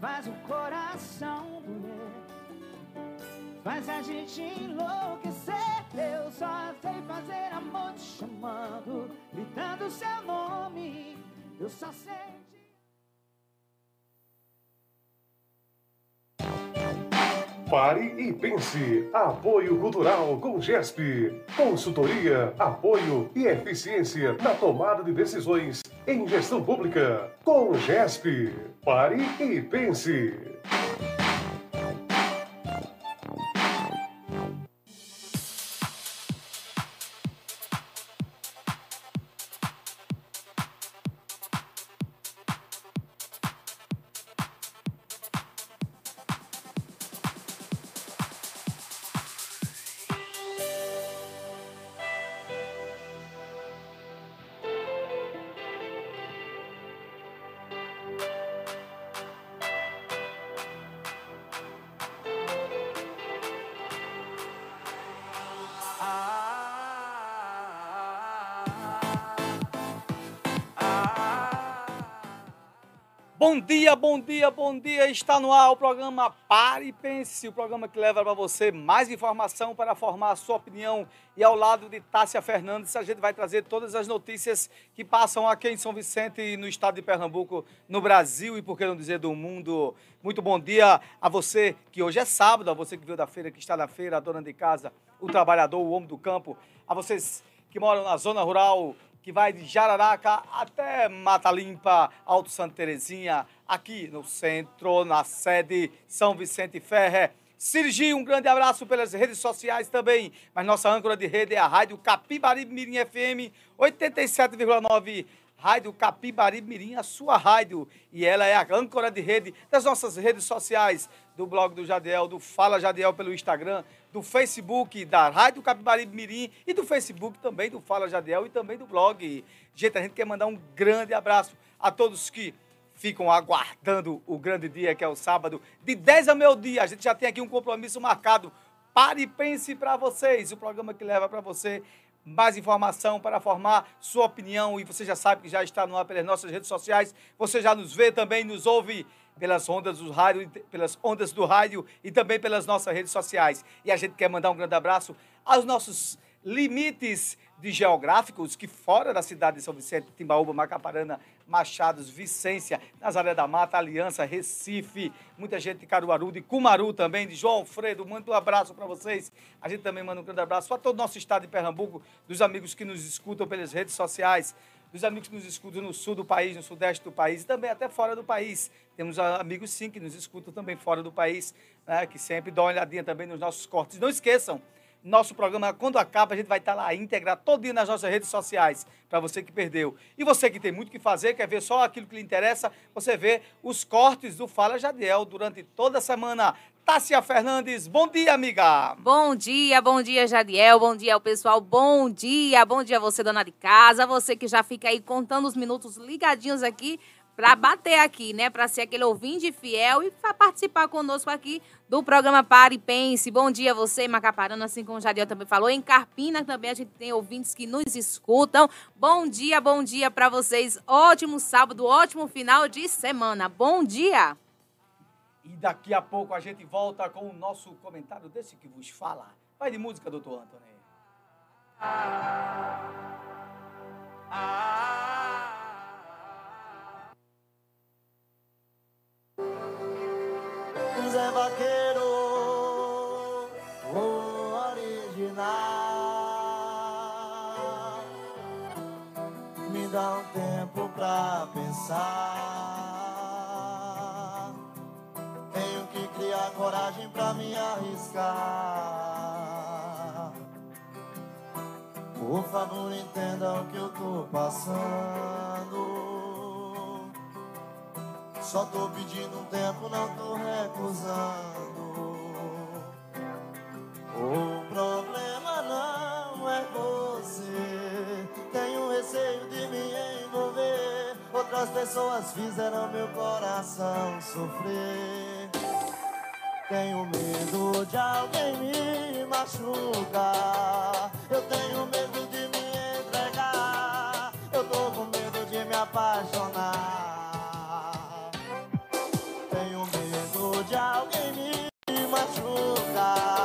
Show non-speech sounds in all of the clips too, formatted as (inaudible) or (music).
faz o coração doer, faz a gente enlouquecer. Eu só sei fazer amor te chamando, gritando seu nome. Eu só sei. Pare e pense. Apoio Cultural com GESP. Consultoria, apoio e eficiência na tomada de decisões em gestão pública. Com GESP. Pare e pense. Bom dia, bom dia, bom dia. Está no ar o programa Pare e Pense, o programa que leva para você mais informação para formar a sua opinião. E ao lado de Tássia Fernandes, a gente vai trazer todas as notícias que passam aqui em São Vicente, no estado de Pernambuco, no Brasil e, por que não dizer, do mundo. Muito bom dia a você que hoje é sábado, a você que veio da feira, que está na feira, a dona de casa, o trabalhador, o homem do campo, a vocês que moram na zona rural, que vai de Jararaca até Mata Limpa, Alto Santa Terezinha, aqui no centro, na sede São Vicente Ferre. Sirgi, um grande abraço pelas redes sociais também, mas nossa âncora de rede é a Rádio Capibaribe Mirim FM 87,9 Rádio Capibaribe Mirim, a sua rádio. E ela é a âncora de rede das nossas redes sociais, do blog do Jadiel, do Fala Jadiel pelo Instagram, do Facebook da Rádio Capibaribe Mirim e do Facebook também do Fala Jadiel e também do blog. Gente, a gente quer mandar um grande abraço a todos que ficam aguardando o grande dia que é o sábado, de 10 ao meio-dia. A gente já tem aqui um compromisso marcado. Pare e pense para vocês, o programa que leva para você mais informação para formar sua opinião e você já sabe que já está no ar pelas nossas redes sociais. Você já nos vê também, nos ouve pelas ondas do rádio, pelas ondas do rádio e também pelas nossas redes sociais. E a gente quer mandar um grande abraço aos nossos limites de geográficos que fora da cidade de São Vicente, Timbaúba, Macaparana, Machados, Vicência, Nazaré da Mata, Aliança, Recife, muita gente de Caruaru, de Cumaru também, de João Alfredo, manda um abraço para vocês. A gente também manda um grande abraço para todo o nosso estado de Pernambuco, dos amigos que nos escutam pelas redes sociais, dos amigos que nos escutam no sul do país, no sudeste do país e também até fora do país. Temos amigos sim que nos escutam também fora do país, né, que sempre dão uma olhadinha também nos nossos cortes. Não esqueçam, nosso programa, quando acaba, a gente vai estar lá íntegra dia nas nossas redes sociais, para você que perdeu. E você que tem muito o que fazer, quer ver só aquilo que lhe interessa, você vê os cortes do Fala Jadiel durante toda a semana. Tássia Fernandes, bom dia, amiga. Bom dia, bom dia, Jadiel, bom dia ao pessoal, bom dia, bom dia você, dona de casa, você que já fica aí contando os minutos ligadinhos aqui para bater aqui, né? Para ser aquele ouvinte fiel e para participar conosco aqui do programa Pare e Pense. Bom dia a você, Macaparana, assim como o Jadiel também falou. Em Carpina também a gente tem ouvintes que nos escutam. Bom dia, bom dia para vocês. Ótimo sábado, ótimo final de semana. Bom dia! E daqui a pouco a gente volta com o nosso comentário desse que vos fala. Vai de música, doutor Antônio. Zé Vaqueiro, o original. Me dá um tempo pra pensar. Coragem pra me arriscar. Por favor, entenda o que eu tô passando. Só tô pedindo um tempo, não tô recusando. O problema não é você. Tenho receio de me envolver. Outras pessoas fizeram meu coração sofrer. Tenho medo de alguém me machucar. Eu tenho medo de me entregar. Eu tô com medo de me apaixonar. Tenho medo de alguém me machucar.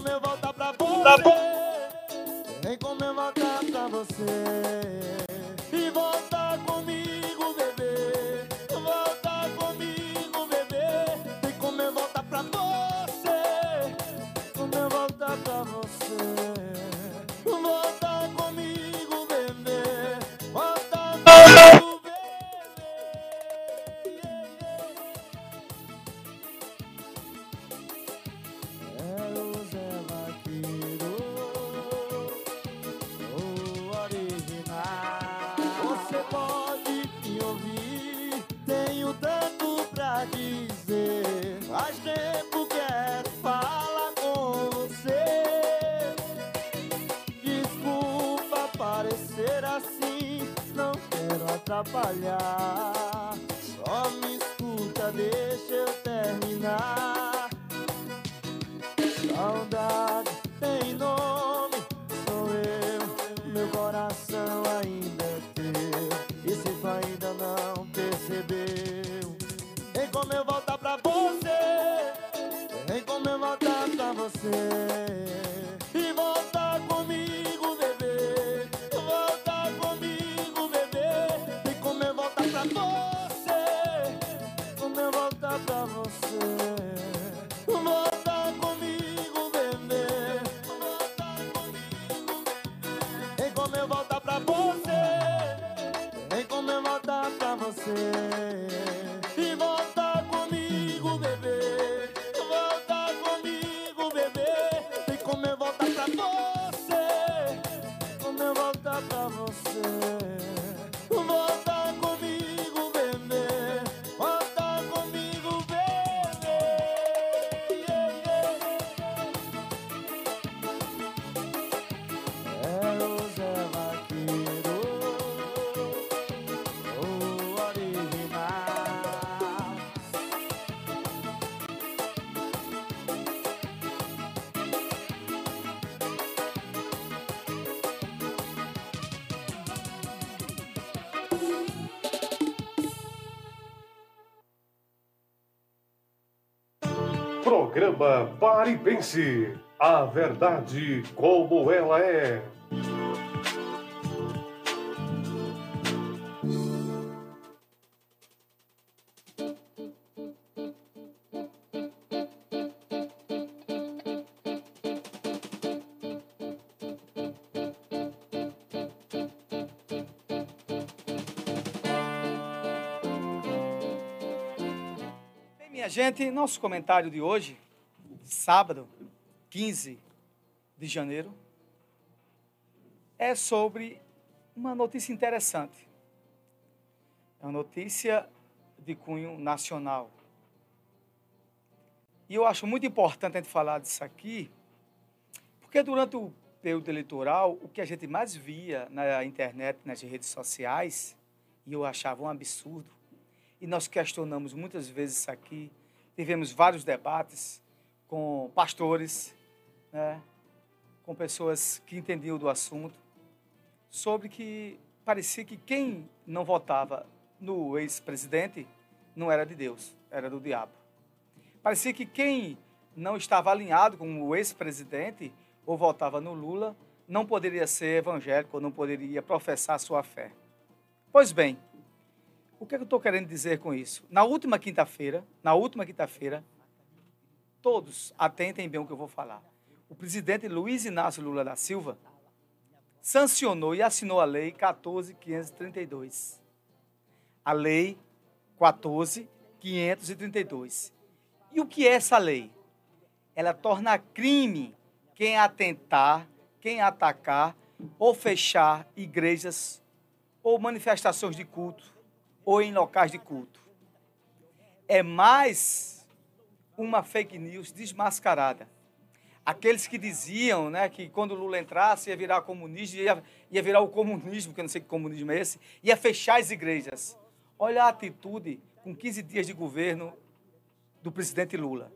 como eu voltar pra você. Como eu voltar pra você. e pense a verdade como ela é. gente, nosso comentário de hoje sábado, 15 de janeiro, é sobre uma notícia interessante. É uma notícia de cunho nacional. E eu acho muito importante a gente falar disso aqui, porque durante o período eleitoral, o que a gente mais via na internet, nas redes sociais, e eu achava um absurdo, e nós questionamos muitas vezes isso aqui, tivemos vários debates com pastores, né, com pessoas que entendiam do assunto, sobre que parecia que quem não votava no ex-presidente não era de Deus, era do diabo. Parecia que quem não estava alinhado com o ex-presidente ou votava no Lula não poderia ser evangélico ou não poderia professar sua fé. Pois bem, o que, é que eu estou querendo dizer com isso? Na última quinta-feira, na última quinta-feira, todos atentem bem o que eu vou falar. O presidente Luiz Inácio Lula da Silva sancionou e assinou a Lei 14.532. A Lei 14.532. E o que é essa lei? Ela torna crime quem atentar, quem atacar ou fechar igrejas ou manifestações de culto ou em locais de culto. É mais uma fake news desmascarada aqueles que diziam né, que quando Lula entrasse ia virar comunismo, ia, ia virar o comunismo, que eu não sei que comunismo é esse, ia fechar as igrejas. Olha a atitude com 15 dias de governo do presidente Lula.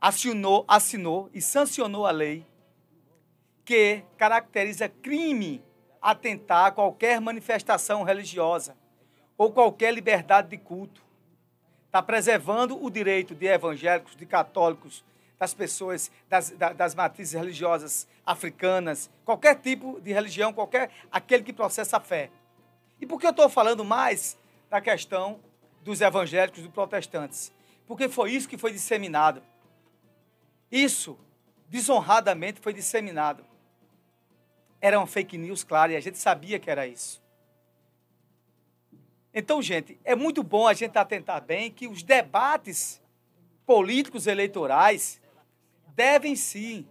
Assinou, assinou e sancionou a lei que caracteriza crime atentar a qualquer manifestação religiosa ou qualquer liberdade de culto. Está preservando o direito de evangélicos, de católicos, das pessoas, das, das matrizes religiosas africanas, qualquer tipo de religião, qualquer aquele que processa a fé. E por que eu estou falando mais da questão dos evangélicos, dos protestantes? Porque foi isso que foi disseminado. Isso, desonradamente, foi disseminado. Era uma fake news, claro, e a gente sabia que era isso. Então, gente, é muito bom a gente atentar bem que os debates políticos eleitorais devem sim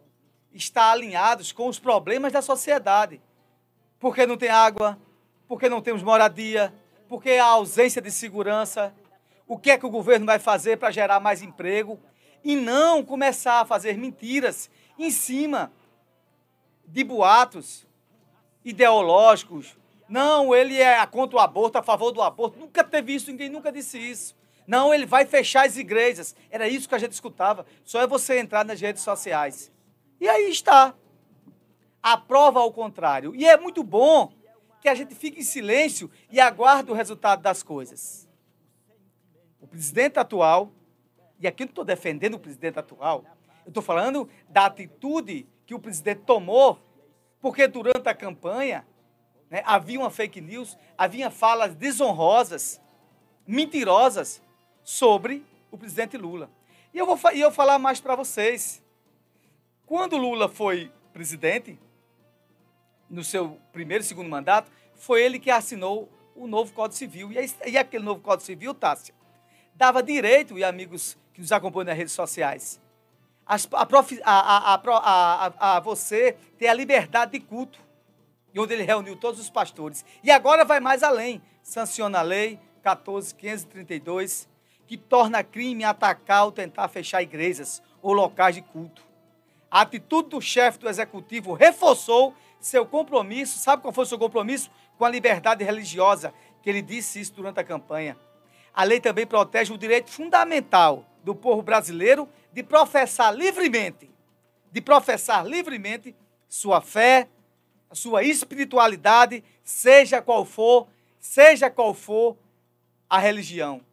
estar alinhados com os problemas da sociedade. Porque não tem água, porque não temos moradia, porque há ausência de segurança. O que é que o governo vai fazer para gerar mais emprego? E não começar a fazer mentiras em cima de boatos ideológicos. Não, ele é contra o aborto, a favor do aborto. Nunca teve isso, ninguém nunca disse isso. Não, ele vai fechar as igrejas. Era isso que a gente escutava. Só é você entrar nas redes sociais. E aí está. A prova ao contrário. E é muito bom que a gente fique em silêncio e aguarde o resultado das coisas. O presidente atual, e aqui eu não estou defendendo o presidente atual, eu estou falando da atitude que o presidente tomou, porque durante a campanha né, havia uma fake news, havia falas desonrosas, mentirosas, sobre o presidente Lula. E eu vou e eu falar mais para vocês. Quando Lula foi presidente, no seu primeiro e segundo mandato, foi ele que assinou o novo Código Civil. E, e aquele novo Código Civil, Tássia, dava direito, e amigos que nos acompanham nas redes sociais, a, a, a, a, você ter a liberdade de culto, e onde ele reuniu todos os pastores. E agora vai mais além, sanciona a lei 14.532, que torna crime atacar ou tentar fechar igrejas ou locais de culto. A atitude do chefe do executivo reforçou seu compromisso, sabe qual foi o seu compromisso? Com a liberdade religiosa, que ele disse isso durante a campanha. A lei também protege o direito fundamental do povo brasileiro de professar livremente, de professar livremente sua fé, a sua espiritualidade, seja qual for, seja qual for a religião.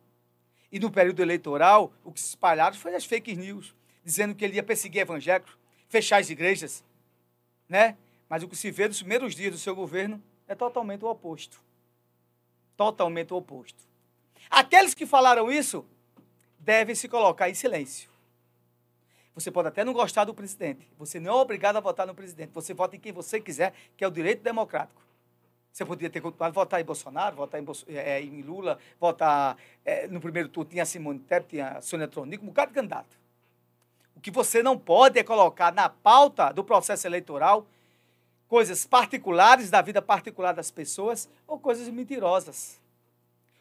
E no período eleitoral, o que se espalharam foi as fake news, dizendo que ele ia perseguir evangélicos, fechar as igrejas, né? Mas o que se vê nos primeiros dias do seu governo é totalmente o oposto. Totalmente o oposto. Aqueles que falaram isso devem se colocar em silêncio. Você pode até não gostar do presidente. Você não é obrigado a votar no presidente. Você vota em quem você quiser, que é o direito democrático. Você podia ter continuado votar em Bolsonaro, votar em, Bolso- eh, em Lula, votar eh, no primeiro turno. Tinha Simone Tebet, tinha Sônia Tronico, um bocado de candidato. O que você não pode é colocar na pauta do processo eleitoral coisas particulares da vida particular das pessoas ou coisas mentirosas.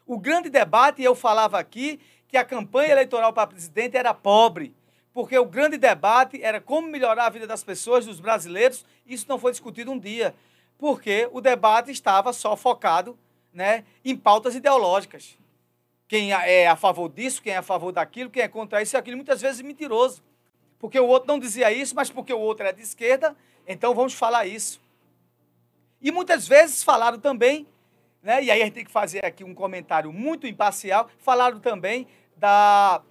O grande debate, eu falava aqui, que a campanha eleitoral para presidente era pobre, porque o grande debate era como melhorar a vida das pessoas, dos brasileiros. Isso não foi discutido um dia, porque o debate estava só focado né, em pautas ideológicas. Quem é a favor disso, quem é a favor daquilo, quem é contra isso e aquilo, muitas vezes mentiroso. Porque o outro não dizia isso, mas porque o outro era de esquerda, então vamos falar isso. E muitas vezes falaram também, né, e aí a gente tem que fazer aqui um comentário muito imparcial, falaram também da,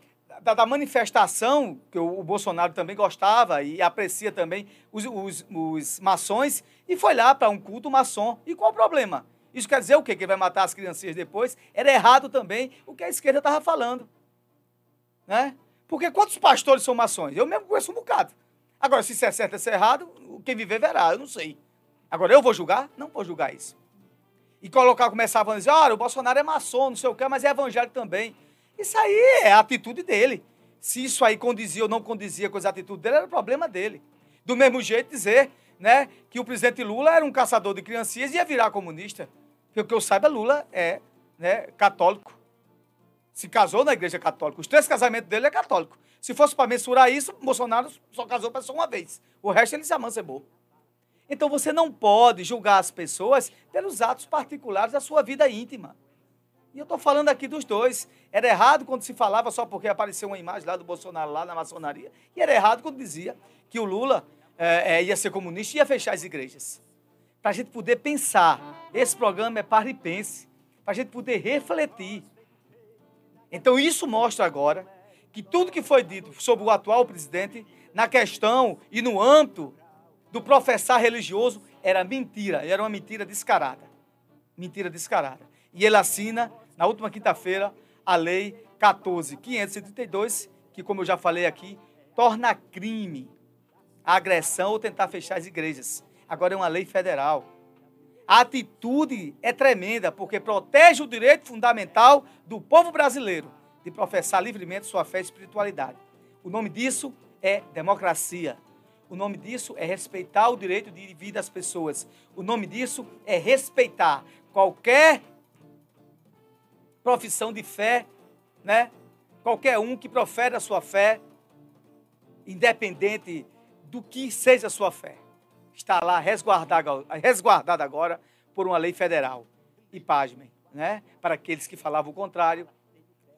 da, da manifestação, que o, o Bolsonaro também gostava e aprecia também os, os, os maçons, e foi lá para um culto maçom. E qual o problema? Isso quer dizer o quê? Que ele vai matar as criancinhas depois? Era errado também o que a esquerda estava falando. Né? Porque quantos pastores são maçons? Eu mesmo conheço um bocado. Agora, se isso é certo ou se é errado, quem viver verá, eu não sei. Agora, eu vou julgar? Não vou julgar isso. E colocar, começavam a dizer, olha, o Bolsonaro é maçom, não sei o quê, mas é evangélico também. Isso aí é a atitude dele. Se isso aí condizia ou não condizia com as atitudes dele, era problema dele. Do mesmo jeito, dizer né, que o presidente Lula era um caçador de criancinhas e ia virar comunista. Porque o que eu saiba, Lula é né, católico. Se casou na igreja católica. Os três casamentos dele é católico. Se fosse para mensurar isso, Bolsonaro só casou só uma vez. O resto ele se amancebou. Então você não pode julgar as pessoas pelos atos particulares da sua vida íntima. E eu estou falando aqui dos dois. Era errado quando se falava só porque apareceu uma imagem lá do Bolsonaro lá na maçonaria. E era errado quando dizia que o Lula é, é, ia ser comunista e ia fechar as igrejas. Para a gente poder pensar. Esse programa é para e pense. Para a gente poder refletir. Então isso mostra agora que tudo que foi dito sobre o atual presidente, na questão e no âmbito do professar religioso, era mentira, era uma mentira descarada. Mentira descarada. E ele assina, na última quinta-feira, a Lei 14.532, que, como eu já falei aqui, torna crime a agressão ou tentar fechar as igrejas. Agora é uma lei federal. A atitude é tremenda, porque protege o direito fundamental do povo brasileiro de professar livremente sua fé e espiritualidade. O nome disso é democracia. O nome disso é respeitar o direito de vida das pessoas. O nome disso é respeitar qualquer profissão de fé, né? Qualquer um que profere a sua fé, independente do que seja a sua fé, está lá resguardado agora por uma lei federal. E pasmem, né? Para aqueles que falavam o contrário,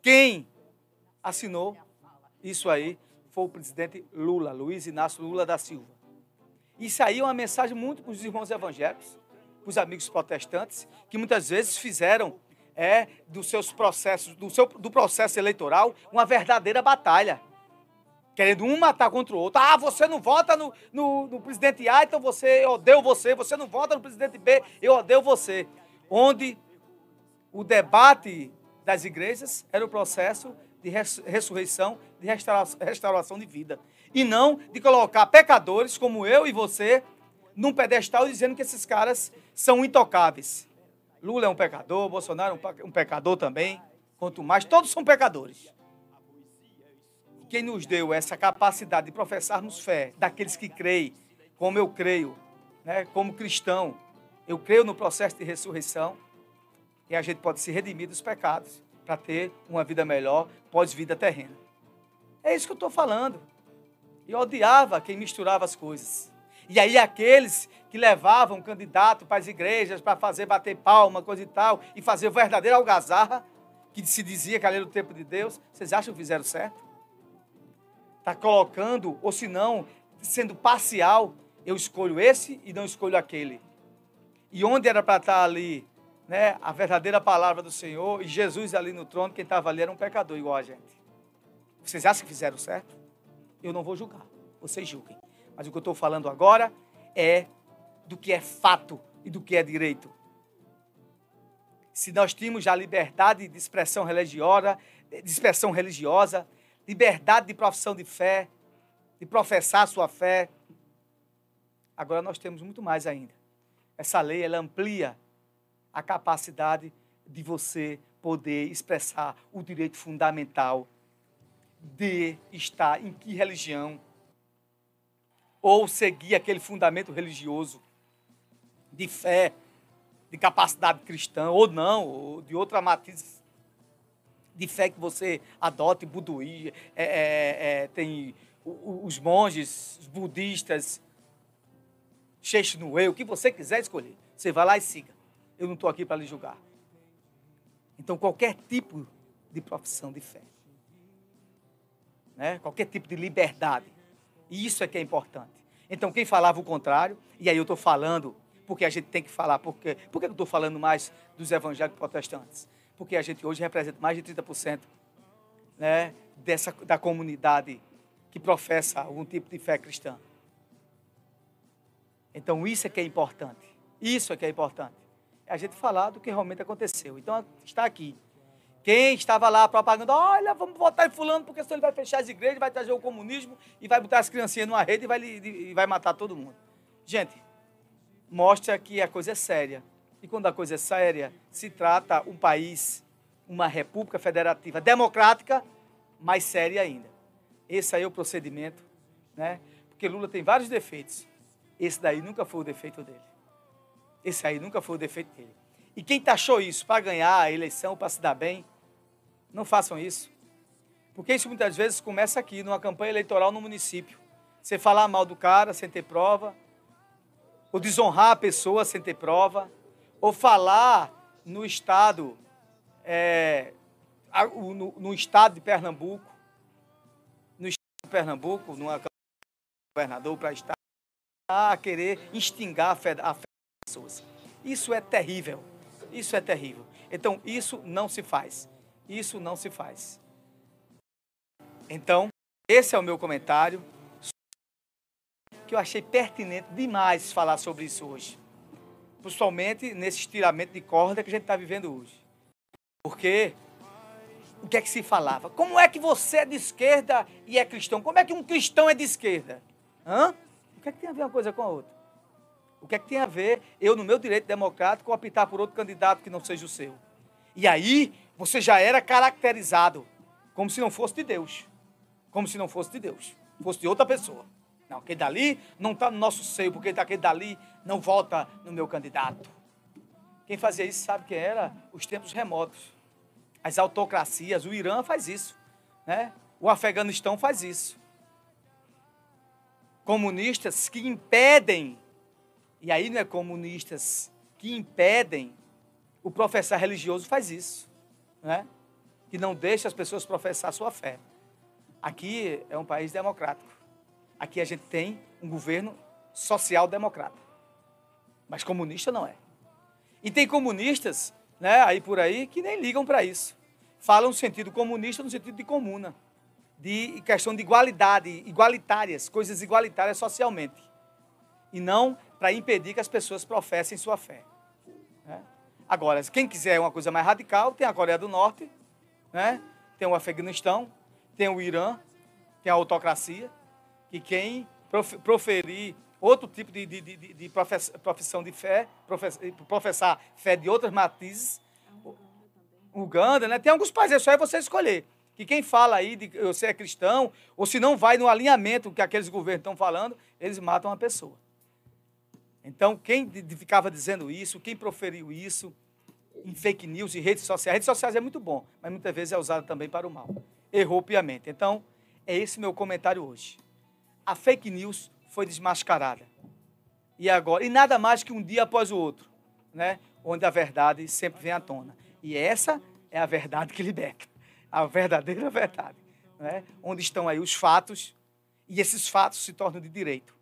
quem assinou isso aí foi o presidente Lula, Luiz Inácio Lula da Silva. Isso aí é uma mensagem muito para os irmãos evangélicos, para os amigos protestantes, que muitas vezes fizeram é, dos seus processos, do, seu, do processo eleitoral, uma verdadeira batalha. Querendo um matar contra o outro. Ah, você não vota no, no, no presidente A, então você, eu odeio você. Você não vota no presidente B, eu odeio você. Onde o debate das igrejas era o processo de ressurreição, de restauração de vida. E não de colocar pecadores como eu e você num pedestal dizendo que esses caras são intocáveis. Lula é um pecador, Bolsonaro é um pecador também. Quanto mais, todos são pecadores. Quem nos deu essa capacidade de professarmos fé, daqueles que creem, como eu creio, né, como cristão, eu creio no processo de ressurreição, e a gente pode se redimir dos pecados para ter uma vida melhor pós-vida terrena. É isso que eu estou falando. Eu odiava quem misturava as coisas. E aí aqueles que levavam candidato para as igrejas para fazer bater palma, coisa e tal, e fazer verdadeira algazarra, que se dizia que ali era o tempo de Deus, vocês acham que fizeram certo? Está colocando, ou se não, sendo parcial, eu escolho esse e não escolho aquele. E onde era para estar ali né, a verdadeira palavra do Senhor e Jesus ali no trono, quem estava ali era um pecador igual a gente. Vocês acham que fizeram certo? Eu não vou julgar, vocês julguem. Mas o que eu estou falando agora é do que é fato e do que é direito. Se nós tínhamos a liberdade de expressão religiosa, de expressão religiosa, liberdade de profissão de fé, de professar sua fé, agora nós temos muito mais ainda. Essa lei ela amplia a capacidade de você poder expressar o direito fundamental de estar em que religião ou seguir aquele fundamento religioso de fé, de capacidade cristã, ou não, ou de outra matriz de fé que você adote, buduí, é, é, é, tem os monges, os budistas, Sheshnue, o que você quiser escolher. Você vai lá e siga. Eu não estou aqui para lhe julgar. Então, qualquer tipo de profissão de fé, né? qualquer tipo de liberdade, e isso é que é importante. Então, quem falava o contrário, e aí eu estou falando, porque a gente tem que falar, porque, por que eu estou falando mais dos evangélicos protestantes? Porque a gente hoje representa mais de 30% né, dessa, da comunidade que professa algum tipo de fé cristã. Então, isso é que é importante. Isso é que é importante. É a gente falar do que realmente aconteceu. Então, está aqui. Quem estava lá propagando, olha, vamos votar em fulano, porque senão ele vai fechar as igrejas, vai trazer o comunismo e vai botar as criancinhas numa rede e vai, e vai matar todo mundo. Gente, mostra que a coisa é séria. E quando a coisa é séria, se trata um país, uma república federativa democrática, mais séria ainda. Esse aí é o procedimento, né? Porque Lula tem vários defeitos. Esse daí nunca foi o defeito dele. Esse aí nunca foi o defeito dele. E quem taxou isso para ganhar a eleição, para se dar bem, não façam isso. Porque isso muitas vezes começa aqui, numa campanha eleitoral no município. Você falar mal do cara sem ter prova, ou desonrar a pessoa sem ter prova, ou falar no estado, é, no, no, estado de Pernambuco, no estado de Pernambuco, numa campanha governador para estado, a querer fé, a fé das pessoas. Isso é terrível. Isso é terrível. Então, isso não se faz. Isso não se faz. Então, esse é o meu comentário. Que eu achei pertinente demais falar sobre isso hoje. Principalmente nesse estiramento de corda que a gente está vivendo hoje. Porque o que é que se falava? Como é que você é de esquerda e é cristão? Como é que um cristão é de esquerda? Hã? O que é que tem a ver uma coisa com a outra? O que é que tem a ver eu, no meu direito democrático, optar por outro candidato que não seja o seu? E aí, você já era caracterizado como se não fosse de Deus. Como se não fosse de Deus. Fosse de outra pessoa. Não, aquele dali não está no nosso seio, porque aquele dali não vota no meu candidato. Quem fazia isso sabe quem era? Os tempos remotos. As autocracias, o Irã faz isso. Né? O Afeganistão faz isso comunistas que impedem, e aí não é comunistas que impedem, o professar religioso faz isso, né? que não deixa as pessoas professar sua fé. Aqui é um país democrático. Aqui a gente tem um governo social-democrata. Mas comunista não é. E tem comunistas, né, aí por aí, que nem ligam para isso. Falam no sentido comunista no sentido de comuna de questão de igualdade, igualitárias, coisas igualitárias socialmente. E não para impedir que as pessoas professem sua fé. Né? Agora, quem quiser uma coisa mais radical, tem a Coreia do Norte, né? tem o Afeganistão, tem o Irã, tem a autocracia, e quem proferir outro tipo de, de, de, de profissão de fé, professar fé de outras matizes, Uganda, né? Tem alguns países, é só você escolher que quem fala aí de você é cristão, ou se não vai no alinhamento que aqueles governos estão falando, eles matam a pessoa. Então, quem ficava dizendo isso, quem proferiu isso em fake news e redes sociais, redes sociais é muito bom, mas muitas vezes é usado também para o mal. Errou piamente. Então, é esse meu comentário hoje. A fake news foi desmascarada. E agora, e nada mais que um dia após o outro, né? Onde a verdade sempre vem à tona. E essa é a verdade que liberta a verdadeira verdade, né? onde estão aí os fatos, e esses fatos se tornam de direito.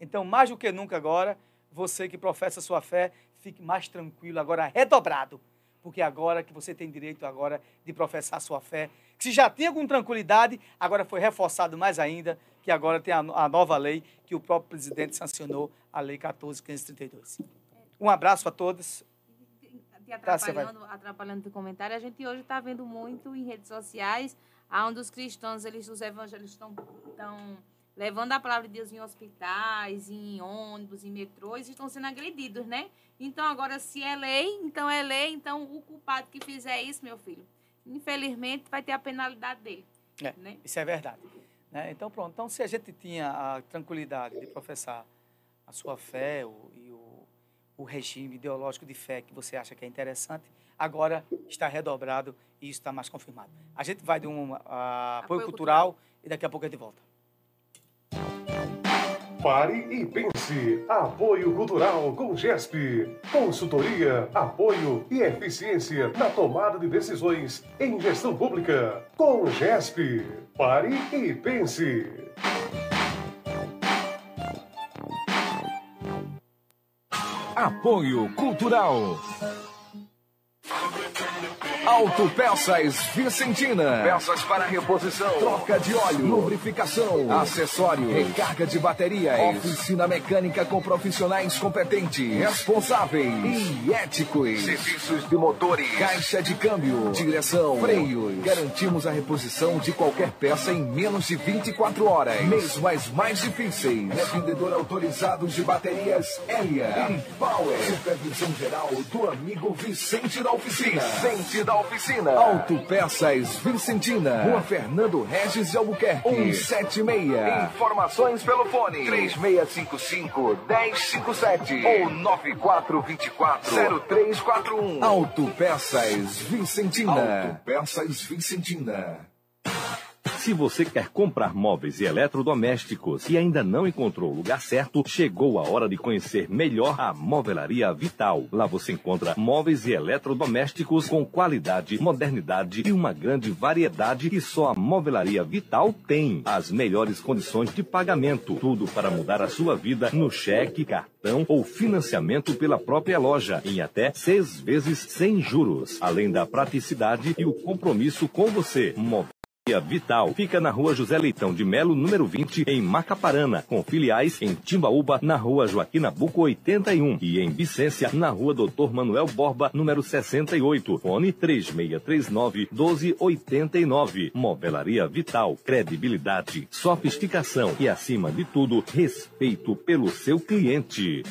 Então, mais do que nunca agora, você que professa sua fé, fique mais tranquilo, agora redobrado, porque agora que você tem direito agora de professar sua fé, que se já tinha com tranquilidade, agora foi reforçado mais ainda, que agora tem a, a nova lei que o próprio presidente sancionou, a Lei 14.532. Um abraço a todos. Te atrapalhando, tá, atrapalhando o comentário, a gente hoje está vendo muito em redes sociais, onde os cristãos, eles, os evangélicos estão levando a palavra de Deus em hospitais, em ônibus, em metrôs, estão sendo agredidos, né? Então, agora, se é lei, então é lei, então o culpado que fizer isso, meu filho, infelizmente, vai ter a penalidade dele. É, né? Isso é verdade. Né? Então, pronto. Então, se a gente tinha a tranquilidade de professar a sua fé o, e o, o regime ideológico de fé que você acha que é interessante, agora está redobrado e isso está mais confirmado. A gente vai de um apoio, Apoio cultural, e daqui a pouco a gente volta. Pare e pense. Apoio Cultural com GESP. Consultoria, apoio e eficiência na tomada de decisões em gestão pública. Com GESP. Pare e pense. Apoio Cultural. Autopeças Vicentina. Peças para reposição, troca de óleo, lubrificação, acessórios, recarga de baterias, oficina mecânica com profissionais competentes, responsáveis e éticos. Serviços de motores, caixa de câmbio, direção, freios. Garantimos a reposição de qualquer peça em menos de 24 horas. Mesmo as mais difíceis. É vendedor autorizado de baterias Elia e Power. Supervisão geral do amigo Vicente da Oficina. Vicente da Oficina. Autopeças Vicentina. Rua Fernando Regis de Albuquerque. 176. Informações pelo fone. 3655 1057 ou 9424 0341. Autopeças Vicentina. Autopeças Vicentina. Se você quer comprar móveis e eletrodomésticos e ainda não encontrou o lugar certo, chegou a hora de conhecer melhor a Movelaria Vital. Lá você encontra móveis e eletrodomésticos com qualidade, modernidade e uma grande variedade que só a Movelaria Vital tem. As melhores condições de pagamento, tudo para mudar a sua vida no cheque, cartão ou financiamento pela própria loja em até seis vezes sem juros. Além da praticidade e o compromisso com você. Vital fica na rua José Leitão de Melo, número 20, em Macaparana, com filiais em Timbaúba, na rua Joaquim Nabuco 81 e em Vicência, na rua Doutor Manuel Borba, número 68. Fone 3639 1289. Movelaria Vital, credibilidade, sofisticação e, acima de tudo, respeito pelo seu cliente.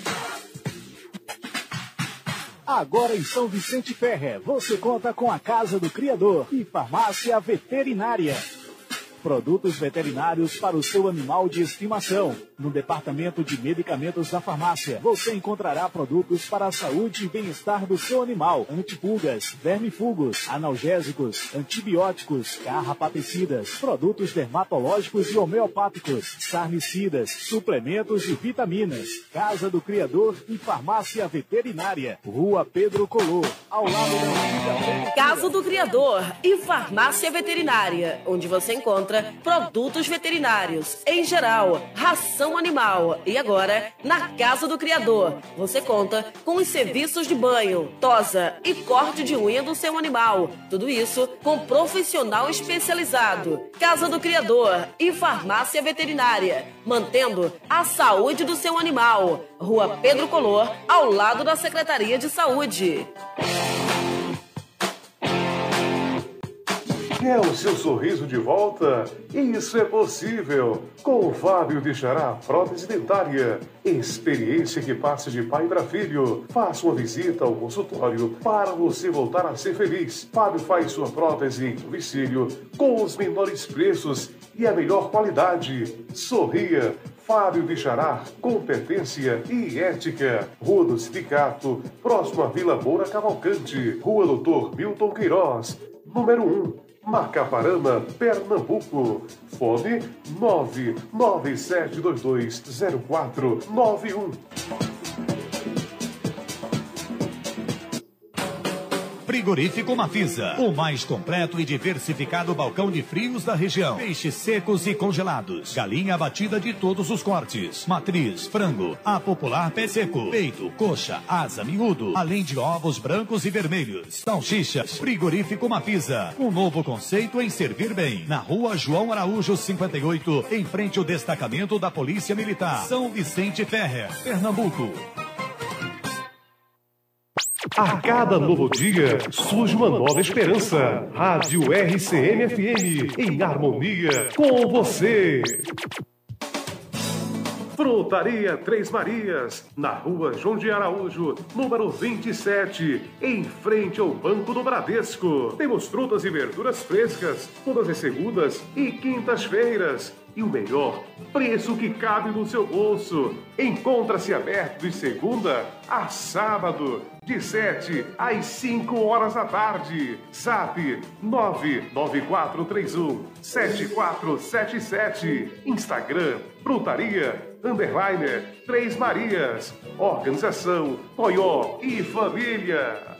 Agora em São Vicente Ferre, você conta com a Casa do Criador e Farmácia Veterinária. Produtos veterinários para o seu animal de estimação. No departamento de medicamentos da farmácia, você encontrará produtos para a saúde e bem-estar do seu animal: antipulgas, vermifugos, analgésicos, antibióticos, carrapaticidas, produtos dermatológicos e homeopáticos, sarnicidas, suplementos e vitaminas. Casa do Criador e Farmácia Veterinária. Rua Pedro Colô, ao lado da Casa do Criador e Farmácia Veterinária, onde você encontra produtos veterinários em geral, ração animal. E agora, na Casa do Criador, você conta com os serviços de banho, tosa e corte de unha do seu animal. Tudo isso com profissional especializado. Casa do Criador e Farmácia Veterinária, mantendo a saúde do seu animal. Rua Pedro Color, ao lado da Secretaria de Saúde. Quer o seu sorriso de volta? Isso é possível! Com o Fábio de Xará Prótese Dentária. Experiência que passa de pai para filho. Faça uma visita ao consultório para você voltar a ser feliz. Fábio faz sua prótese em domicílio com os menores preços e a melhor qualidade. Sorria! Fábio de Xará, competência e ética. Rua do Sindicato, próximo à Vila Moura Cavalcante. Rua Doutor Milton Queiroz, número 1. Macaparana, Pernambuco. Fone 997220491. Frigorífico Mafisa, o mais completo e diversificado balcão de frios da região. Peixes secos e congelados, galinha abatida de todos os cortes, matriz, frango, a popular pé seco, peito, coxa, asa, miúdo, além de ovos brancos e vermelhos. Salsichas, Frigorífico Mafisa, um novo conceito em servir bem. Na rua João Araújo 58, em frente ao destacamento da Polícia Militar. São Vicente Ferrer, Pernambuco. A cada novo dia surge uma nova esperança. Rádio RCM FM, em harmonia com você. Frutaria Três Marias, na rua João de Araújo, número 27, em frente ao Banco do Bradesco. Temos frutas e verduras frescas, todas as segundas e quintas-feiras. E o melhor, preço que cabe no seu bolso. Encontra-se aberto de segunda a sábado, de 7 às 5 horas da tarde. SAP 99431 7477. Instagram Frutaria Underliner Três Marias. Organização Toyó e Família.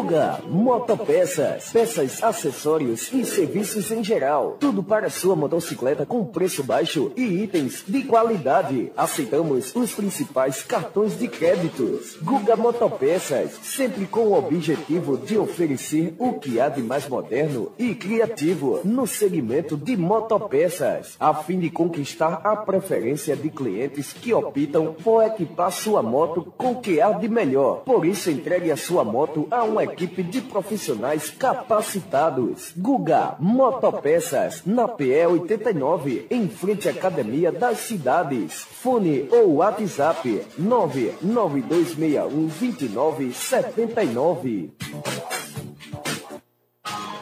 Guga Motopeças, peças, acessórios e serviços em geral. Tudo para sua motocicleta com preço baixo e itens de qualidade. Aceitamos os principais cartões de créditos. Guga Motopeças, sempre com o objetivo de oferecer o que há de mais moderno e criativo no segmento de motopeças, a fim de conquistar a preferência de clientes que optam por equipar sua moto com o que há de melhor. Por isso, entregue a sua moto a uma equipe de profissionais capacitados. Guga Motopeças, na PE 89, em frente à Academia das Cidades. Fone ou WhatsApp 992612979.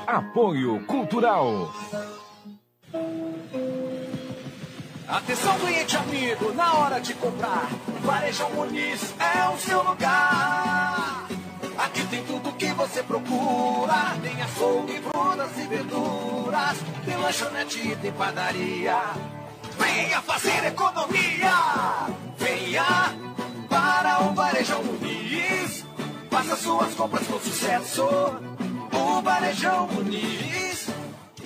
Apoio Cultural. Atenção, cliente amigo, na hora de comprar, Varejão Muniz é o seu lugar. Aqui tem tudo que você procura. Tem açougue, frutas e verduras. Tem lanchonete e tem padaria. Venha fazer economia. Venha para o Varejão Muniz. Faça suas compras com sucesso. O Varejão Muniz.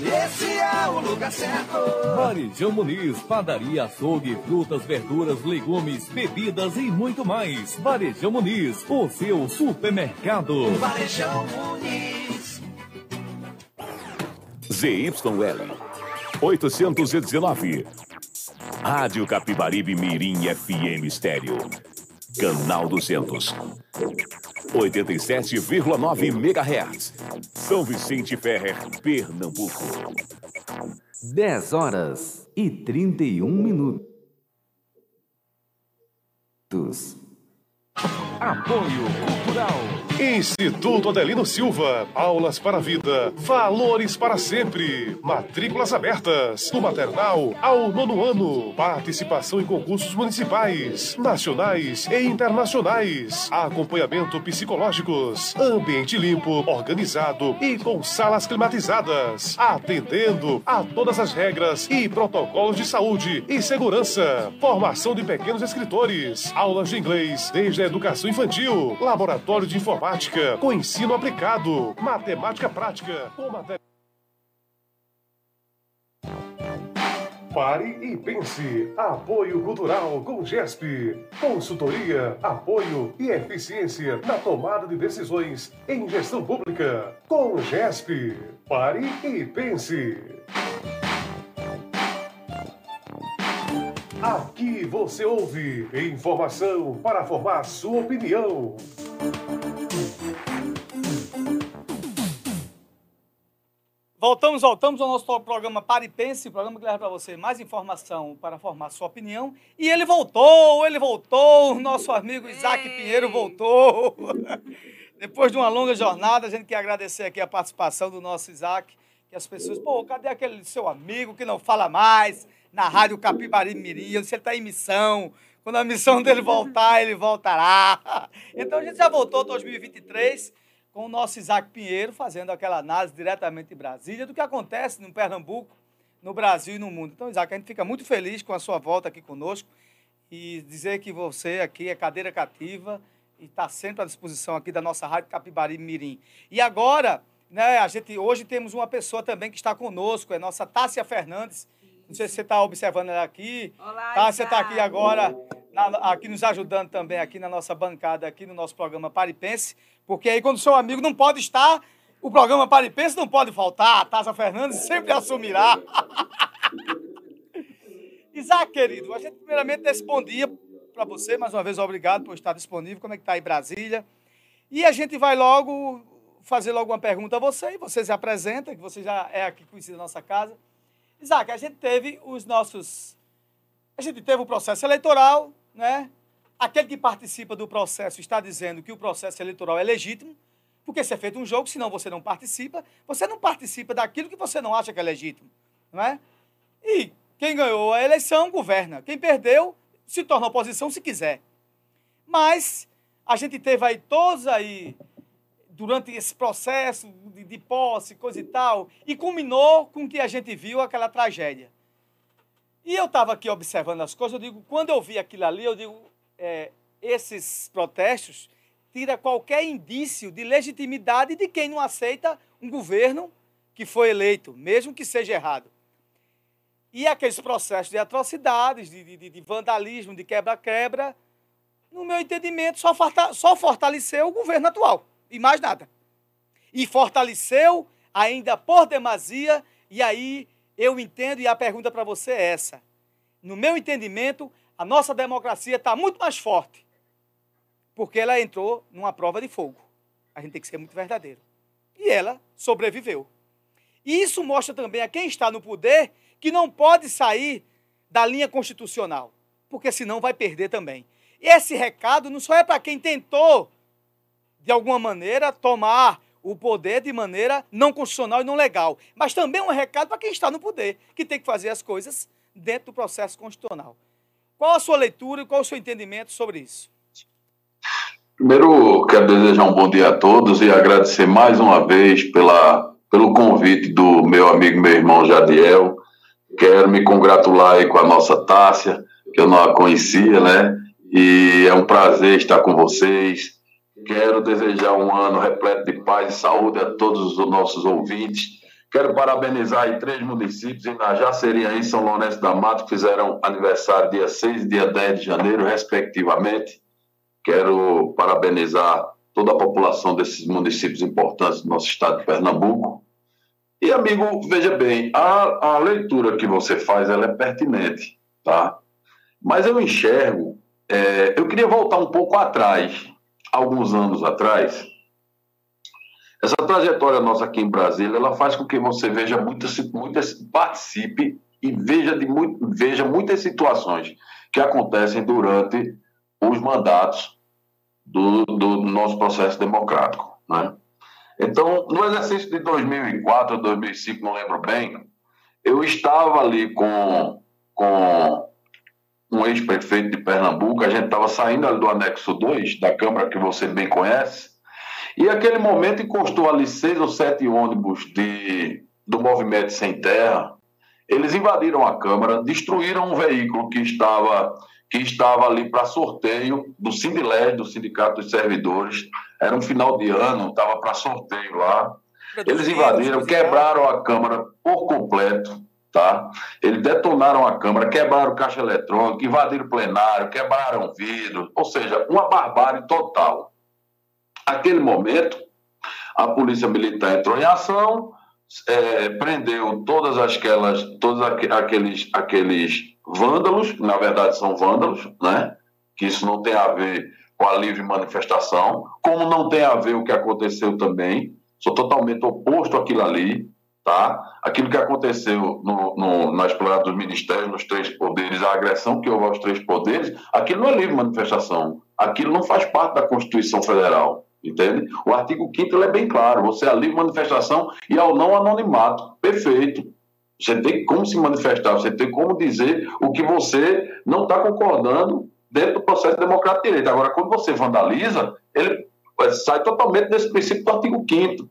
Esse é o lugar certo. Varejão Muniz, padaria, açougue, frutas, verduras, legumes, bebidas e muito mais. Varejão Muniz, o seu supermercado. Varejão Muniz. ZYL 819. Rádio Capibaribe Mirim FM Estéreo. Canal 200. 87,9 MHz. São Vicente Ferrer, Pernambuco. 10 horas e 31 minutos. Apoio Cultural. Instituto Adelino Silva. Aulas para a vida. Valores para sempre. Matrículas abertas. Do maternal ao nono ano. Participação em concursos municipais, nacionais e internacionais. Acompanhamento psicológicos. Ambiente limpo, organizado e com salas climatizadas. Atendendo a todas as regras e protocolos de saúde e segurança. Formação de pequenos escritores. Aulas de inglês desde a educação infantil. Laboratório de informática com ensino aplicado. Matemática prática com matéria. Pare e pense. Apoio Cultural com GESP. Consultoria, apoio e eficiência na tomada de decisões em gestão pública. Com GESP. Pare e pense. Aqui você ouve informação para formar sua opinião. Voltamos, voltamos ao nosso programa Pare e Pense, o programa que leva para você mais informação para formar sua opinião. E ele voltou, ele voltou, o nosso amigo Isaac Pinheiro voltou. (laughs) Depois de uma longa jornada, a gente quer agradecer aqui a participação do nosso Isaac, que as pessoas, pô, cadê aquele seu amigo que não fala mais na Rádio Capibari Mirim? Disse, ele está em missão. Quando a missão dele voltar, ele voltará. (laughs) Então a gente já voltou 2023 com o nosso Isaac Pinheiro fazendo aquela análise diretamente de Brasília do que acontece no Pernambuco, no Brasil e no mundo. Então, Isaac, a gente fica muito feliz com a sua volta aqui conosco e dizer que você aqui é cadeira cativa e está sempre à disposição aqui da nossa Rádio Capibari Mirim. E agora, né, a gente, hoje temos uma pessoa também que está conosco, é nossa Tássia Fernandes. Não sei se você está observando ela aqui. Olá, Tássia está aqui agora, na, aqui nos ajudando também aqui na nossa bancada, aqui no nosso programa Paripense. Porque aí, quando o seu amigo não pode estar, o programa Paripense não pode faltar. A Tássia Fernandes sempre assumirá. (laughs) Isaac, querido, a gente primeiramente desse bom dia para você. Mais uma vez, obrigado por estar disponível. Como é que está aí Brasília? E a gente vai logo fazer logo uma pergunta a você, e você se apresenta, que você já é aqui conhecido da nossa casa. Isaac, a gente teve os nossos. A gente teve o processo eleitoral, né? Aquele que participa do processo está dizendo que o processo eleitoral é legítimo, porque se é feito um jogo, senão você não participa, você não participa daquilo que você não acha que é legítimo, não é? E quem ganhou a eleição governa, quem perdeu se torna oposição se quiser. Mas a gente teve aí todos aí durante esse processo de, de posse, coisa e tal, e culminou com que a gente viu aquela tragédia. E eu estava aqui observando as coisas, eu digo, quando eu vi aquilo ali, eu digo, é, esses protestos tira qualquer indício de legitimidade de quem não aceita um governo que foi eleito, mesmo que seja errado. E aqueles processos de atrocidades, de, de, de vandalismo, de quebra-quebra, no meu entendimento, só, fortaleceu o governo atual, e mais nada. E fortaleceu ainda por demasia, e aí eu entendo, e a pergunta para você é essa. No meu entendimento, a nossa democracia está muito mais forte, porque ela entrou numa prova de fogo. A gente tem que ser muito verdadeiro. E ela sobreviveu. E isso mostra também a quem está no poder que não pode sair da linha constitucional, porque senão vai perder também. E esse recado não só é para quem tentou, de alguma maneira, tomar o poder de maneira não constitucional e não legal, mas também um recado para quem está no poder, que tem que fazer as coisas dentro do processo constitucional. Qual a sua leitura e qual o seu entendimento sobre isso? Primeiro, quero desejar um bom dia a todos e agradecer mais uma vez pela, pelo convite do meu amigo, meu irmão Jadiel. Quero me congratular aí com a nossa Tássia, que eu não a conhecia, né? E é um prazer estar com vocês. Quero desejar um ano repleto de paz e saúde a todos os nossos ouvintes Quero parabenizar aí três municípios, em Najaceria e São Lourenço da Mata, que fizeram aniversário dia 6 e dia 10 de janeiro, respectivamente. Quero parabenizar toda a população desses municípios importantes do nosso estado de Pernambuco. E, amigo, veja bem, a, a leitura que você faz ela é pertinente, tá? Mas eu enxergo, é, eu queria voltar um pouco atrás, alguns anos atrás, essa trajetória nossa aqui em Brasília, ela faz com que você veja muitas, muitas participe e veja, de veja muitas situações que acontecem durante os mandatos do, do nosso processo democrático. Né? Então, no exercício de 2004 ou 2005, não lembro bem, eu estava ali com, com um ex-prefeito de Pernambuco, a gente estava saindo ali do anexo 2 da Câmara, que você bem conhece, e aquele momento encostou ali seis ou sete ônibus de, do Movimento Sem Terra. Eles invadiram a Câmara, destruíram um veículo que estava, que estava ali para sorteio do Sindilés, do Sindicato dos Servidores. Era um final de ano, estava para sorteio lá. Eles invadiram, quebraram a Câmara por completo. Tá? Eles detonaram a Câmara, quebraram caixa eletrônica, invadiram o plenário, quebraram vidro, ou seja, uma barbárie total. Aquele momento, a polícia militar entrou em ação, é, prendeu todas aquelas, todos aqueles, aqueles vândalos, na verdade são vândalos, né? Que isso não tem a ver com a livre manifestação, como não tem a ver o que aconteceu também. Sou totalmente oposto àquilo ali, tá? Aquilo que aconteceu no, no, na esplanada dos ministérios, nos três poderes, a agressão que houve aos três poderes, aquilo não é livre manifestação. Aquilo não faz parte da Constituição Federal. Entende? O artigo 5 é bem claro: você é a livre manifestação e ao não anonimato. Perfeito. Você tem como se manifestar, você tem como dizer o que você não está concordando dentro do processo democrático de direito. Agora, quando você vandaliza, ele sai totalmente desse princípio do artigo 5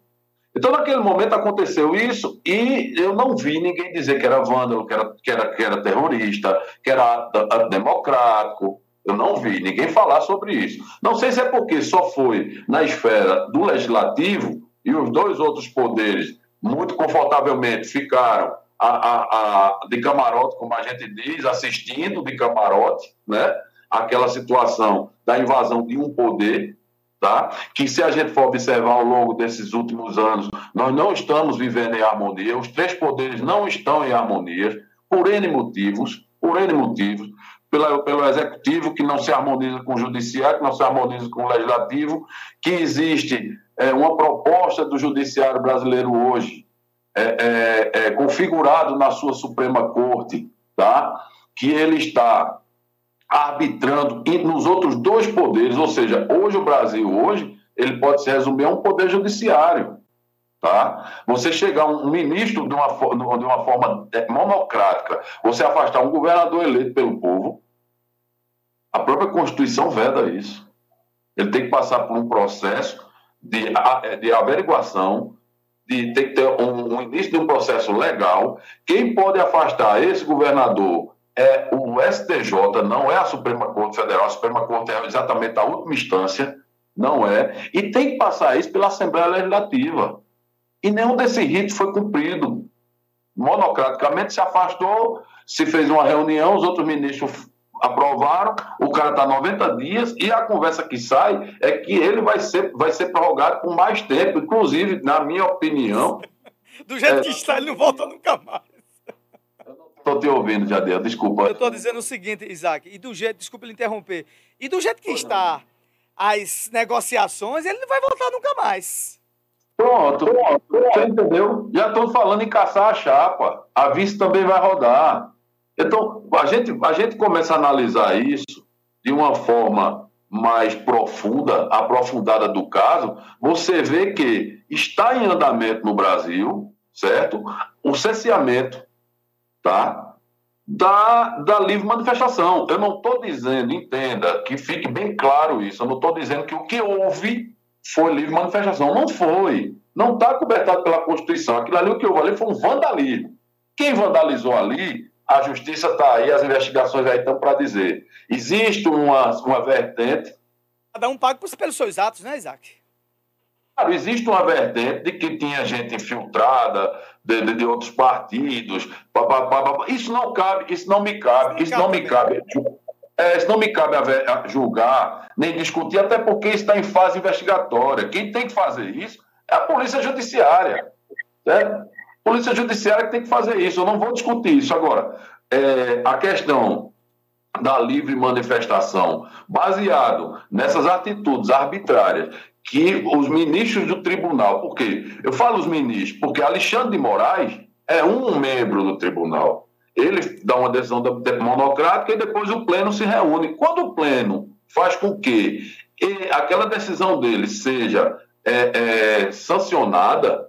Então, naquele momento aconteceu isso e eu não vi ninguém dizer que era vândalo, que era, que era, que era terrorista, que era democrático, eu não vi ninguém falar sobre isso. Não sei se é porque só foi na esfera do legislativo e os dois outros poderes muito confortavelmente ficaram a, a, a, de camarote, como a gente diz, assistindo de camarote, né? Aquela situação da invasão de um poder, tá? Que se a gente for observar ao longo desses últimos anos, nós não estamos vivendo em harmonia, os três poderes não estão em harmonia, por N motivos, por N motivos pela, pelo executivo, que não se harmoniza com o judiciário, que não se harmoniza com o legislativo, que existe é, uma proposta do judiciário brasileiro hoje, é, é, é, configurado na sua Suprema Corte, tá? que ele está arbitrando nos outros dois poderes, ou seja, hoje o Brasil, hoje, ele pode se resumir a um poder judiciário. Tá? Você chegar um ministro de uma, de uma forma monocrática, você afastar um governador eleito pelo povo, a própria Constituição veda isso. Ele tem que passar por um processo de, de averiguação, de ter que ter um, um início de um processo legal. Quem pode afastar esse governador é o STJ, não é a Suprema Corte Federal. A Suprema Corte é exatamente a última instância, não é. E tem que passar isso pela Assembleia Legislativa. E nenhum desses ritos foi cumprido. Monocraticamente se afastou, se fez uma reunião, os outros ministros aprovaram, o cara está 90 dias e a conversa que sai é que ele vai ser, vai ser prorrogado por mais tempo. Inclusive, na minha opinião. (laughs) Do jeito é... que está, ele não volta nunca mais. Estou te ouvindo, Jadel, desculpa. Eu estou dizendo o seguinte, Isaac, e do jeito, desculpa ele interromper, e do jeito que está as negociações, ele não vai voltar nunca mais. Pronto, pronto, você entendeu? Já estou falando em caçar a chapa. A vice também vai rodar. Então, a gente, a gente começa a analisar isso de uma forma mais profunda, aprofundada do caso, você vê que está em andamento no Brasil, certo? O cerceamento, tá? Da, da livre manifestação. Eu não estou dizendo, entenda, que fique bem claro isso, eu não estou dizendo que o que houve foi livre manifestação. Não foi. Não está cobertado pela Constituição. Aquilo ali, o que houve ali foi um vandalismo. Quem vandalizou ali, a justiça está aí, as investigações aí estão para dizer. Existe uma, uma vertente. Cada um paga pelos seus atos, né, Isaac? Claro, existe uma vertente de que tinha gente infiltrada de, de, de outros partidos. Pá, pá, pá, isso não cabe, isso não me cabe, isso não me cabe. É, isso não me cabe a julgar, nem discutir, até porque está em fase investigatória. Quem tem que fazer isso é a Polícia Judiciária. Certo? Polícia Judiciária que tem que fazer isso. Eu não vou discutir isso. Agora, é, a questão da livre manifestação, baseado nessas atitudes arbitrárias que os ministros do tribunal, porque eu falo os ministros, porque Alexandre de Moraes é um membro do tribunal. Ele dá uma decisão monocrática e depois o pleno se reúne. Quando o pleno faz com que aquela decisão dele seja é, é, sancionada,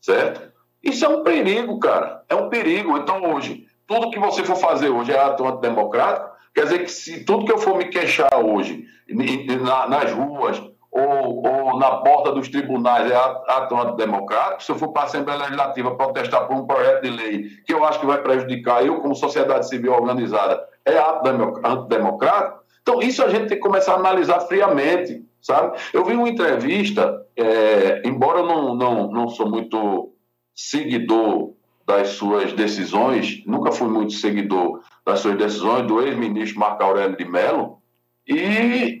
certo? Isso é um perigo, cara. É um perigo. Então, hoje, tudo que você for fazer hoje é ato antidemocrático, quer dizer que se tudo que eu for me queixar hoje nas ruas ou, ou na porta dos tribunais é ato antidemocrático, se eu for para a Assembleia Legislativa protestar por um projeto de lei que eu acho que vai prejudicar eu como sociedade civil organizada, é ato antidemocrático, então isso a gente tem que começar a analisar friamente, sabe? Eu vi uma entrevista, é, embora eu não, não, não sou muito seguidor das suas decisões, nunca fui muito seguidor das suas decisões, do ex-ministro Marco Aurélio de Mello, e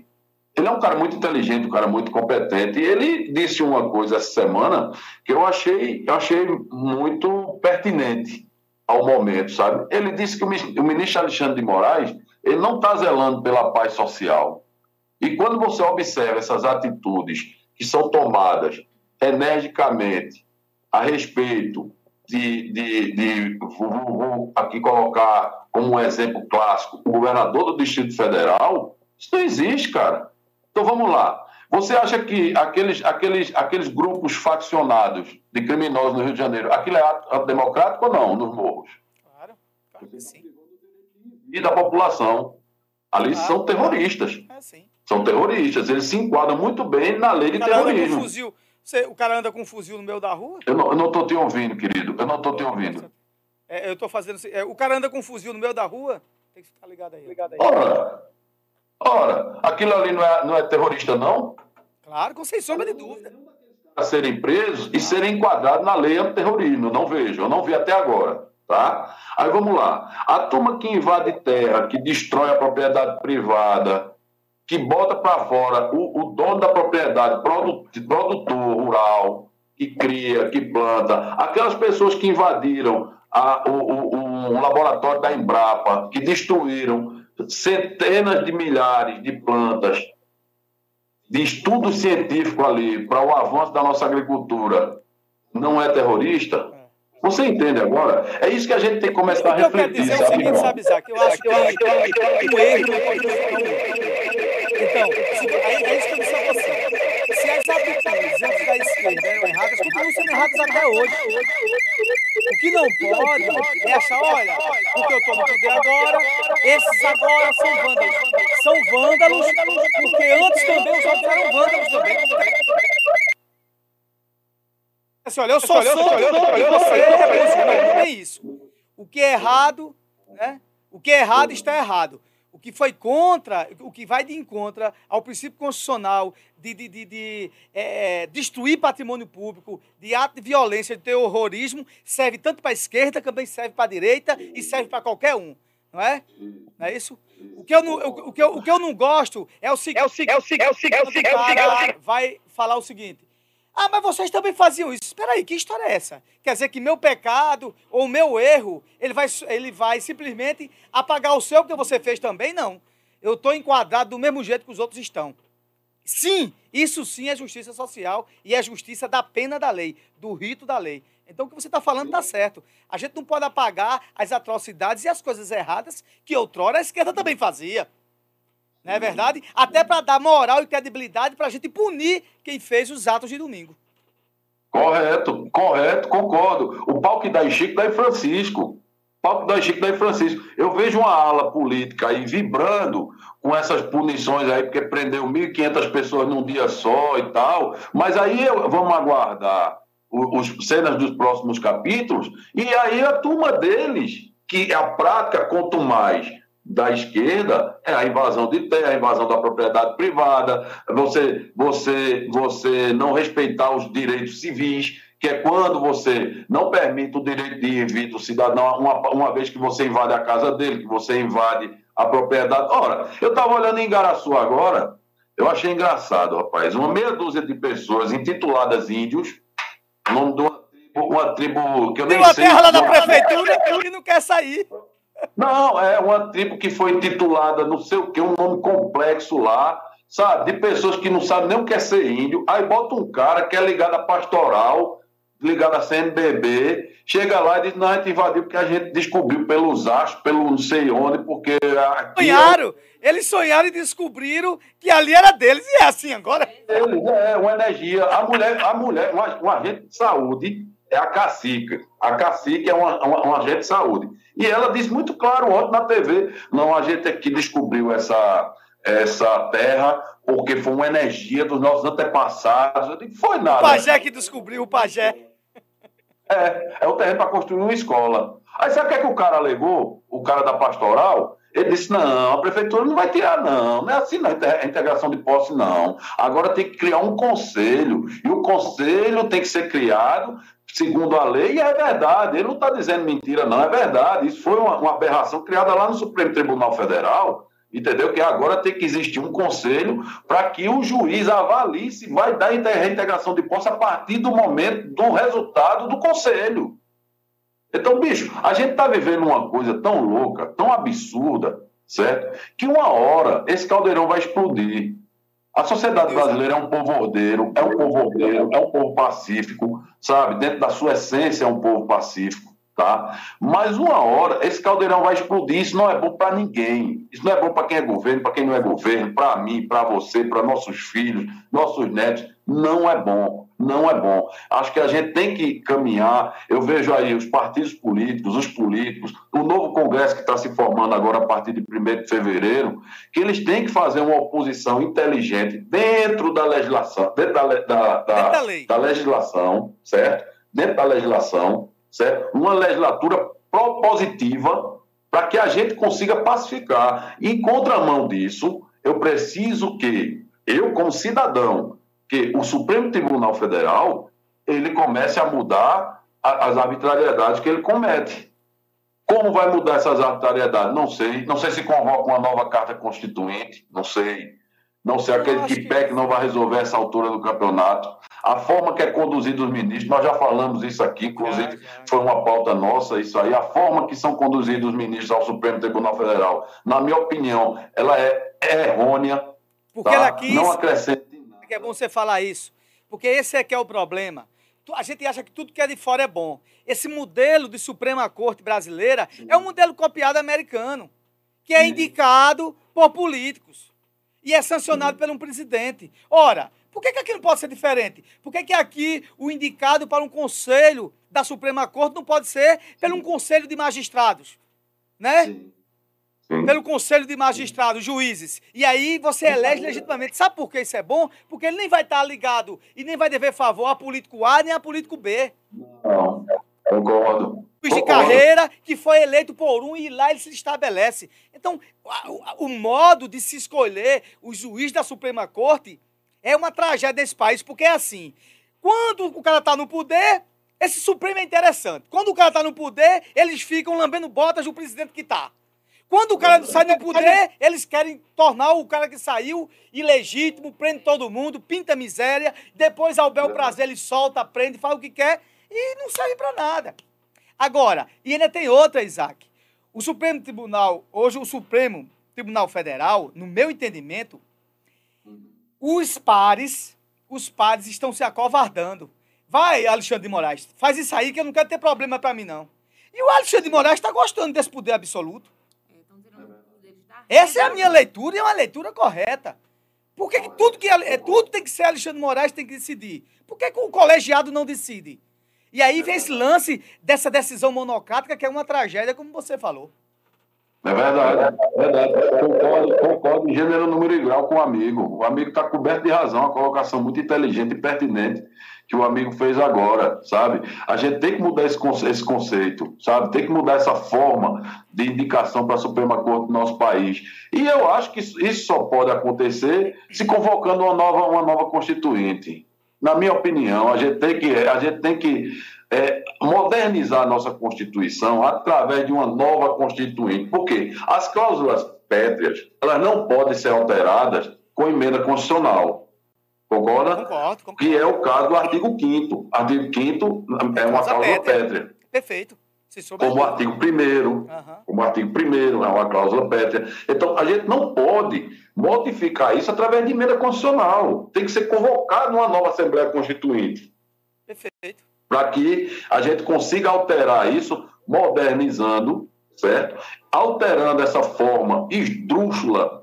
ele é um cara muito inteligente, um cara muito competente, e ele disse uma coisa essa semana que eu achei, eu achei muito pertinente ao momento, sabe? Ele disse que o ministro Alexandre de Moraes, ele não está zelando pela paz social. E quando você observa essas atitudes que são tomadas energicamente a respeito de, de, de vou, vou aqui colocar como um exemplo clássico, o governador do Distrito Federal, isso não existe, cara. Então vamos lá. Você acha que aqueles, aqueles, aqueles grupos faccionados de criminosos no Rio de Janeiro, aquilo é antidemocrático ou não, nos morros? Claro, claro que sim. E da população. Ali claro, são terroristas. É, sim. São terroristas. Eles se enquadram muito bem na lei de terrorismo. Um fuzil você, o cara anda com um fuzil no meio da rua? Eu não, tô te ouvindo, querido. Eu não tô te ouvindo. É, eu tô fazendo. É, o cara anda com um fuzil no meio da rua? Tem que ficar ligado aí. Ligado aí. Ora, ora, aquilo ali não é, não é terrorista, não? Claro, com sem sombra de dúvida. A serem presos e serem enquadrados na lei antiterrorismo. Não vejo, eu não vi até agora. Tá? Aí vamos lá. A turma que invade terra, que destrói a propriedade privada, que bota para fora o, o, dono da propriedade, produtor rural, que cria, que planta, aquelas pessoas que invadiram a, o, o, o, laboratório da Embrapa, que destruíram centenas de milhares de plantas, de estudo científico ali para o avanço da nossa agricultura, não é terrorista? Você entende agora? É isso que a gente tem que começar a refletir. Que eu quero dizer é o seguinte, sabe, Isaac? Eu acho que o erro... Então, é isso que eu disse a você. Se as atitudes antes da esquerda eram erradas, continuam sendo erradas até hoje. O que não pode é achar, olha, porque eu estou no poder agora, esses agora são vândalos. São vândalos porque antes também os outros eram vândalos também. Assim, olha, eu sou santo e você é bonzinho. Não, não é isso. O que é errado, né? O que é errado está errado. O que foi contra, o que vai de encontro ao princípio constitucional de, de, de, de é, destruir patrimônio público, de ato de violência, de terrorismo, serve tanto para a esquerda, também serve para a direita e serve para qualquer um. Não é? Não é isso? O que eu não, o, o que eu, o que eu não gosto é o seguinte. É o seguinte. É o seguinte. É o seguinte. É o seguinte. Vai falar o seguinte. Ah, mas vocês também faziam isso. Espera aí, que história é essa? Quer dizer que meu pecado ou meu erro, ele vai, ele vai simplesmente apagar o seu porque você fez também? Não. Eu estou enquadrado do mesmo jeito que os outros estão. Sim, isso sim é justiça social e é justiça da pena da lei, do rito da lei. Então o que você está falando está certo. A gente não pode apagar as atrocidades e as coisas erradas que outrora a esquerda também fazia. Não é verdade? Até para dar moral e credibilidade para a gente punir quem fez os atos de domingo. Correto, correto, concordo. O pau que dá em Chico dá em Francisco. O pau que dá em Chico dá em Francisco. Eu vejo uma ala política aí vibrando com essas punições aí, porque prendeu 1.500 pessoas num dia só e tal. Mas aí vamos aguardar os cenas dos próximos capítulos, e aí a turma deles, que a prática, quanto mais da esquerda é a invasão de terra, a invasão da propriedade privada, você, você, você não respeitar os direitos civis, que é quando você não permite o direito de ir vir do cidadão, uma, uma vez que você invade a casa dele, que você invade a propriedade. Ora, eu estava olhando em Garaçu agora, eu achei engraçado, rapaz, uma meia dúzia de pessoas intituladas índios, nome de uma tribo, uma tribo que eu Tem nem uma sei... terra lá da prefeitura que não quer sair. Não, é uma tribo que foi intitulada não sei o que, um nome complexo lá, sabe? De pessoas que não sabem nem o que é ser índio. Aí bota um cara que é ligado à pastoral, ligado à CNBB, chega lá e diz: não, a gente invadiu porque a gente descobriu pelos astros, pelo não sei onde, porque. Aqui Sonharam! Eles sonharam e descobriram que ali era deles. E é assim agora. Eles, é uma energia. A mulher, a mulher um, um agente de saúde é a cacica. A cacique é uma, um agente de saúde. E ela disse muito claro ontem na TV: não, a gente aqui descobriu essa, essa terra porque foi uma energia dos nossos antepassados. Eu digo, foi nada. O pajé que descobriu o pajé. É, é o terreno para construir uma escola. Aí sabe o que, é que o cara alegou? O cara da pastoral? Ele disse: não, a prefeitura não vai tirar, não. Não é assim, não. A integração de posse, não. Agora tem que criar um conselho. E o conselho tem que ser criado segundo a lei, e é verdade. Ele não está dizendo mentira, não. É verdade. Isso foi uma, uma aberração criada lá no Supremo Tribunal Federal. Entendeu? Que agora tem que existir um conselho para que o juiz avalie se vai dar reintegração de posse a partir do momento do resultado do conselho. Então, bicho, a gente está vivendo uma coisa tão louca, tão absurda, certo? Que uma hora esse caldeirão vai explodir. A sociedade brasileira é um povo ordeiro, é um povo ordeiro, é um povo pacífico, sabe? Dentro da sua essência é um povo pacífico, tá? Mas uma hora esse caldeirão vai explodir, isso não é bom para ninguém. Isso não é bom para quem é governo, para quem não é governo, para mim, para você, para nossos filhos, nossos netos. Não é bom, não é bom. Acho que a gente tem que caminhar. Eu vejo aí os partidos políticos, os políticos, o novo Congresso que está se formando agora a partir de 1 de fevereiro, que eles têm que fazer uma oposição inteligente dentro da legislação, dentro da, da, da, da legislação, certo? Dentro da legislação, certo? Uma legislatura propositiva para que a gente consiga pacificar. Em contramão disso, eu preciso que eu, como cidadão, que o Supremo Tribunal Federal ele comece a mudar as arbitrariedades que ele comete. Como vai mudar essas arbitrariedades? Não sei. Não sei se convoca uma nova carta constituinte, não sei. Não sei, aquele que pé que não vai resolver essa altura do campeonato. A forma que é conduzido os ministros, nós já falamos isso aqui, inclusive foi uma pauta nossa, isso aí. A forma que são conduzidos os ministros ao Supremo Tribunal Federal, na minha opinião, ela é errônea. Porque tá? ela quis. Não acrescenta. É bom você falar isso. Porque esse é que é o problema. A gente acha que tudo que é de fora é bom. Esse modelo de Suprema Corte brasileira é um modelo copiado americano, que é indicado por políticos e é sancionado por um presidente. Ora, por que, que aqui não pode ser diferente? Por que, que aqui o indicado para um conselho da Suprema Corte não pode ser pelo um conselho de magistrados? Né? Pelo conselho de magistrados, juízes. E aí você elege legitimamente. Sabe por que isso é bom? Porque ele nem vai estar ligado e nem vai dever favor a político A nem a político B. Não, concordo. Juiz de carreira que foi eleito por um e lá ele se estabelece. Então, o, o modo de se escolher o juiz da Suprema Corte é uma tragédia nesse país, porque é assim: quando o cara está no poder, esse Supremo é interessante. Quando o cara está no poder, eles ficam lambendo botas do presidente que está. Quando o cara sai do poder, eles querem tornar o cara que saiu ilegítimo, prende todo mundo, pinta miséria, depois ao bel prazer ele solta, prende, faz o que quer e não serve para nada. Agora, e ainda tem outra, Isaac. O Supremo Tribunal, hoje o Supremo Tribunal Federal, no meu entendimento, os pares, os pares estão se acovardando. Vai, Alexandre de Moraes, faz isso aí que eu não quero ter problema para mim, não. E o Alexandre de Moraes está gostando desse poder absoluto. Essa é a minha leitura e é uma leitura correta. Por que, que tudo que é, tudo tem que ser Alexandre Moraes tem que decidir? Por que, que o colegiado não decide? E aí vem esse lance dessa decisão monocrática que é uma tragédia, como você falou. É verdade, é verdade. Concordo, concordo em gênero, número e grau com o amigo. O amigo está coberto de razão, uma colocação muito inteligente e pertinente que o amigo fez agora, sabe? A gente tem que mudar esse, esse conceito, sabe? Tem que mudar essa forma de indicação para a Suprema Corte do nosso país. E eu acho que isso, isso só pode acontecer se convocando uma nova, uma nova constituinte. Na minha opinião, a gente tem que, a gente tem que é, modernizar a nossa Constituição através de uma nova Constituinte. Por quê? As cláusulas pétreas, elas não podem ser alteradas com emenda constitucional. Concorda? Concordo, concordo. Que é o caso do artigo 5 Artigo 5 é uma Cláusula pétrea. pétrea. Perfeito. Como o artigo 1 como o artigo 1 é uma cláusula pétrea. Então, a gente não pode modificar isso através de emenda constitucional. Tem que ser convocado uma nova Assembleia Constituinte Perfeito. para que a gente consiga alterar isso, modernizando, certo? Alterando essa forma esdrúxula,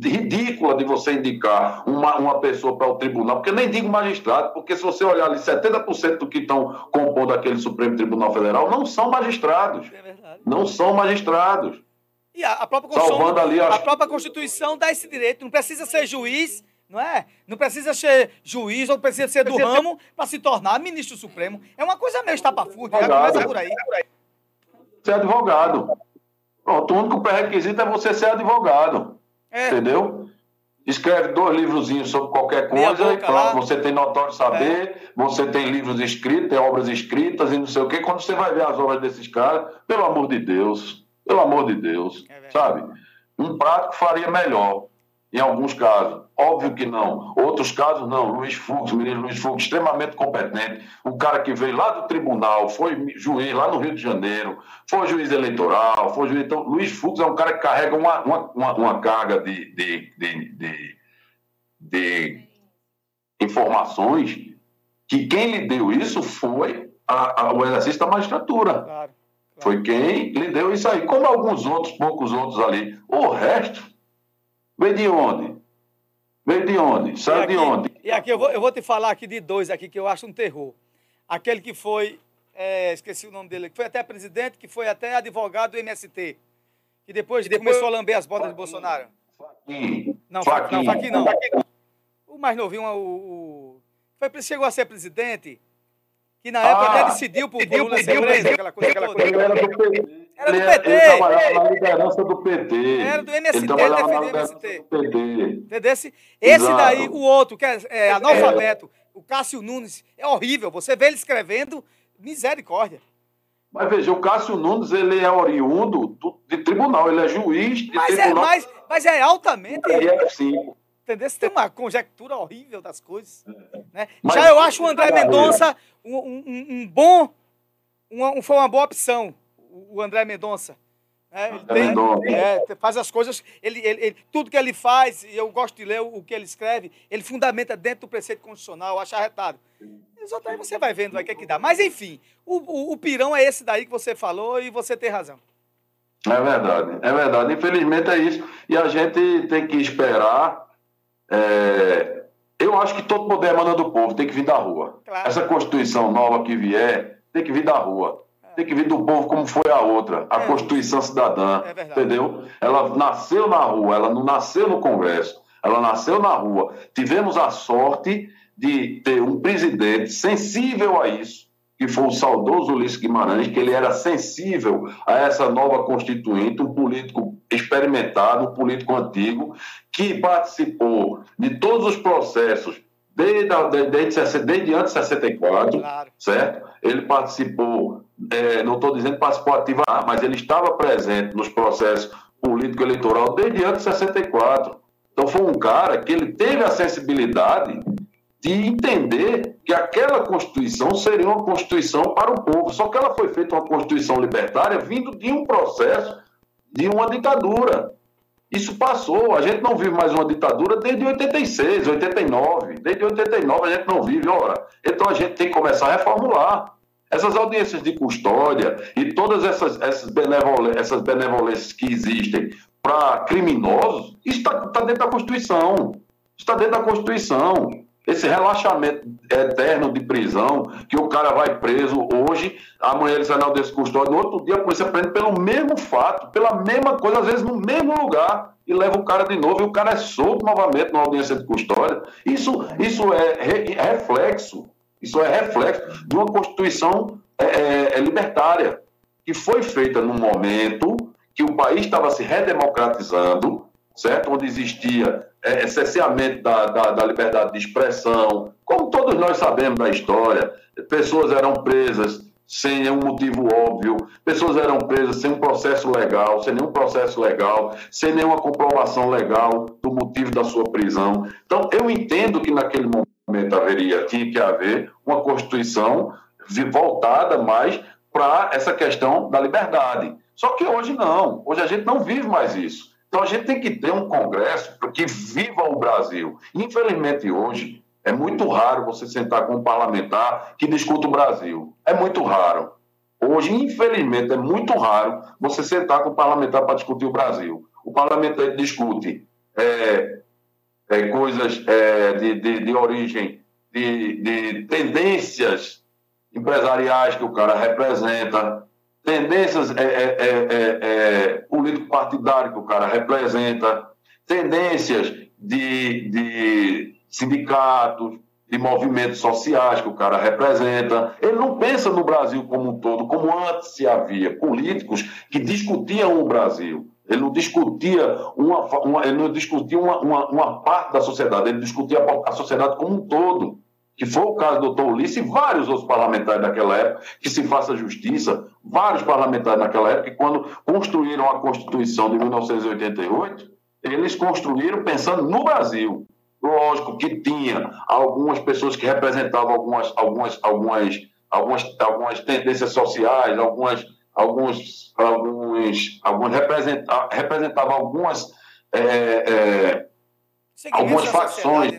ridícula de você indicar uma, uma pessoa para o tribunal, porque eu nem digo magistrado, porque se você olhar ali, 70% do que estão compondo aquele Supremo Tribunal Federal não são magistrados. Não são magistrados. E a, a própria Constituição, Salvando ali as- a própria Constituição dá esse direito. Não precisa ser juiz, não é? Não precisa ser juiz ou precisa ser do ramo para se tornar ministro supremo. É uma coisa meio estapafúrdia, já começa por aí. Ser advogado. Pronto, o único pré-requisito é você ser advogado. É. Entendeu? Escreve dois livrozinhos sobre qualquer coisa e pronto, lá. você tem notório saber, você tem livros escritos, tem obras escritas e não sei o quê. Quando você vai ver as obras desses caras, pelo amor de Deus, pelo amor de Deus, sabe? Um prático faria melhor, em alguns casos. Óbvio que não. Outros casos, não. Luiz Fux, o menino Luiz Fux, extremamente competente. Um cara que veio lá do tribunal, foi juiz lá no Rio de Janeiro, foi juiz eleitoral, foi juiz. Então, Luiz Fux é um cara que carrega uma, uma, uma, carga de, de, de, de, de informações que quem lhe deu isso foi a- a- o exercício da magistratura. Foi quem lhe deu isso aí. Como alguns outros, poucos outros ali. O resto veio de onde? Veio de onde? Saiu de onde? E aqui eu vou, eu vou te falar aqui de dois aqui que eu acho um terror. Aquele que foi, é, esqueci o nome dele, que foi até presidente, que foi até advogado do MST. Que depois, começou a lamber as botas de Bolsonaro. Não, Faquin, não, não. O mais novinho, o, o- foi, chegou a ser presidente, que na época Ah, até decidiu por por Lula ser preso, aquela coisa toda. Ele era do PT. Era do PT. ele trabalhava na liderança do PT. Era do MST, Ele trabalhava ele na do PT. Entendeu? Esse, Exato. daí, o outro, que é, é analfabeto, o Cássio Nunes, é horrível. Você vê ele escrevendo, misericórdia. Mas veja, o Cássio Nunes ele é oriundo do- de tribunal, ele é juiz de Mas é, tribunal. mas, mas é altamente. É F5. Entendeu? Você tem uma conjectura horrível das coisas. Né? Mas- Já eu acho o André Mendonça um, um- um- bom. uma- um- foi uma boa opção, o André Mendonça. né? Ele André Mendonça. é, faz as coisas, ele, ele- ele- tudo que ele faz, e eu gosto de ler o, o que ele escreve, ele fundamenta dentro do preceito constitucional, acho arretado. Os outros aí você vai vendo vai, o que, é que dá. Mas enfim, o, o, o pirão é esse daí que você falou e você tem razão. É verdade, é verdade. Infelizmente é isso. E a gente tem que esperar. é, Eu acho que todo poder emana do povo, tem que vir da rua. Essa Constituição nova que vier, tem que vir da rua. Tem que vir do povo como foi a outra, a Constituição Cidadã. entendeu? Ela nasceu na rua, ela não nasceu no Congresso, ela nasceu na rua. Tivemos a sorte de ter um presidente sensível a isso, que foi o saudoso Ulisses Guimarães, que ele era sensível a essa nova constituinte, um político experimentado, um político antigo, que participou de todos os processos desde, desde, 60 desde antes de 64, certo? Ele participou, eh, não estou dizendo participou ativa, mas ele estava presente nos processos político-eleitoral desde antes de 64. Então foi um cara que ele teve a sensibilidade de entender que aquela Constituição seria uma Constituição para o povo. Só que ela foi feita uma Constituição libertária vindo de um processo de uma ditadura. Isso passou. A gente não vive mais uma ditadura desde 86, 89. Desde 89 a gente não vive, ora. Então a gente tem que começar a reformular. Essas audiências de custódia e todas essas, essas, benevole- essas benevolências que existem para criminosos, está dentro da Constituição. Está dentro da Constituição. Esse relaxamento eterno de prisão, que o cara vai preso hoje, amanhã ele sai na audiência de custódia, no outro dia a polícia prende pelo mesmo fato, pela mesma coisa, às vezes no mesmo lugar, e leva o cara de novo, e o cara é solto novamente na audiência de custódia. Isso, isso é re- reflexo, isso é reflexo de uma Constituição é, é, é, libertária, que foi feita num momento que o país estava se redemocratizando, certo? Onde existia é, cerceamento da, da, da liberdade de expressão, como todos nós sabemos da história. Pessoas eram presas sem nenhum motivo óbvio, pessoas eram presas sem um processo legal, sem nenhum processo legal, sem nenhuma comprovação legal do motivo da sua prisão. Então, eu entendo que naquele momento haveria, tinha que haver uma Constituição voltada mais para essa questão da liberdade. Só que hoje não, hoje a gente não vive mais isso. Então a gente tem que ter um Congresso que viva o Brasil. Infelizmente hoje é muito raro você sentar com um parlamentar que discuta o Brasil. É muito raro. Hoje, infelizmente, é muito raro você sentar com um parlamentar para discutir o Brasil. O parlamentar discute é, é, coisas é, de, de, de origem, de, de tendências empresariais que o cara representa, tendências é, é, é, é, é, político-partidário que o cara representa, tendências de, de sindicatos, de movimentos sociais que o cara representa. Ele não pensa no Brasil como um todo, como antes se havia políticos que discutiam o Brasil. Ele não discutia uma, uma- ele não discutia uma, uma, uma parte da sociedade, ele discutia a, a sociedade como um todo. Que foi o caso do doutor Ulisses e vários outros parlamentares daquela época, que se faça justiça, vários parlamentares naquela época, que quando construíram a Constituição de 1988, eles construíram pensando no Brasil. Lógico que tinha algumas pessoas que representavam algumas, algumas, algumas, algumas, algumas tendências sociais, algumas, alguns, alguns, alguns representa, representavam algumas, é, é, algumas facções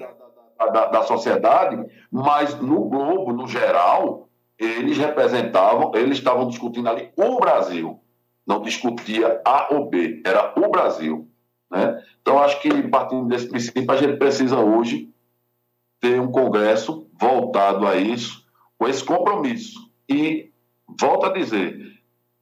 da, da, da sociedade, mas no globo, no geral, eles representavam, eles estavam discutindo ali o Brasil, não discutia A ou B, era o Brasil. Né? Então, acho que, partindo desse princípio, a gente precisa hoje ter um Congresso voltado a isso, com esse compromisso. E, volto a dizer,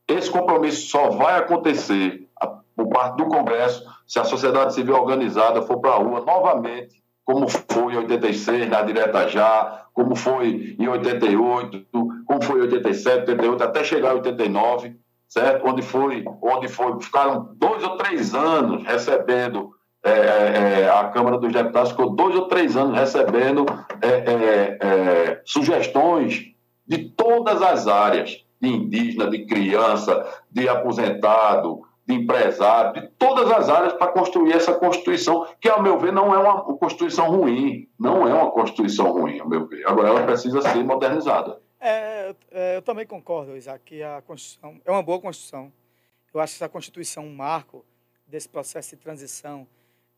esse compromisso só vai acontecer por parte do Congresso se a sociedade civil organizada for para a rua novamente, como foi em 86, na Direta Já, como foi em 88, como foi em 87, 88, até chegar em 89, certo? Onde foi, onde foi, ficaram dois ou três anos recebendo, é, é, a Câmara dos Deputados ficou dois ou três anos recebendo é, é, é, sugestões de todas as áreas, de indígena, de criança, de aposentado, de empresário, de todas as áreas para construir essa Constituição, que, ao meu ver, não é uma Constituição ruim. Não é uma Constituição ruim, ao meu ver. Agora, ela precisa ser modernizada. É, é, eu também concordo, Isaac, que a Constituição é uma boa Constituição. Eu acho que essa Constituição é um marco desse processo de transição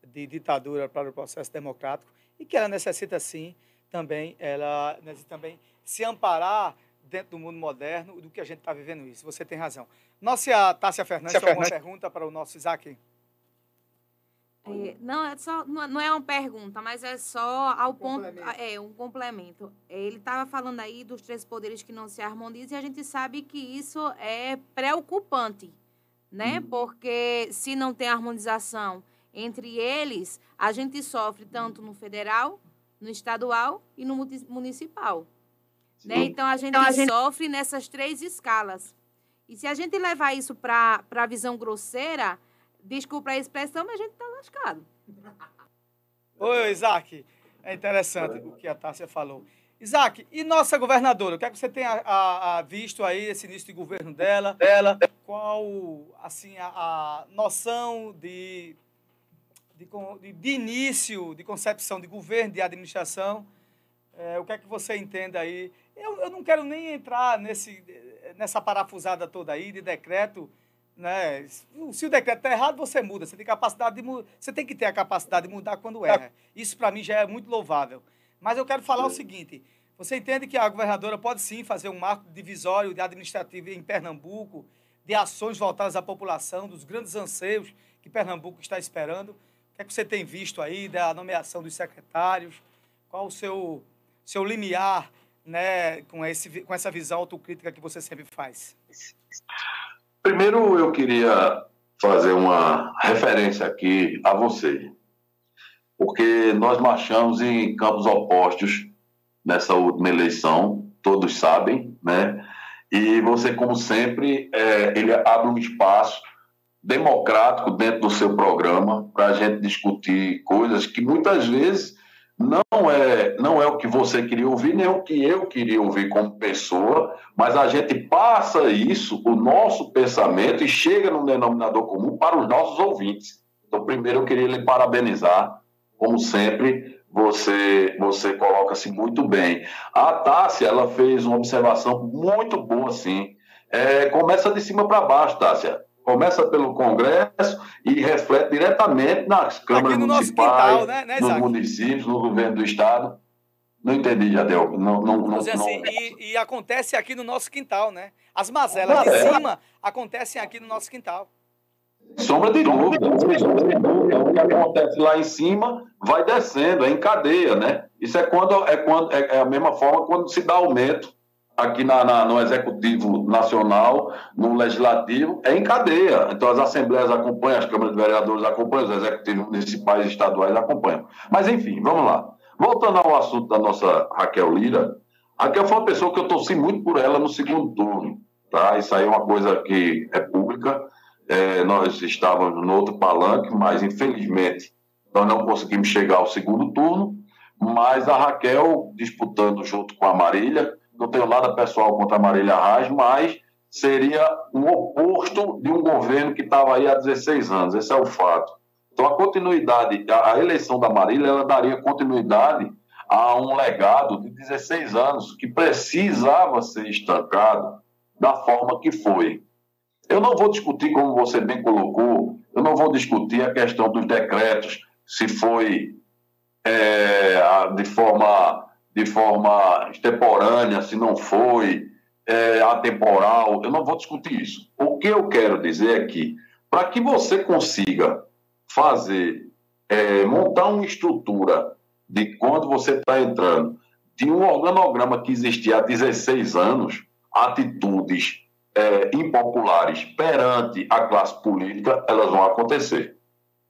de ditadura para o processo democrático e que ela necessita, sim, também, ela também se amparar dentro do mundo moderno do que a gente está vivendo isso. Você tem razão. Nossa Tássia Fernandes, tem alguma pergunta para o nosso Isaac? É, não, é só, não é uma pergunta, mas é só ao um ponto. É, um complemento. Ele estava falando aí dos três poderes que não se harmonizam e a gente sabe que isso é preocupante, né? Hum. Porque se não tem harmonização entre eles, a gente sofre tanto no federal, no estadual e no municipal. Né? Então, a gente, então, a gente sofre nessas três escalas. E se a gente levar isso para a visão grosseira, desculpa a expressão, mas a gente está lascado. (laughs) Oi, Isaac. É interessante o que a Tássia falou. Isaac, e nossa governadora? O que é que você tem a, a, a visto aí, esse início de governo dela? dela? Qual, assim, a, a noção de, de, de, início, de concepção de governo, de administração? É, o que é que você entende aí? Eu, eu não quero nem entrar nesse, nessa parafusada toda aí de decreto, né? Se o decreto está errado, você muda. Você tem capacidade de você tem que ter a capacidade de mudar quando erra. Isso para mim já é muito louvável. Mas eu quero falar o seguinte: você entende que a governadora pode sim fazer um marco divisório de administrativo em Pernambuco, de ações voltadas à população, dos grandes anseios que Pernambuco está esperando? O que é que você tem visto aí da nomeação dos secretários? Qual o seu, seu limiar né, com, esse, com essa visão autocrítica que você sempre faz? Primeiro, eu queria fazer uma referência aqui a você, porque nós marchamos em campos opostos nessa última eleição, todos sabem, né? E você, como sempre, é, ele abre um espaço democrático dentro do seu programa para a gente discutir coisas que muitas vezes não é, não é o que você queria ouvir, nem o que eu queria ouvir como pessoa, mas a gente passa isso, o nosso pensamento, e chega no denominador comum para os nossos ouvintes. Então, primeiro eu queria lhe parabenizar, como sempre, você você coloca-se muito bem. A Tássia, ela fez uma observação muito boa, sim. É, começa de cima para baixo, Tássia começa pelo Congresso e reflete diretamente nas câmaras no municipais, quintal, né? Né, nos municípios, no governo do Estado. Não entendi, Jadel. Não, não, não, assim, não... E, e, acontece aqui no nosso quintal, né? As mazelas de cima acontecem aqui no nosso quintal. Sombra de dúvida. O que acontece lá em cima vai descendo, é em cadeia, né? Isso é quando é, quando, é, é a mesma forma quando se dá aumento aqui na, na, no Executivo Nacional, no Legislativo, é em cadeia. Então, as assembleias acompanham, as câmaras de vereadores acompanham, os executivos municipais e estaduais acompanham. Mas, enfim, vamos lá. Voltando ao assunto da nossa Raquel Lira, Raquel foi uma pessoa que eu torci muito por ela no segundo turno. Tá? Isso aí é uma coisa que é pública. É, nós estávamos no outro palanque, mas, infelizmente, nós não conseguimos chegar ao segundo turno. Mas a Raquel, disputando junto com a Marília, não tenho nada pessoal contra a Marília Reis, mas seria o oposto de um governo que estava aí há 16 anos, esse é o fato. Então, a continuidade, a eleição da Marília, ela daria continuidade a um legado de 16 anos que precisava ser estancado da forma que foi. Eu não vou discutir, como você bem colocou, eu não vou discutir a questão dos decretos, se foi é, de forma de forma extemporânea, se não foi, é, atemporal, eu não vou discutir isso. O que eu quero dizer é que, para que você consiga fazer, é, montar uma estrutura de quando você está entrando, de um organograma que existia há 16 anos, atitudes é, impopulares perante a classe política, elas vão acontecer.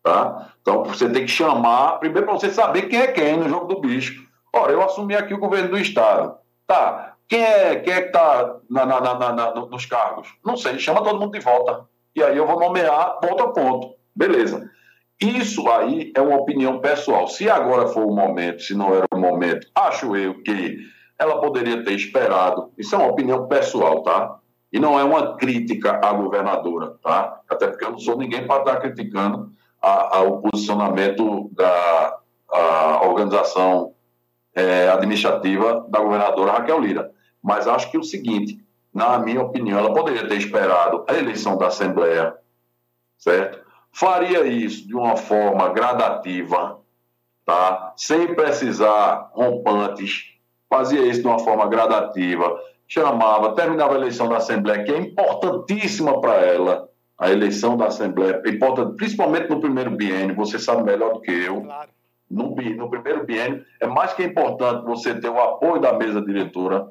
Tá? Então, você tem que chamar, primeiro para você saber quem é quem no jogo do bicho. Ora, eu assumi aqui o governo do Estado. Tá. Quem é, quem é que está na, na, na, na, nos cargos? Não sei, chama todo mundo de volta. E aí eu vou nomear ponto a ponto. Beleza. Isso aí é uma opinião pessoal. Se agora for o momento, se não era o momento, acho eu que ela poderia ter esperado. Isso é uma opinião pessoal, tá? E não é uma crítica à governadora, tá? Até porque eu não sou ninguém para estar criticando a, a, o posicionamento da organização é, administrativa da governadora Raquel Lira. Mas acho que o seguinte, na minha opinião, ela poderia ter esperado a eleição da Assembleia, certo? Faria isso de uma forma gradativa, tá? Sem precisar rompantes, fazia isso de uma forma gradativa, chamava, terminava a eleição da Assembleia, que é importantíssima para ela, a eleição da Assembleia, é importante, principalmente no primeiro biênio, você sabe melhor do que eu. Claro. No, no primeiro biênio, é mais que importante você ter o apoio da mesa diretora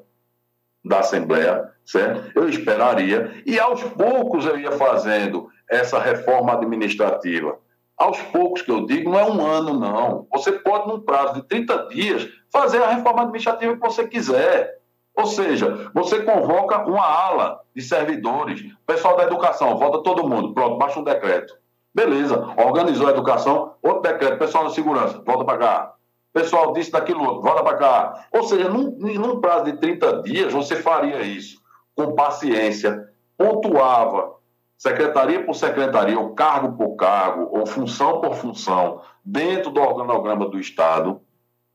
da Assembleia, certo? Eu esperaria, e aos poucos eu ia fazendo essa reforma administrativa. Aos poucos que eu digo, não é um ano, não. Você pode, num prazo de 30 dias, fazer a reforma administrativa que você quiser. Ou seja, você convoca uma ala de servidores, pessoal da educação, vota todo mundo, pronto, baixa um decreto. Beleza, organizou a educação, outro decreto, pessoal da segurança, volta para cá. Pessoal disse daquilo outro, volta para cá. Ou seja, num, num prazo de 30 dias, você faria isso com paciência, pontuava secretaria por secretaria, ou cargo por cargo, ou função por função, dentro do organograma do Estado,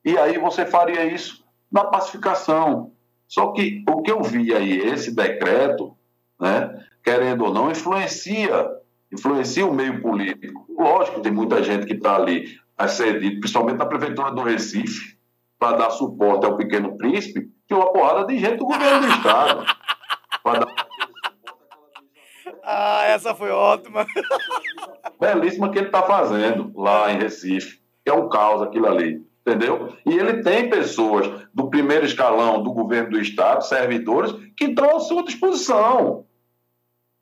e aí você faria isso na pacificação. Só que o que eu vi aí, esse decreto, né, querendo ou não, influencia, influencia o meio político. Lógico que tem muita gente que está ali acedido, principalmente na Prefeitura do Recife, para dar suporte ao Pequeno Príncipe, que é uma porrada de gente do governo do Estado. (laughs) para dar ah, essa foi ótima. Belíssima que ele está fazendo lá em Recife. É um caos aquilo ali. Entendeu? E ele tem pessoas do primeiro escalão do governo do Estado, servidores, que estão à sua disposição.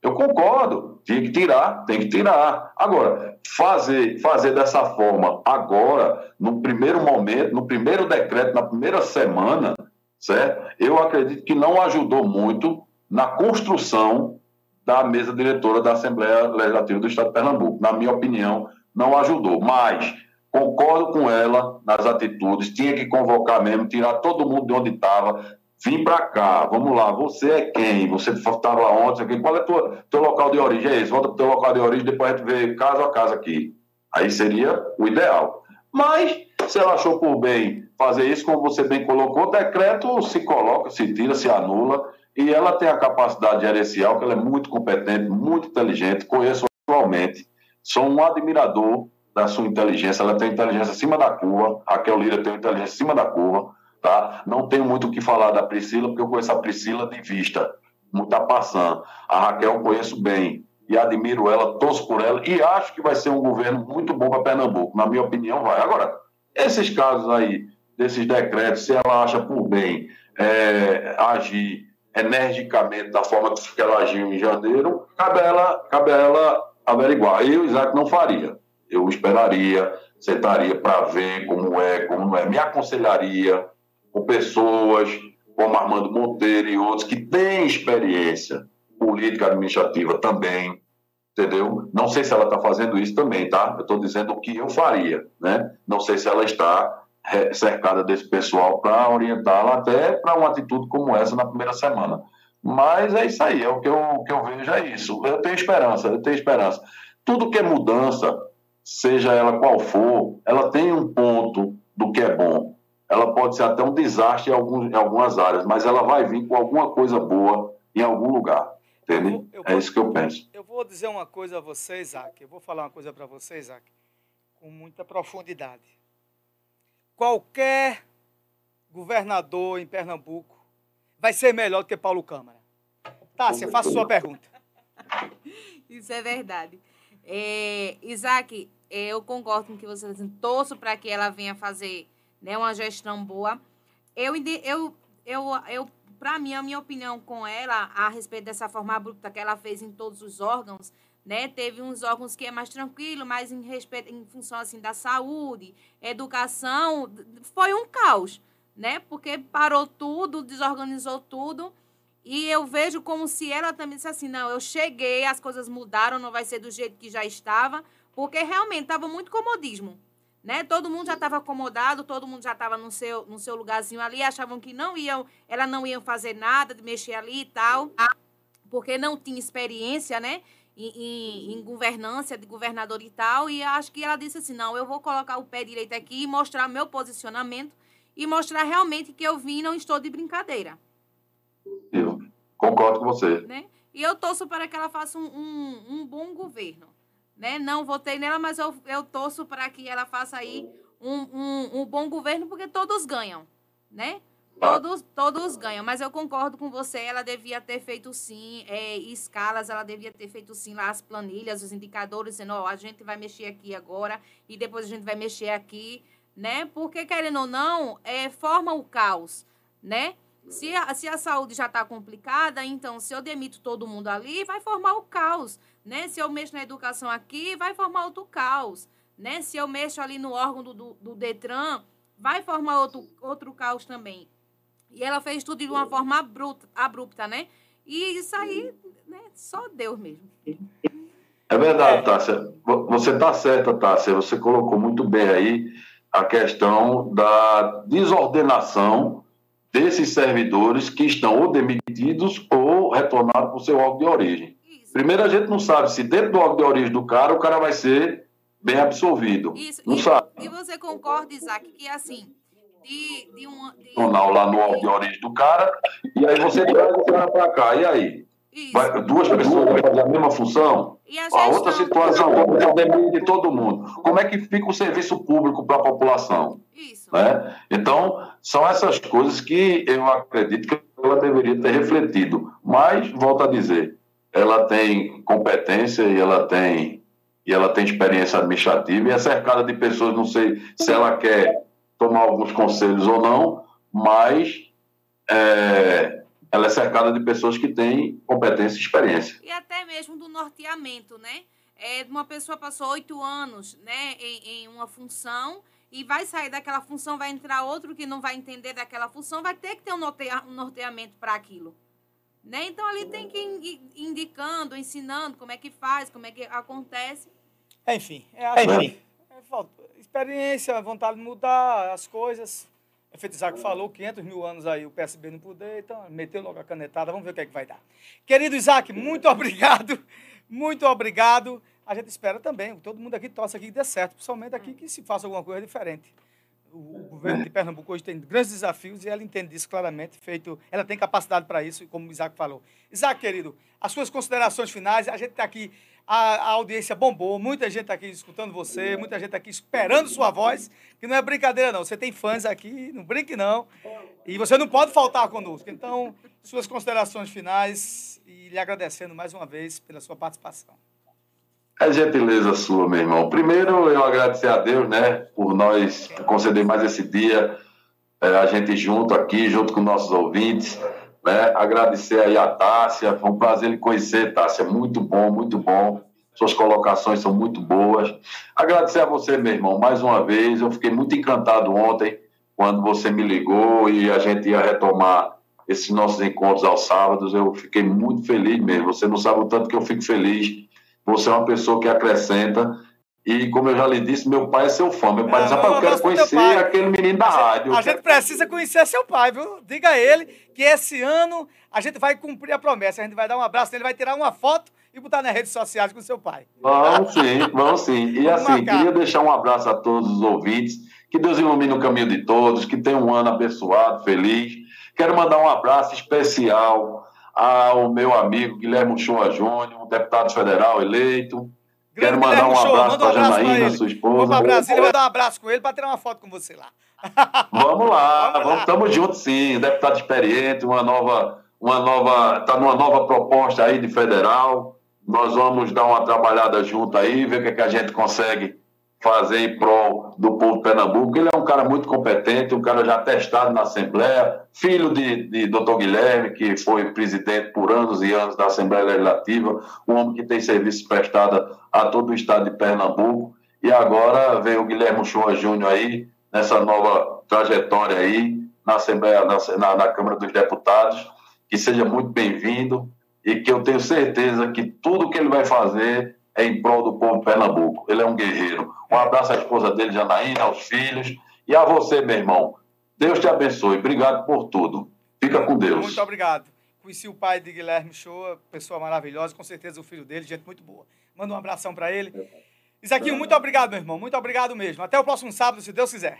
Eu concordo. Tem que tirar, tem que tirar. Agora, fazer, fazer dessa forma agora, no primeiro momento, no primeiro decreto, na primeira semana, certo? Eu acredito que não ajudou muito na construção da mesa diretora da Assembleia Legislativa do Estado de Pernambuco. Na minha opinião, não ajudou. Mas concordo com ela nas atitudes, tinha que convocar mesmo, tirar todo mundo de onde estava, vir para cá, vamos lá, você é quem? Você estava ontem, qual é o teu local de origem? É esse, volta para o teu local de origem, depois a gente vê caso a caso aqui. Aí seria o ideal. Mas, se ela achou por bem fazer isso, como você bem colocou, o decreto se coloca, se tira, se anula, e ela tem a capacidade gerencial, que ela é muito competente, muito inteligente, conheço atualmente, sou um admirador da sua inteligência, ela tem inteligência acima da curva, Raquel Lira tem inteligência acima da curva, tá? Não tenho muito o que falar da Priscila, porque eu conheço a Priscila de vista, muito tá passando. A Raquel eu conheço bem e admiro ela, torço por ela e acho que vai ser um governo muito bom para Pernambuco, na minha opinião vai. Agora, esses casos aí, desses decretos, se ela acha por bem é, agir energicamente da forma que ela agiu em janeiro, cabe a ela, cabe a ela averiguar. Eu, Isaac, não faria. Eu esperaria, sentaria para ver como é, como não é. Me aconselharia com pessoas como Armando Monteiro e outros que têm experiência política administrativa também, entendeu? Não sei se ela está fazendo isso também, tá? Eu estou dizendo o que eu faria, né? Não sei se ela está cercada desse pessoal para orientá-la até para uma atitude como essa na primeira semana. Mas é isso aí, é o que eu, o que eu vejo, é isso. Eu tenho esperança, eu tenho esperança. Tudo que é mudança, seja ela qual for, ela tem um ponto do que é bom. Ela pode ser até um desastre em, alguns, em algumas áreas, mas ela vai vir com alguma coisa boa em algum lugar. Entende? Eu, eu é vou, isso que eu penso. Eu vou dizer uma coisa a você, Isaac. Eu vou falar uma coisa para você, Isaac, com muita profundidade qualquer governador em Pernambuco vai ser melhor do que Paulo Câmara. Tássia, faça sua pergunta. (laughs) Isso é verdade. É, Isaac, eu concordo com o que você está dizendo. Torço para que ela venha fazer né, uma gestão boa. Eu, eu, eu, eu para mim, a minha opinião com ela a respeito dessa forma abrupta que ela fez em todos os órgãos, né? Teve uns órgãos que é mais tranquilo, mais em respeito, em função assim da saúde, educação, foi um caos, né? Porque parou tudo, desorganizou tudo. E eu vejo como se ela também disse assim: não, eu cheguei, as coisas mudaram, não vai ser do jeito que já estava, porque realmente estava muito comodismo. Né? Todo mundo já estava acomodado, todo mundo já estava no seu, no seu lugarzinho ali, achavam que não iam, ela não ia fazer nada de mexer ali e tal. porque não tinha experiência, né? Em, em, em, governança de governador e tal, e acho que ela disse assim, não, eu vou colocar o pé direito aqui e mostrar meu posicionamento e mostrar realmente que eu vim e não estou de brincadeira. Eu concordo com você. Né? E eu torço para que ela faça um, um, um bom governo. Né? Não votei nela, mas eu, eu torço para que ela faça aí um, um, um bom governo, porque todos ganham, né? Todos, todos ganham, mas eu concordo com você, ela devia ter feito sim é, escalas, ela devia ter feito sim lá as planilhas, os indicadores, dizendo, ó, a gente vai mexer aqui agora e depois a gente vai mexer aqui, né? Porque, querendo ou não, é, forma o caos, né? Se a, se a saúde já está complicada, então se eu demito todo mundo ali, vai formar o caos, né? Se eu mexo na educação aqui, vai formar outro caos, né? Se eu mexo ali no órgão do, do, do Detran, vai formar outro, outro caos também. E ela fez tudo de uma forma abrupta, abrupta né? E isso aí, né, só Deus mesmo. É verdade, Tássia. Você está certa, Tássia. Você colocou muito bem aí a questão da desordenação desses servidores que estão ou demitidos ou retornados para o seu órgão de origem. Primeiro, a gente não sabe se dentro do órgão de origem do cara, o cara vai ser bem absolvido. Isso. Não e, sabe. E você concorda, Isaac, que assim, de, de uma. De... lá no órgão de origem do cara, e aí você traz o cara para cá, e aí? Vai, duas pessoas vão fazer a mesma função? E a, a outra situação, como demite de todo mundo. Como é que fica o serviço público para a população? Isso. Né? Então, são essas coisas que eu acredito que ela deveria ter refletido. Mas, volto a dizer, ela tem competência e ela tem, e ela tem experiência administrativa e é cercada de pessoas, não sei se ela quer tomar alguns conselhos ou não, mas é, ela é cercada de pessoas que têm competência e experiência. E até mesmo do norteamento, né? É, uma pessoa passou oito anos né, em, em, uma função e vai sair daquela função, vai entrar outro que não vai entender daquela função, vai ter que ter um, um norteamento para aquilo. Né? Então, ali tem que ir indicando, ensinando como é que faz, como é que acontece. Enfim, é, assim, é, falta experiência, vontade de mudar as coisas. É feito Isaac falou, 500 mil anos aí o PSB não poder, então meteu logo a canetada, vamos ver o que é que vai dar. Querido Isaac, muito obrigado, muito obrigado. A gente espera também, todo mundo aqui torce aqui que dê certo, principalmente aqui que se faça alguma coisa diferente. O governo de Pernambuco hoje tem grandes desafios e ela entende isso claramente, feito, ela tem capacidade para isso, como o Isaac falou. Isaac, querido, as suas considerações finais, a gente está aqui a, a, audiência bombou, muita gente aqui escutando você, muita gente aqui esperando sua voz, que não é brincadeira não, você tem fãs aqui, não brinque não, e você não pode faltar conosco. Então, suas considerações finais e lhe agradecendo mais uma vez pela sua participação. É gentileza sua, meu irmão. Primeiro, eu agradecer a Deus, né, por nós conceder mais esse dia, é, a gente junto aqui, junto com nossos ouvintes, né? Agradecer aí a Tássia, foi um prazer lhe conhecer, Tássia, muito bom, muito bom. Suas colocações são muito boas. Agradecer a você, meu irmão, mais uma vez. Eu fiquei muito encantado ontem, quando você me ligou e a gente ia retomar esses nossos encontros aos sábados. Eu fiquei muito feliz mesmo. Você não sabe o tanto que eu fico feliz. Você é uma pessoa que acrescenta e, como eu já lhe disse, meu pai é seu fã. Meu pai diz, rapaz, eu quero conhecer aquele menino da a rádio. A gente precisa conhecer seu pai, viu? Diga a ele que esse ano a gente vai cumprir a promessa. A gente vai dar um abraço nele, vai tirar uma foto e botar nas redes sociais com seu pai. Vamos sim, vamos sim. E vamos assim, marcar. queria deixar um abraço a todos os ouvintes. Que Deus ilumine o caminho de todos, que tenham um ano abençoado, feliz. Quero mandar um abraço especial ao meu amigo Guilherme Shoa Júnior, deputado federal eleito Quero mandar um abraço para a Janaína, sua esposa. Vamos para Brasília, vou dar um abraço com ele para tirar uma foto com você lá. (laughs) Vamos lá, vamos, estamos juntos sim. Deputado experiente, uma nova, uma nova, está numa nova proposta aí de federal. Nós vamos dar uma trabalhada junto aí, ver o que, é que a gente consegue fazer em prol do povo de Pernambuco. Ele é um cara muito competente, um cara já testado na Assembleia, filho de, de Dr. Guilherme, que foi presidente por anos e anos da Assembleia Legislativa, um homem que tem serviço prestado a todo o estado de Pernambuco. E agora vem o Guilherme Chua Júnior aí, nessa nova trajetória aí, na Assembleia, na, na Câmara dos Deputados. Que seja muito bem-vindo e que eu tenho certeza que tudo que ele vai fazer é em prol do povo de Pernambuco. Ele é um guerreiro. Um abraço à esposa dele, Janaína, aos filhos e a você, meu irmão. Deus te abençoe. Obrigado por tudo. Fica com Deus. Muito obrigado. Conheci o pai de Guilherme Shoa, pessoa maravilhosa, com certeza o filho dele, gente muito boa. Manda um abração para ele. Isaquinho, muito obrigado, meu irmão. Muito obrigado mesmo. Até o próximo sábado, se Deus quiser.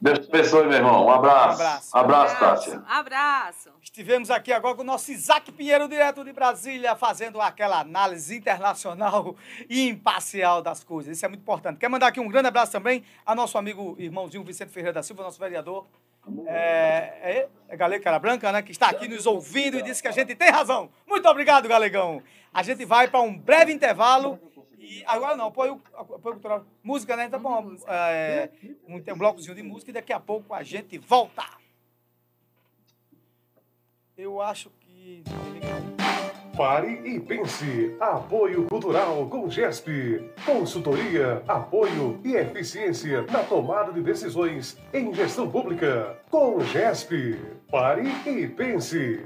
Deus te abençoe, meu irmão. Um abraço. Um abraço. Abraço, Tássia. Abraço. Estivemos aqui agora com o nosso Isaac Pinheiro, direto de Brasília, fazendo aquela análise internacional e imparcial das coisas. Isso é muito importante. Quer mandar aqui um grande abraço também ao nosso amigo irmãozinho Vicente Ferreira da Silva, nosso vereador. É, é, é Galego Cara Branca, né? Que está aqui nos ouvindo e disse que a gente tem razão. Muito obrigado, Galegão. A gente vai para um breve intervalo. E agora não, apoio, apoio cultural. Música, né? Então, bom, é, um, tem um blocozinho de música e daqui a pouco a gente volta. Eu acho que. Pare e pense. Apoio Cultural com GESP. Consultoria, apoio e eficiência na tomada de decisões em gestão pública. Com GESP. Pare e pense.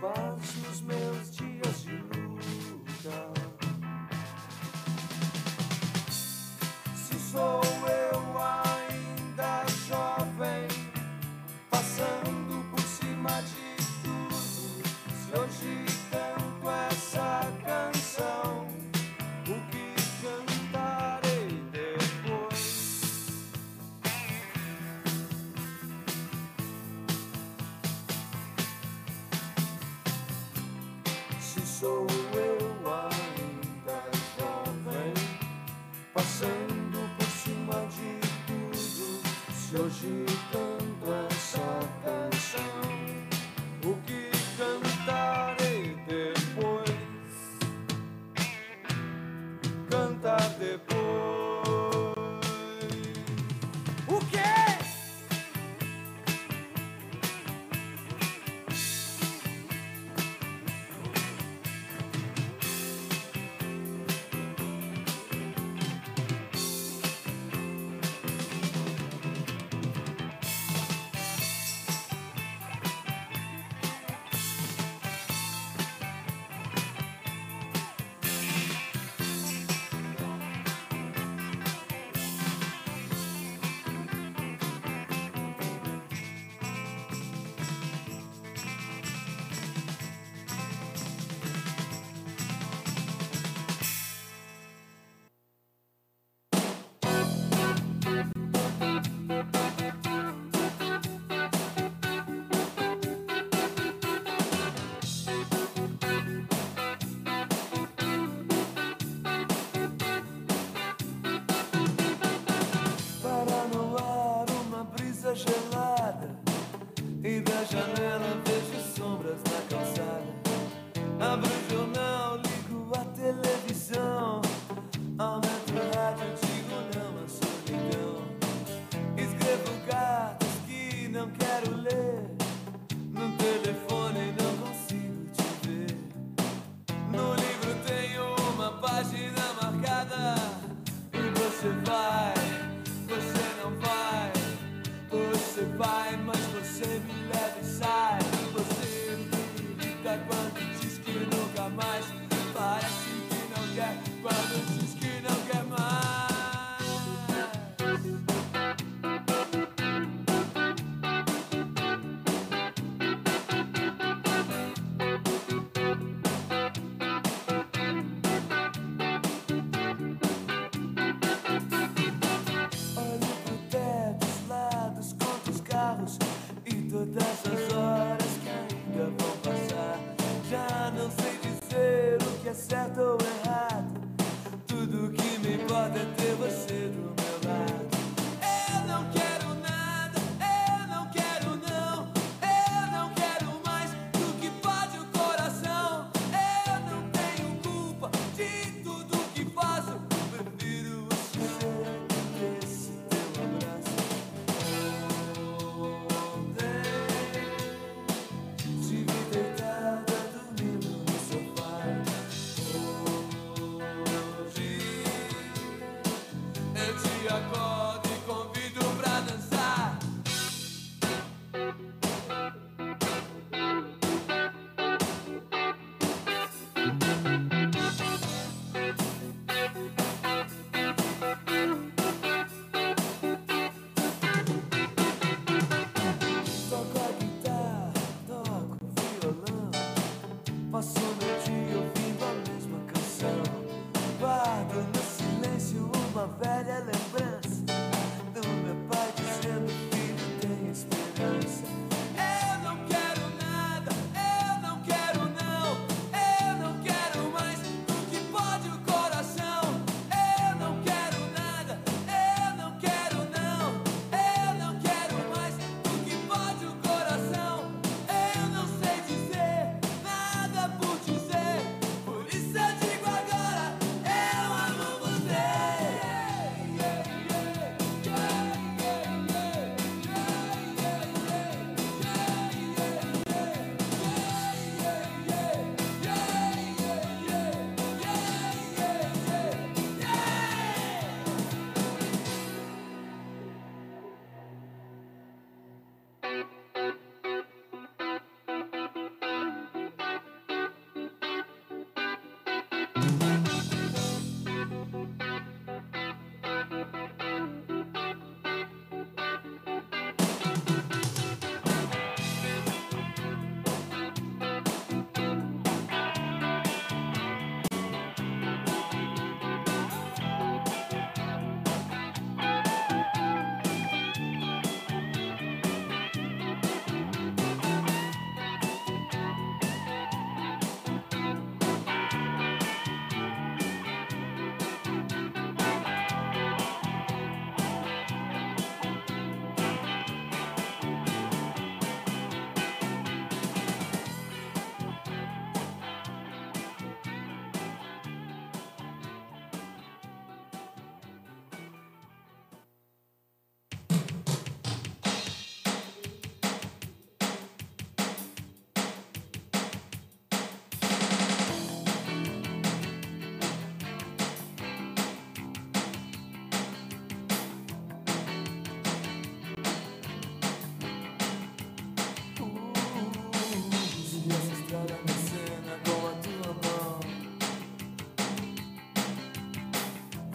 Dias Se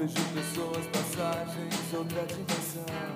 Vejo pessoas, passagens, outra dimensão.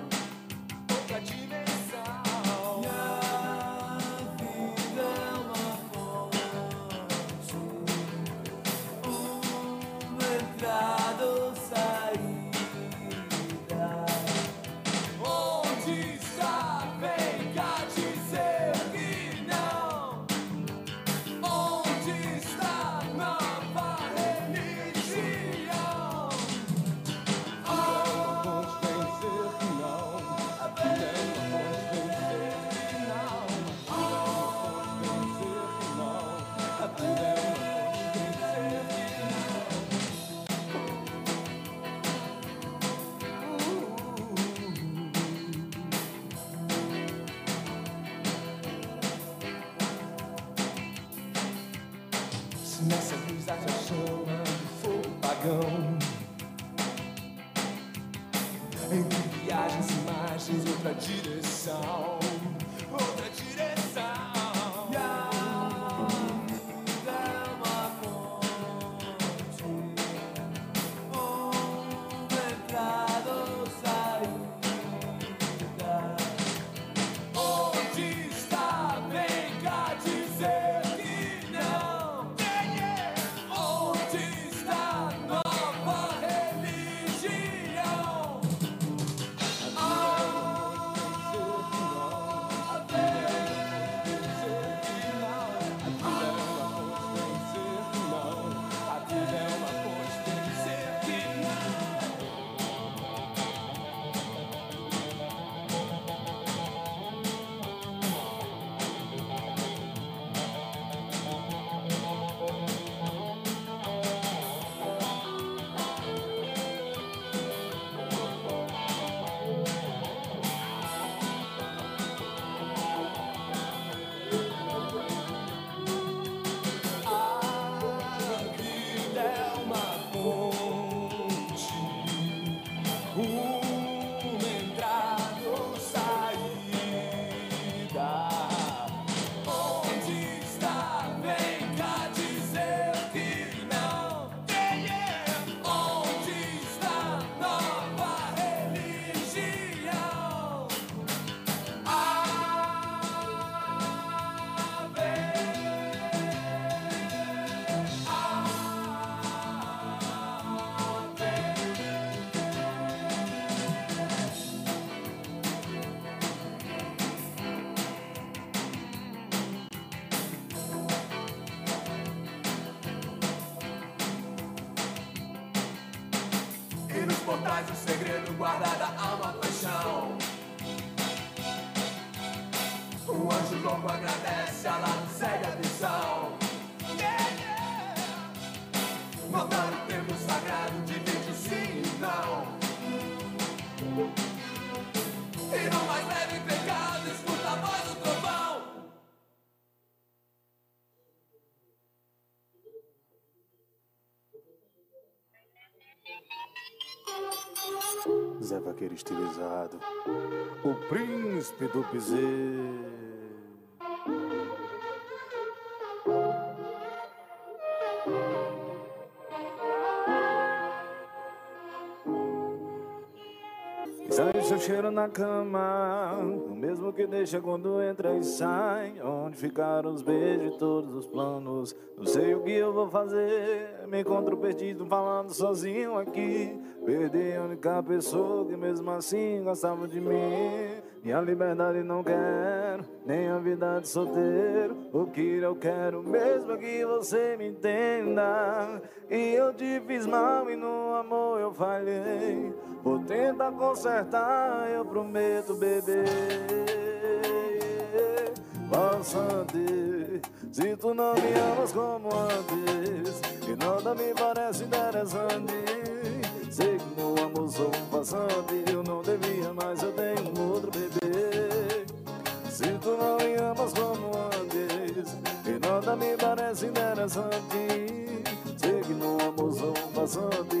Estilizado, o príncipe do piseiro. Sai seu cheiro na cama, o mesmo que deixa quando entra e sai. Onde ficaram os beijos e todos os planos? Não sei o que eu vou fazer. Me encontro perdido falando sozinho aqui. Perdi a única pessoa que mesmo assim gostava de mim. Minha liberdade não quero, nem a vida de solteiro. O que eu quero mesmo é que você me entenda. E eu te fiz mal e no amor eu falhei. Vou tentar consertar, eu prometo, bebê. Bastante, se tu não me amas como antes, e nada me parece interessante. Sei que no amor sou um passante, eu não devia, mas eu tenho um outro bebê. Se tu não me amas como antes, e nada me parece interessante. Sei que no amor sou um passante,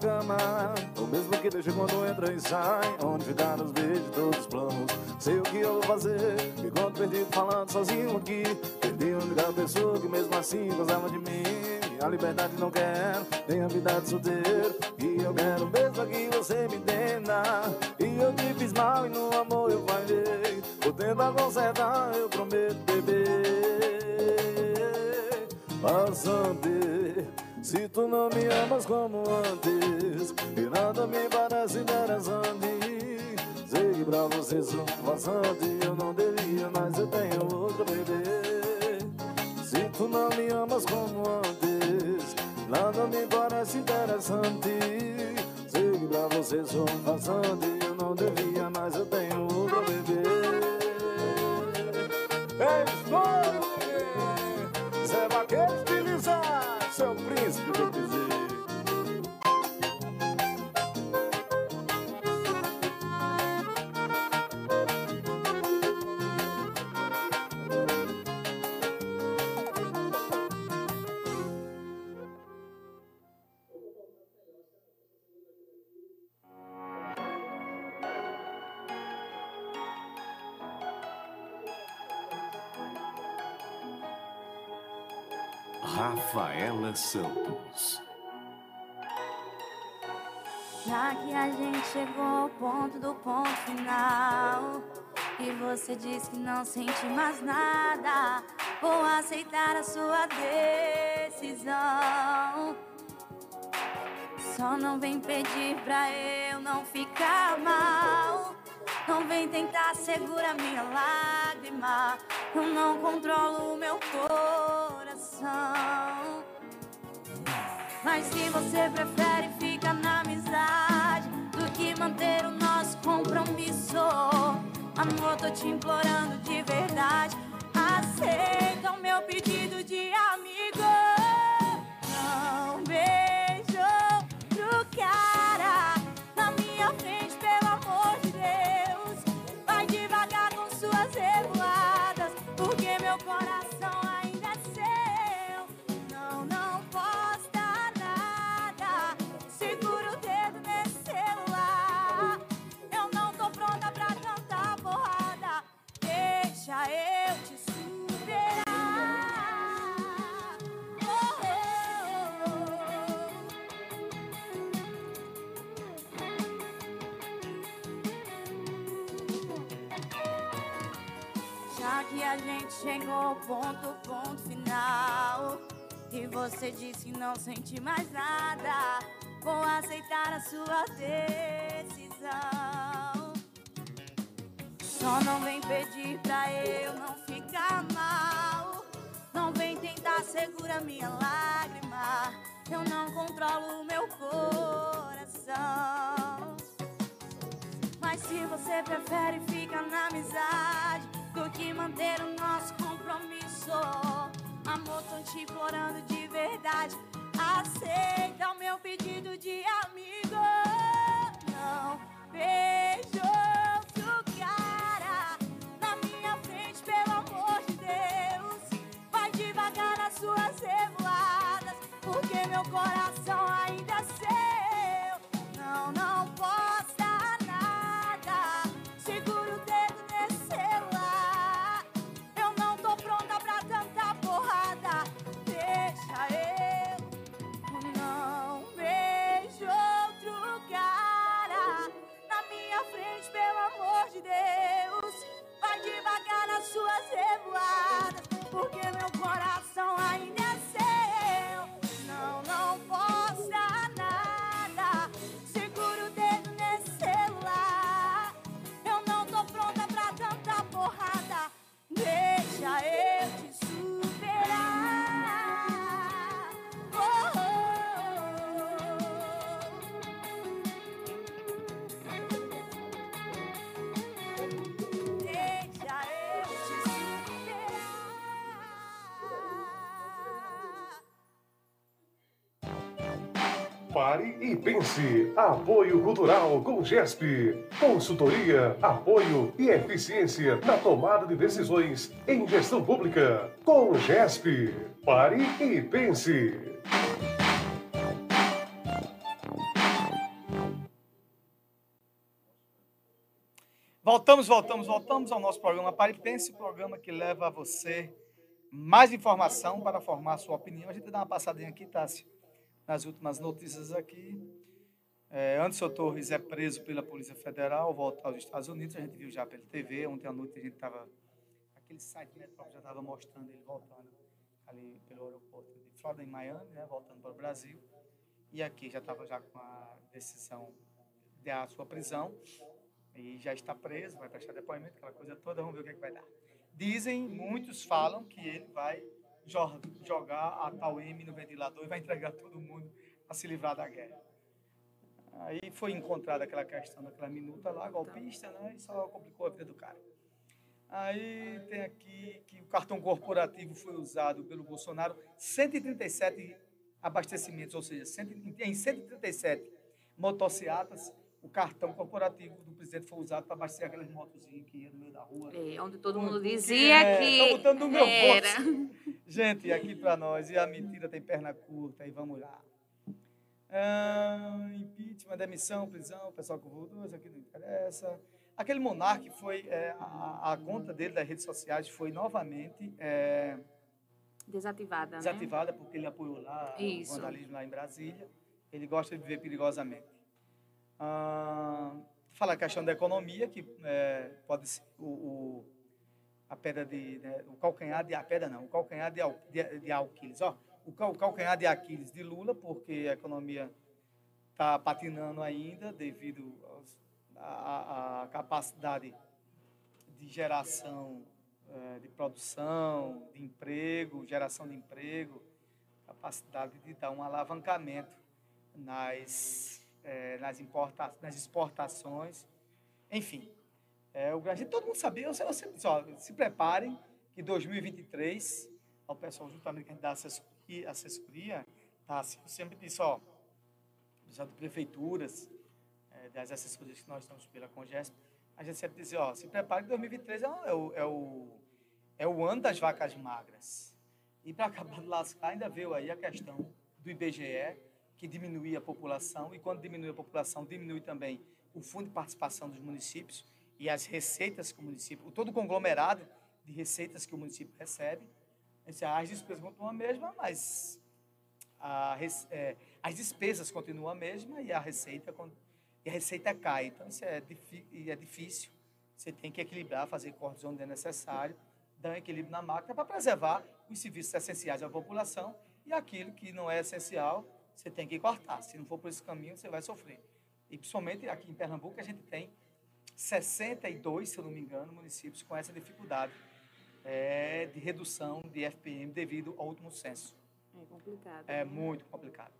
cama. O mesmo que deixa quando entra e sai Onde ficaram os beijos, todos os planos. Sei o que eu vou fazer Me encontro perdido falando sozinho aqui. Perdi a única pessoa que mesmo assim gostava de mim. A liberdade não quero, nem a vida de solteiro. E eu quero mesmo que você me entenda. E eu te fiz mal e no amor eu falhei. Vou tentar consertar, eu prometo, bebê Passante Se tu não me amas como antes E nada me parece interessante Sei que pra você sou bastante Eu não devia, mas eu tenho outro bebê. Se tu não me amas como antes Nada me parece interessante Sei que pra você sou bastante Eu não devia, mas eu Já que a gente chegou ao ponto do ponto final E você diz que não sente mais nada Vou aceitar a sua decisão. Só não vem pedir pra eu não ficar mal. Não vem tentar segurar minha lágrima. Eu não controlo o meu coração mas se você prefere ficar na amizade do que manter o nosso compromisso, amor, tô te implorando de verdade. Aceita o meu pedido de amigo. Não beijo Já que a gente chegou ao ponto, ponto final. E você disse que não sente mais nada. Vou aceitar a sua decisão. Só não vem pedir pra eu não ficar mal. Não vem tentar segurar minha lágrima. Eu não controlo o meu coração. Mas se você prefere manter o nosso compromisso, amor, tô te implorando de verdade. Aceita o meu pedido de amigo. Não beijo outro cara na minha frente, pelo amor de Deus. Vai devagar nas suas revoadas, porque meu coração ainda e pense. Apoio Cultural com GESP. Consultoria, apoio e eficiência na tomada de decisões em gestão pública. Com GESP. Pare e pense. Voltamos, voltamos, voltamos ao nosso programa Pare e Pense, o programa que leva a você mais informação para formar a sua opinião. A gente dá uma passadinha aqui, Tássio nas últimas notícias aqui. É, Anderson Torres é preso pela Polícia Federal, volta aos Estados Unidos. A gente viu já pela TV. Ontem à noite a gente estava. Aquele site Metrópole já estava mostrando ele voltando ali pelo aeroporto de Florida, em Miami, né, voltando para o Brasil. E aqui já estava já com a decisão da sua prisão. E já está preso, vai prestar depoimento, aquela coisa toda. Vamos ver o que, é que vai dar. Dizem, muitos falam que ele vai jogar a tal M no ventilador e vai entregar todo mundo a se livrar da guerra. Aí foi encontrada aquela questão daquela minuta lá, golpista, né? E só complicou a vida do cara. Aí tem aqui que o cartão corporativo foi usado pelo Bolsonaro 137 abastecimentos, ou seja, 100 em 137 motocicletas, o cartão corporativo do presidente foi usado para abastecer aquelas motozinhas que iam no meio da rua. É, onde todo mundo dizia é, que Tô botando no meu era. bolso. (laughs) Gente, aqui para nós, e a mentira tem perna curta, e vamos lá. Ah, impeachment, demissão, prisão, pessoal com votou, isso aqui não interessa. Aquele monarca foi, é, a, a conta dele das redes sociais foi novamente é, Desativada, né? desativada porque ele apoiou lá Isso. o vandalismo lá em Brasília. Ele gosta de viver perigosamente. Ah, falar a questão da economia, que é, pode ser o, o- a pedra de. né, o calcanhar de. A pedra não, o calcanhar de, de, de Aquiles. Ó, o, o calcanhar de Aquiles de Lula, porque a economia está patinando ainda devido à capacidade de geração eh, de produção, de emprego, geração de emprego, capacidade de dar um alavancamento nas, eh, nas, importa, nas exportações, enfim. É, o todo mundo sabia, eu, sempre disse, se preparem que 2023, o pessoal juntamente que a gente dá assessoria, assessoria tá, assim, eu sempre disse, ó, pessoal de prefeituras, eh, das assessorias que nós estamos pela Congesp, a gente sempre diz, ó, se prepare que 2023 é é o, é o, é o ano das vacas magras. E para acabar de lascar, ainda veio aí a questão do IBGE, que diminui a população, e quando diminui a população, diminui também o fundo de participação dos municípios e as receitas que o município, todo o conglomerado de receitas que o município recebe. As despesas continuam a mesma, mas a é, as despesas continuam a mesma e a receita e a receita cai. Então isso é, é difícil. Você tem que equilibrar, fazer cortes onde é necessário, dar um equilíbrio na máquina para preservar os serviços essenciais à população e aquilo que não é essencial, você tem que cortar. Se não for por esse caminho, você vai sofrer. E principalmente aqui em Pernambuco, a gente tem 62, se eu não me engano, municípios com essa dificuldade é, de redução de FPM devido ao último censo. É complicado. É muito complicado.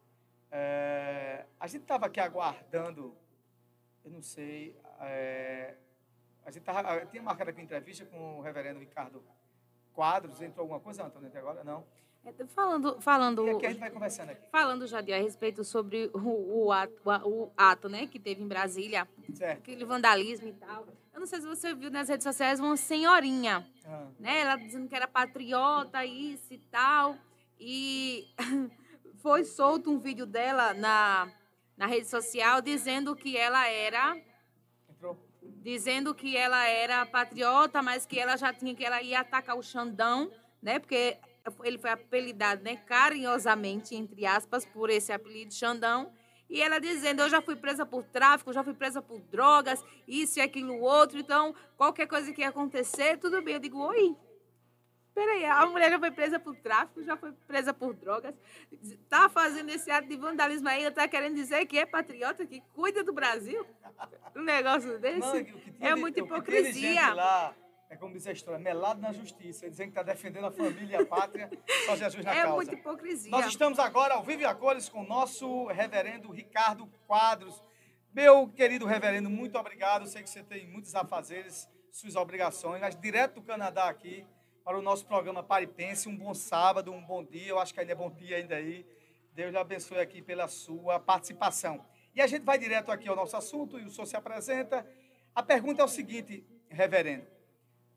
É, a gente estava aqui aguardando, eu não sei, é, a gente tava, tinha marcado aqui uma entrevista com o reverendo Ricardo Quadros, entrou alguma coisa, Antônio, até agora? Não. É, Falando, falando, E aqui a gente vai conversando aqui. falando, Jadir, a respeito sobre o, o ato, o ato, né, que teve em Brasília, Certo. aquele vandalismo e tal. Eu não sei se você viu nas redes sociais uma senhorinha, Ah, né, ela dizendo que era patriota, isso e tal, e (laughs) foi solto um vídeo dela na, na rede social dizendo que ela era entrou? dizendo que ela era patriota, mas que ela já tinha que ela ia atacar o Xandão, né? Porque ele foi apelidado, né, carinhosamente entre aspas por esse apelido Xandão. E ela dizendo, eu já fui presa por tráfico, já fui presa por drogas, isso e aquilo outro, então qualquer coisa que ia acontecer, tudo bem. Eu digo, oi, peraí, a mulher já foi presa por tráfico, já foi presa por drogas, tá fazendo esse ato de vandalismo aí, tá querendo dizer que é patriota, que cuida do Brasil? Um negócio desse? Não, o que tinha é muita hipocrisia. É como diz a história, melado na justiça, dizendo que está defendendo a família e a pátria, só Jesus na É causa. muita hipocrisia. Nós estamos agora ao vivo e a cores com o nosso reverendo Ricardo Quadros. Meu querido reverendo, muito obrigado. Sei que você tem muitos afazeres, suas obrigações, mas direto do Canadá aqui para o nosso programa Paripense. Um bom sábado, um bom dia. Eu acho que ainda é bom dia ainda aí. Deus lhe abençoe aqui pela sua participação. E a gente vai direto aqui ao nosso assunto e o senhor se apresenta. A pergunta é o seguinte, reverendo.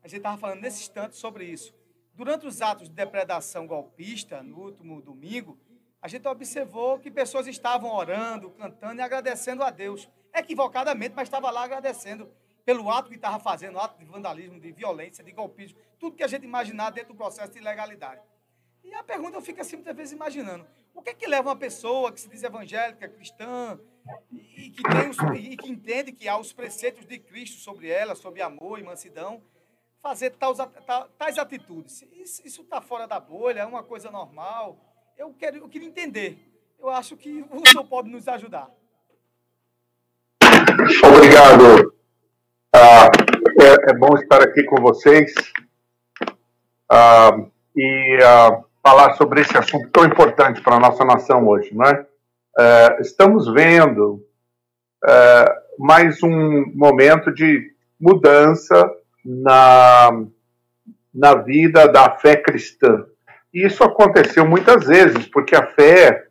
A gente estava falando nesse instante sobre isso. Durante os atos de depredação golpista, no último domingo, a gente observou que pessoas estavam orando, cantando e agradecendo a Deus. Equivocadamente, mas estava lá agradecendo. pelo ato que estava fazendo, ato de vandalismo, de violência, de golpismo, tudo que a gente imaginar dentro do processo de ilegalidade. E a pergunta eu fico assim muitas vezes imaginando, o que é que leva uma pessoa que se diz evangélica, cristã, e que, os, e que entende que há os preceitos de Cristo sobre ela, sobre amor e mansidão, fazer tais, tais atitudes? Isso está fora da bolha, é uma coisa normal? Eu, quero, eu queria entender. Eu acho que o senhor pode nos ajudar. Obrigado. Ah, é, é, bom estar aqui com vocês ah, e ah, falar sobre esse assunto tão importante para a nossa nação hoje, não é? é estamos vendo é, mais um momento de mudança na, na vida da fé cristã. E isso aconteceu muitas vezes, porque a fé,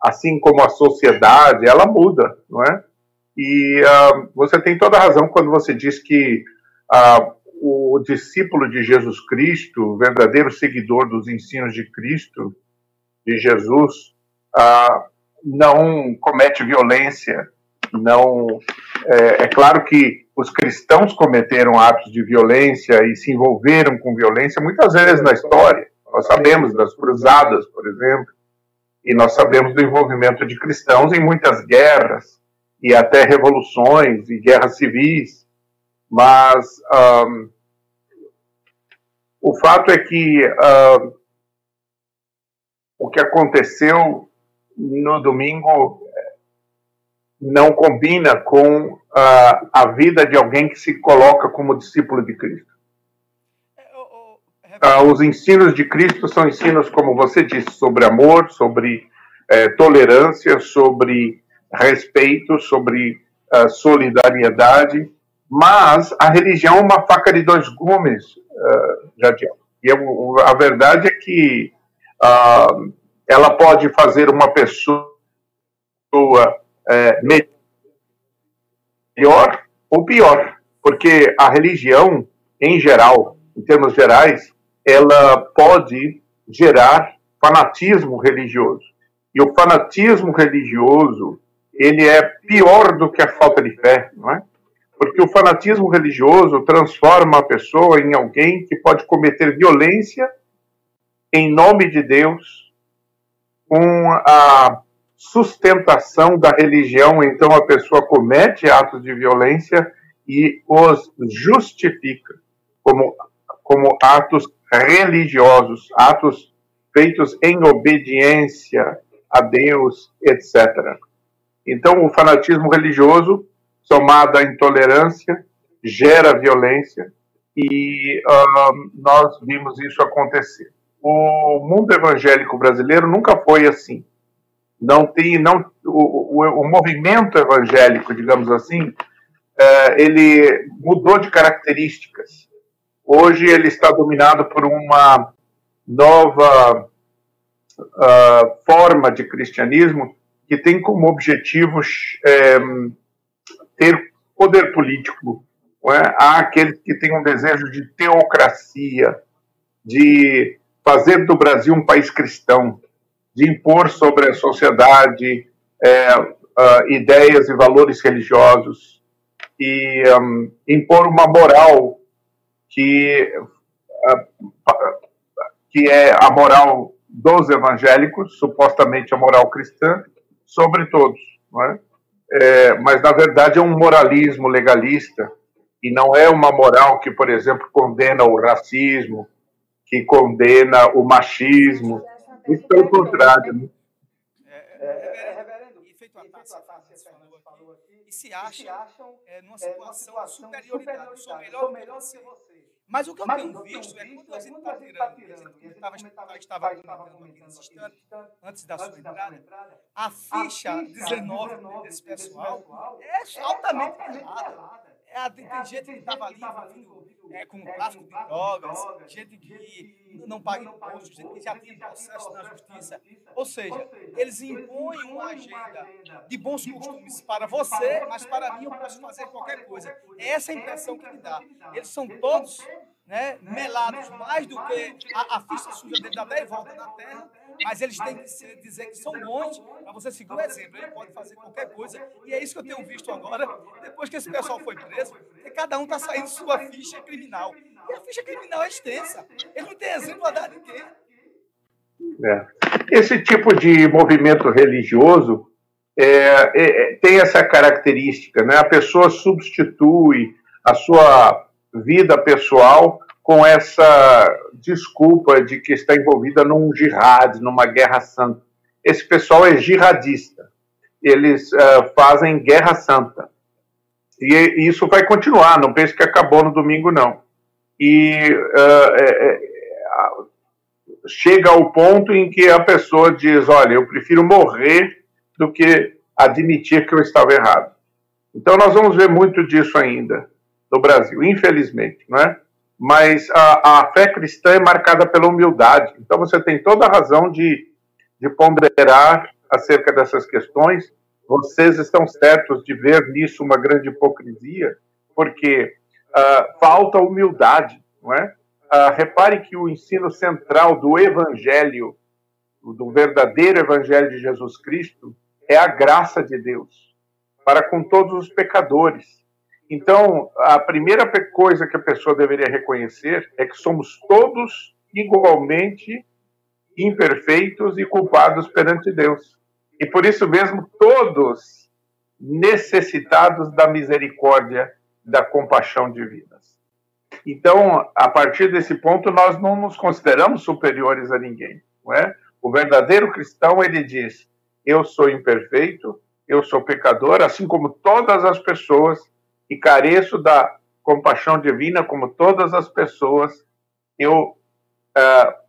assim como a sociedade, ela muda, não é? E uh, você tem toda a razão quando você diz que uh, o discípulo de Jesus Cristo, o verdadeiro seguidor dos ensinos de Cristo, de Jesus, uh, não comete violência. Não é, é, claro que os cristãos cometeram atos de violência e se envolveram com violência muitas vezes na história. Nós sabemos das cruzadas, por exemplo, e nós sabemos do envolvimento de cristãos em muitas guerras e até revoluções e guerras civis, mas um, o fato é que uh, o que aconteceu no domingo não combina com uh, a vida de alguém que se coloca como discípulo de Cristo. Uh, os ensinos de Cristo são ensinos, como você disse, sobre amor, sobre eh, tolerância, sobre respeito, sobre uh, solidariedade, mas a religião é uma faca de dois gumes, uh, Jadiel. E eu, a verdade é que ela pode fazer uma pessoa uh, melhor ou pior, porque a religião, em geral, em termos gerais, ela pode gerar fanatismo religioso. E o fanatismo religioso ele é pior do que a falta de fé, não é? Porque o fanatismo religioso transforma a pessoa em alguém que pode cometer violência em nome de Deus, com a sustentação da religião, então a pessoa comete atos de violência e os justifica como, como atos religiosos, atos feitos em obediência a Deus, etc. Então, o fanatismo religioso, somado à intolerância, gera violência e uh, nós vimos isso acontecer. O mundo evangélico brasileiro nunca foi assim. Não tem, não, o, o, o movimento evangélico, digamos assim, uh, ele mudou de características. Hoje ele está dominado por uma nova uh, forma de cristianismo que tem como objetivo é, ter poder político. É? Há aqueles que têm um desejo de teocracia, de fazer do Brasil um país cristão, de impor sobre a sociedade é, uh, ideias e valores religiosos e um, impor uma moral que, uh, que é a moral dos evangélicos, supostamente a moral cristã, sobre todos. É? É, mas, na verdade, é um moralismo legalista e não é uma moral que, por exemplo, condena o racismo, que condena o machismo. Isso pelo contrário. Né? E se acham é, numa situação de superioridade. Eu sou melhor que você. Mas o que eu tenho visto é quando a gente está tirando, a gente estava comentando aqui nesse instante, antes da sua entrada, a ficha 19 desse pessoal é altamente pesada. É, tem, tem gente que estava ali envolvido é, com tráfico de drogas, gente que não paga imposto, gente que já tem processo na justiça. Ou seja, eles impõem uma agenda de bons costumes para você, mas para mim eu posso fazer qualquer coisa. É essa a impressão que me dá. Eles são todos né, melados mais do que a, a ficha suja dele dá 10 voltas na terra, mas eles têm que dizer que são bons para você seguir o exemplo. Ele pode fazer qualquer coisa. E é isso que eu tenho visto agora, depois que esse pessoal foi preso, que cada um está saindo sua ficha criminal. E a ficha criminal é extensa. Ele não tem exemplo a dar a ninguém. É. Esse tipo de movimento religioso é, é, é, tem essa característica, né? A pessoa substitui a sua vida pessoal com essa desculpa de que está envolvida num jihad, numa guerra santa. Esse pessoal é jihadista. Eles ah, fazem guerra santa. E isso vai continuar. Não pense que acabou no domingo, não. E ah, é, é, chega ao ponto em que a pessoa diz: Olha, eu prefiro morrer do que admitir que eu estava errado. Então, nós vamos ver muito disso ainda no Brasil, infelizmente, não é? Mas a, a fé cristã é marcada pela humildade. Então, você tem toda a razão de, de ponderar acerca dessas questões. Vocês estão certos de ver nisso uma grande hipocrisia, porque ah, falta humildade, não é? Ah, repare que o ensino central do Evangelho, do verdadeiro Evangelho de Jesus Cristo, é a graça de Deus para com todos os pecadores. Então, a primeira coisa que a pessoa deveria reconhecer é que somos todos igualmente imperfeitos e culpados perante Deus. E por isso mesmo, todos necessitados da misericórdia, da compaixão divinas. Então, a partir desse ponto, nós não nos consideramos superiores a ninguém, não é? O verdadeiro cristão, ele diz: eu sou imperfeito, eu sou pecador, assim como todas as pessoas, e careço da compaixão divina, como todas as pessoas, eu ah,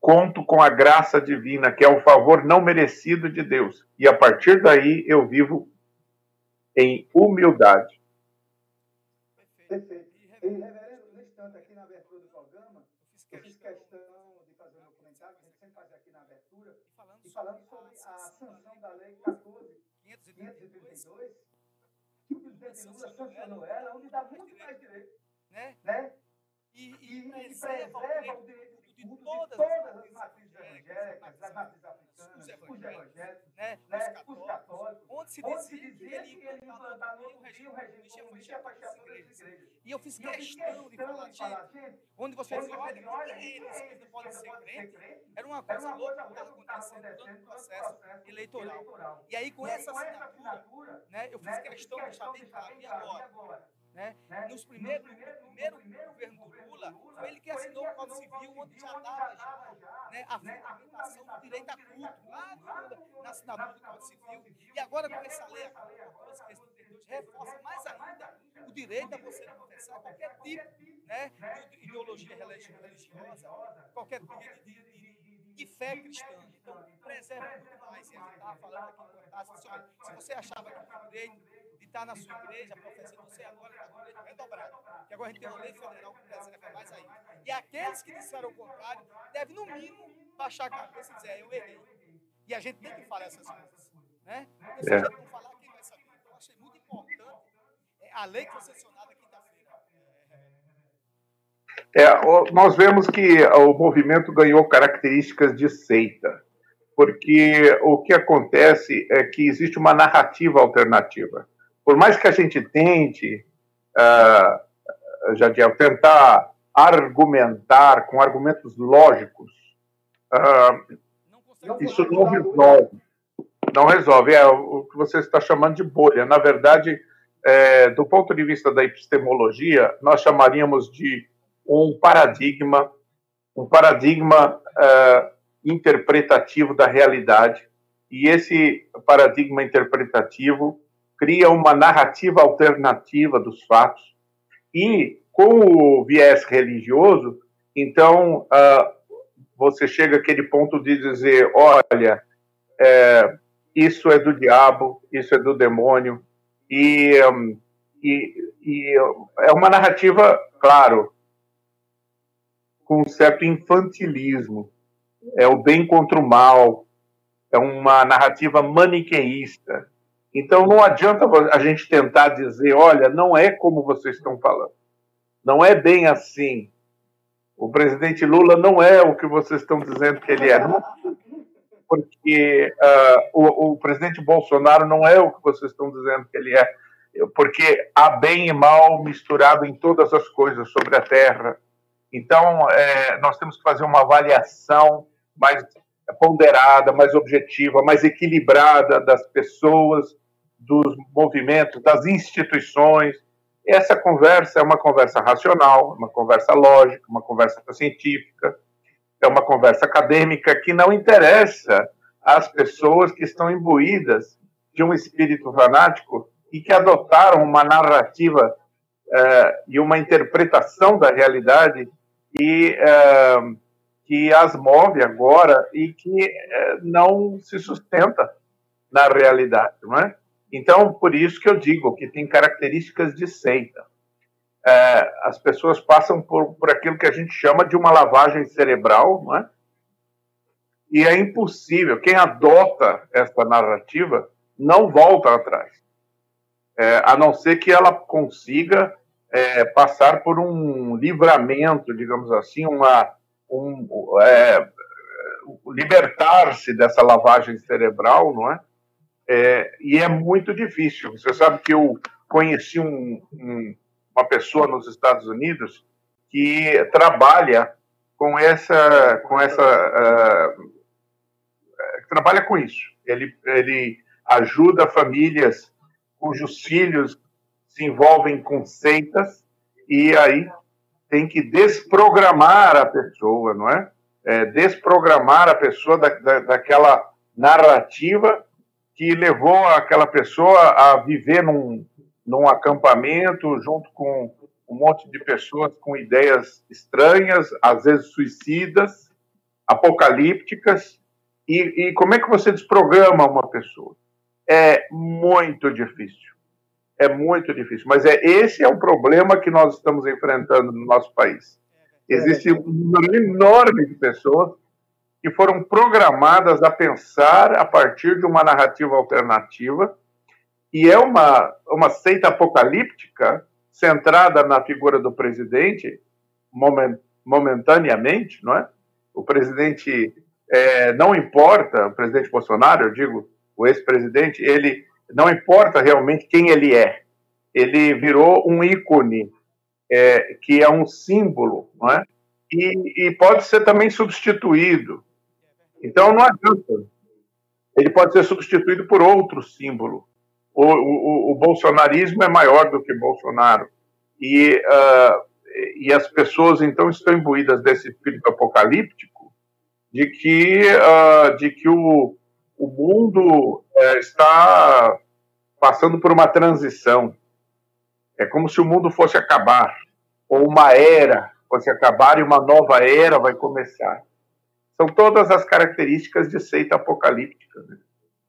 conto com a graça divina, que é o favor não merecido de Deus. E a partir daí eu vivo em humildade. Perfeito. E, reverendo, nesse instante aqui na abertura do programa, eu fiz questão de fazer um comentário, que a gente sempre faz aqui na abertura, e falando sobre a sanção da lei 14.532, que o presidente Lula sancionou ela, onde dá muito mais direito. Né? Né? E, E, e preserva o preserva o direito de de todas todas as as matrizes evangélicas, das matrizes africanas, os evangélicos, né, os os católicos, onde se dizia dizia que ele ia implantar no regime comunista e afastar todas as igrejas. E eu fiz fiz questão de falar, gente, onde você onde diz, você olha, é eles não podem ser crentes? crente? Era uma coisa louca que estava acontecendo durante o processo eleitoral. E aí, com essa assinatura, né, eu fiz né, eu questão de deixar bem claro, e agora? Né? Né? Nos primeiros, no primeiro governo do Lula, foi ele que assinou o Código Civil, onde já estava já, né, a fundamentação do direito a culto, lá no- na assinatura do Código Civil. E agora, com essa lei, a 14.532, reforça mais ainda o direito a você professar qualquer tipo né, de ideologia religi- religiosa, qualquer tipo de, de- de- de fé cristã. Então, preserva muito mais. E gente estava falando aqui com o Tassi, disse, olha, se você achava que o direito de estar na sua igreja, professando, você agora está com o direito redobrado. Que agora a gente tem uma lei federal que preserva mais ainda. E aqueles que disseram o contrário devem, no mínimo, baixar a cabeça e dizer, "É, eu errei. E a gente tem que falar essas coisas. Né? Porque se a gente não falar, quem vai saber? Então, eu achei muito importante é, a lei que foi sancionada quinta-feira. É, nós vemos que o movimento ganhou características de seita, porque o que acontece é que existe uma narrativa alternativa. Por mais que a gente tente, ah, Jadiel, tentar argumentar com argumentos lógicos, ah, isso não resolve. Não resolve. É o que você está chamando de bolha. Na verdade, é, do ponto de vista da epistemologia, nós chamaríamos de um paradigma, um paradigma ah, interpretativo da realidade. E esse paradigma interpretativo cria uma narrativa alternativa dos fatos. E com o viés religioso, então ah, você chega àquele ponto de dizer, olha, é, isso é do diabo, isso é do demônio, e, hum, e, e é uma narrativa, claro, com um certo infantilismo. É o bem contra o mal, é uma narrativa maniqueísta. Então não adianta a gente tentar dizer, olha, não é como vocês estão falando. Não é bem assim. O presidente Lula não é o que vocês estão dizendo que ele é. Porque uh, o, o, presidente Bolsonaro não é o que vocês estão dizendo que ele é, porque há bem e mal misturado em todas as coisas sobre a Terra. Então, é, nós temos que fazer uma avaliação mais ponderada, mais objetiva, mais equilibrada das pessoas, dos movimentos, das instituições. Essa conversa é uma conversa racional, uma conversa lógica, uma conversa científica, é uma conversa acadêmica que não interessa às pessoas que estão imbuídas de um espírito fanático e que adotaram uma narrativa uh, e uma interpretação da realidade e, uh, que as move agora e que uh, não se sustenta na realidade, não é? Então, por isso que eu digo que tem características de seita é, as pessoas passam por, por aquilo que a gente chama de uma lavagem cerebral, não é? E é impossível. Quem adota essa narrativa não volta atrás, é, a não ser que ela consiga é, passar por um livramento, digamos assim, uma um, é, libertar-se dessa lavagem cerebral, não é? É? E é muito difícil. Você sabe que eu conheci um, um uma pessoa nos Estados Unidos que trabalha com essa, com essa, uh, trabalha com isso. Ele, ele ajuda famílias cujos filhos se envolvem com seitas e aí tem que desprogramar a pessoa, não é? é desprogramar a pessoa da, da, daquela narrativa que levou aquela pessoa a viver num, num acampamento junto com um monte de pessoas com ideias estranhas, às vezes suicidas, apocalípticas. E, e como é que você desprograma uma pessoa? É muito difícil. É muito difícil. Mas é esse é o problema que nós estamos enfrentando no nosso país. Existe um número enorme de pessoas que foram programadas a pensar a partir de uma narrativa alternativa e é uma, uma seita apocalíptica centrada na figura do presidente, moment, momentaneamente, não é? O presidente é, não importa, o presidente Bolsonaro, eu digo, o ex-presidente, ele não importa realmente quem ele é. Ele virou um ícone, é, que é um símbolo, não é? E, e pode ser também substituído. Então não adianta. Ele pode ser substituído por outro símbolo o, o, o, bolsonarismo é maior do que Bolsonaro. E, uh, e as pessoas, então, estão imbuídas desse espírito apocalíptico de que, uh, de que o, o mundo uh, está passando por uma transição. É como se o mundo fosse acabar, ou uma era fosse acabar e uma nova era vai começar. São todas as características de seita apocalíptica. Né?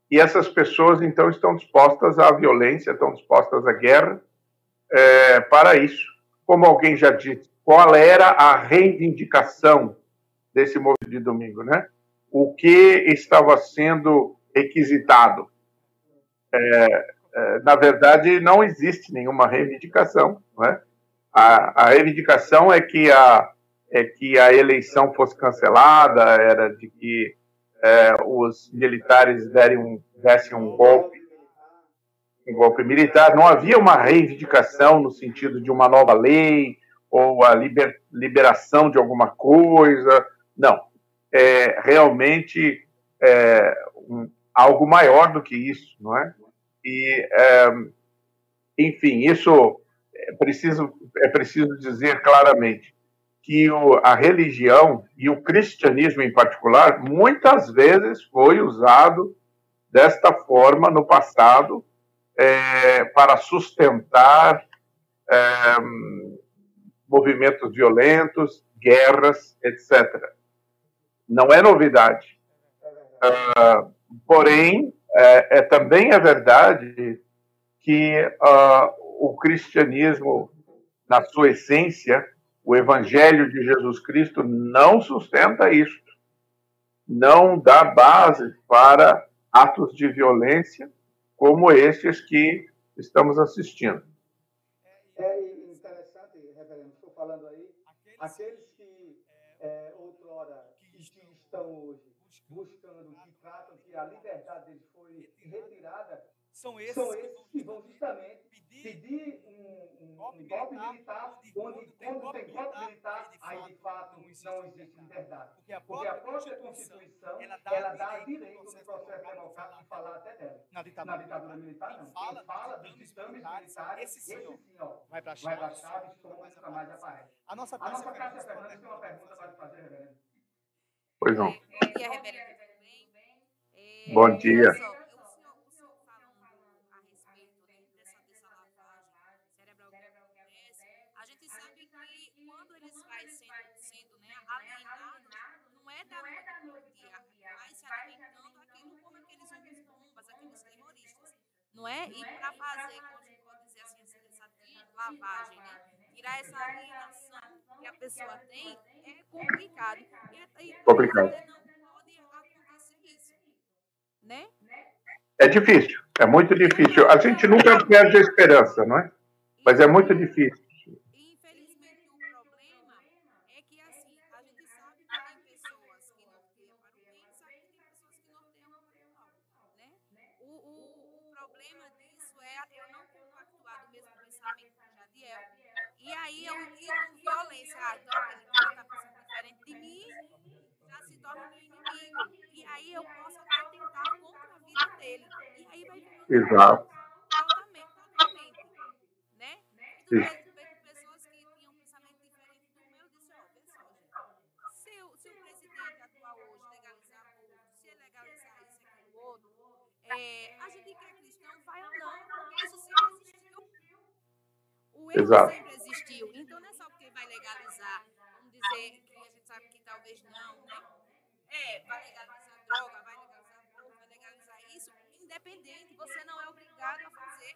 E essas pessoas, então, estão dispostas à violência, estão dispostas à guerra é, para isso. Como alguém já disse, qual era a reivindicação desse movimento de domingo, né? O que estava sendo requisitado? É, é, na verdade, não existe nenhuma reivindicação, né? A, a reivindicação é que a, é que a eleição fosse cancelada, era de que é, os militares derem um, dessem um golpe, um golpe militar. Não havia uma reivindicação no sentido de uma nova lei ou a liber, liberação de alguma coisa. Não. É realmente é, um, algo maior do que isso, não é? E, é, enfim, isso é preciso, é preciso dizer claramente que o, a religião e o cristianismo em particular muitas vezes foi usado desta forma no passado é, para sustentar é, movimentos violentos, guerras, etc. Não é novidade. Uh, porém, é, é, também é verdade que uh, o cristianismo, na sua essência, o Evangelho de Jesus Cristo não sustenta isso, não dá base para atos de violência como estes que estamos assistindo. É interessante, reverendo, estou falando aí, aqueles que é, outrora que estão hoje buscando, que tratam que a liberdade deles foi retirada, são esses, são esses que vão justamente pedir um, um, um golpe militar, onde quando tem golpe militar, aí de fato não existe liberdade. Porque a própria Constituição, ela dá direito no processo democrático de falar até dela. Na ditadura, na ditadura militar, não. Quem fala dos ditames militares, esse sim, ó, ó, vai para a chave, soma, nunca mais aparece. A nossa A nossa Cássia Fernandes tem uma pergunta para fazer, reverendo. Pois não. Bom dia, reverendo. Tudo bem? É, Bom dia. olha só, o senhor, o senhor falando a respeito né, dessa, dessa lavagem cerebral que acontece, a gente sabe que quando eles vai sendo, sendo né, alienados, não é da noite para o dia, vai se alimentando aquilo como aqueles homens bombas, aqueles terroristas, não é? E para fazer, como pode dizer assim, essa lavagem, né? Tirar essa alienação que a pessoa tem é complicado. E, e Complicado. não pode acontecer isso, né? É difícil, é muito difícil. A gente nunca perde a esperança, não é? Mas é muito difícil. Infelizmente, o problema é que, assim, a gente sabe que tem pessoas que norteiam para o bem, sabe que tem pessoas que norteiam para o mal, né? O, o, o problema disso é eu não compactuar do mesmo pensamento que Jadiel. E aí eu ir com violência. Ah, então está pensando diferente de mim, já se torna meu inimigo. E aí eu posso até tentar contra a vida dele. E aí vai vir Exato. totalmente, totalmente, né? Pessoas que tinham um pensamento diferente do meu, eu disse, ó. Se o, se o presidente atual hoje legalizar se legalizar isso outro, é, a gente que é cristão vai andando, porque isso sempre existiu. O erro Exato. sempre existiu. Então não é só porque vai legalizar, vamos dizer que a gente sabe que talvez não, né? É, vai legalizar droga, vai legalizar aborto, vai legalizar isso, independente, você não é obrigado a fazer.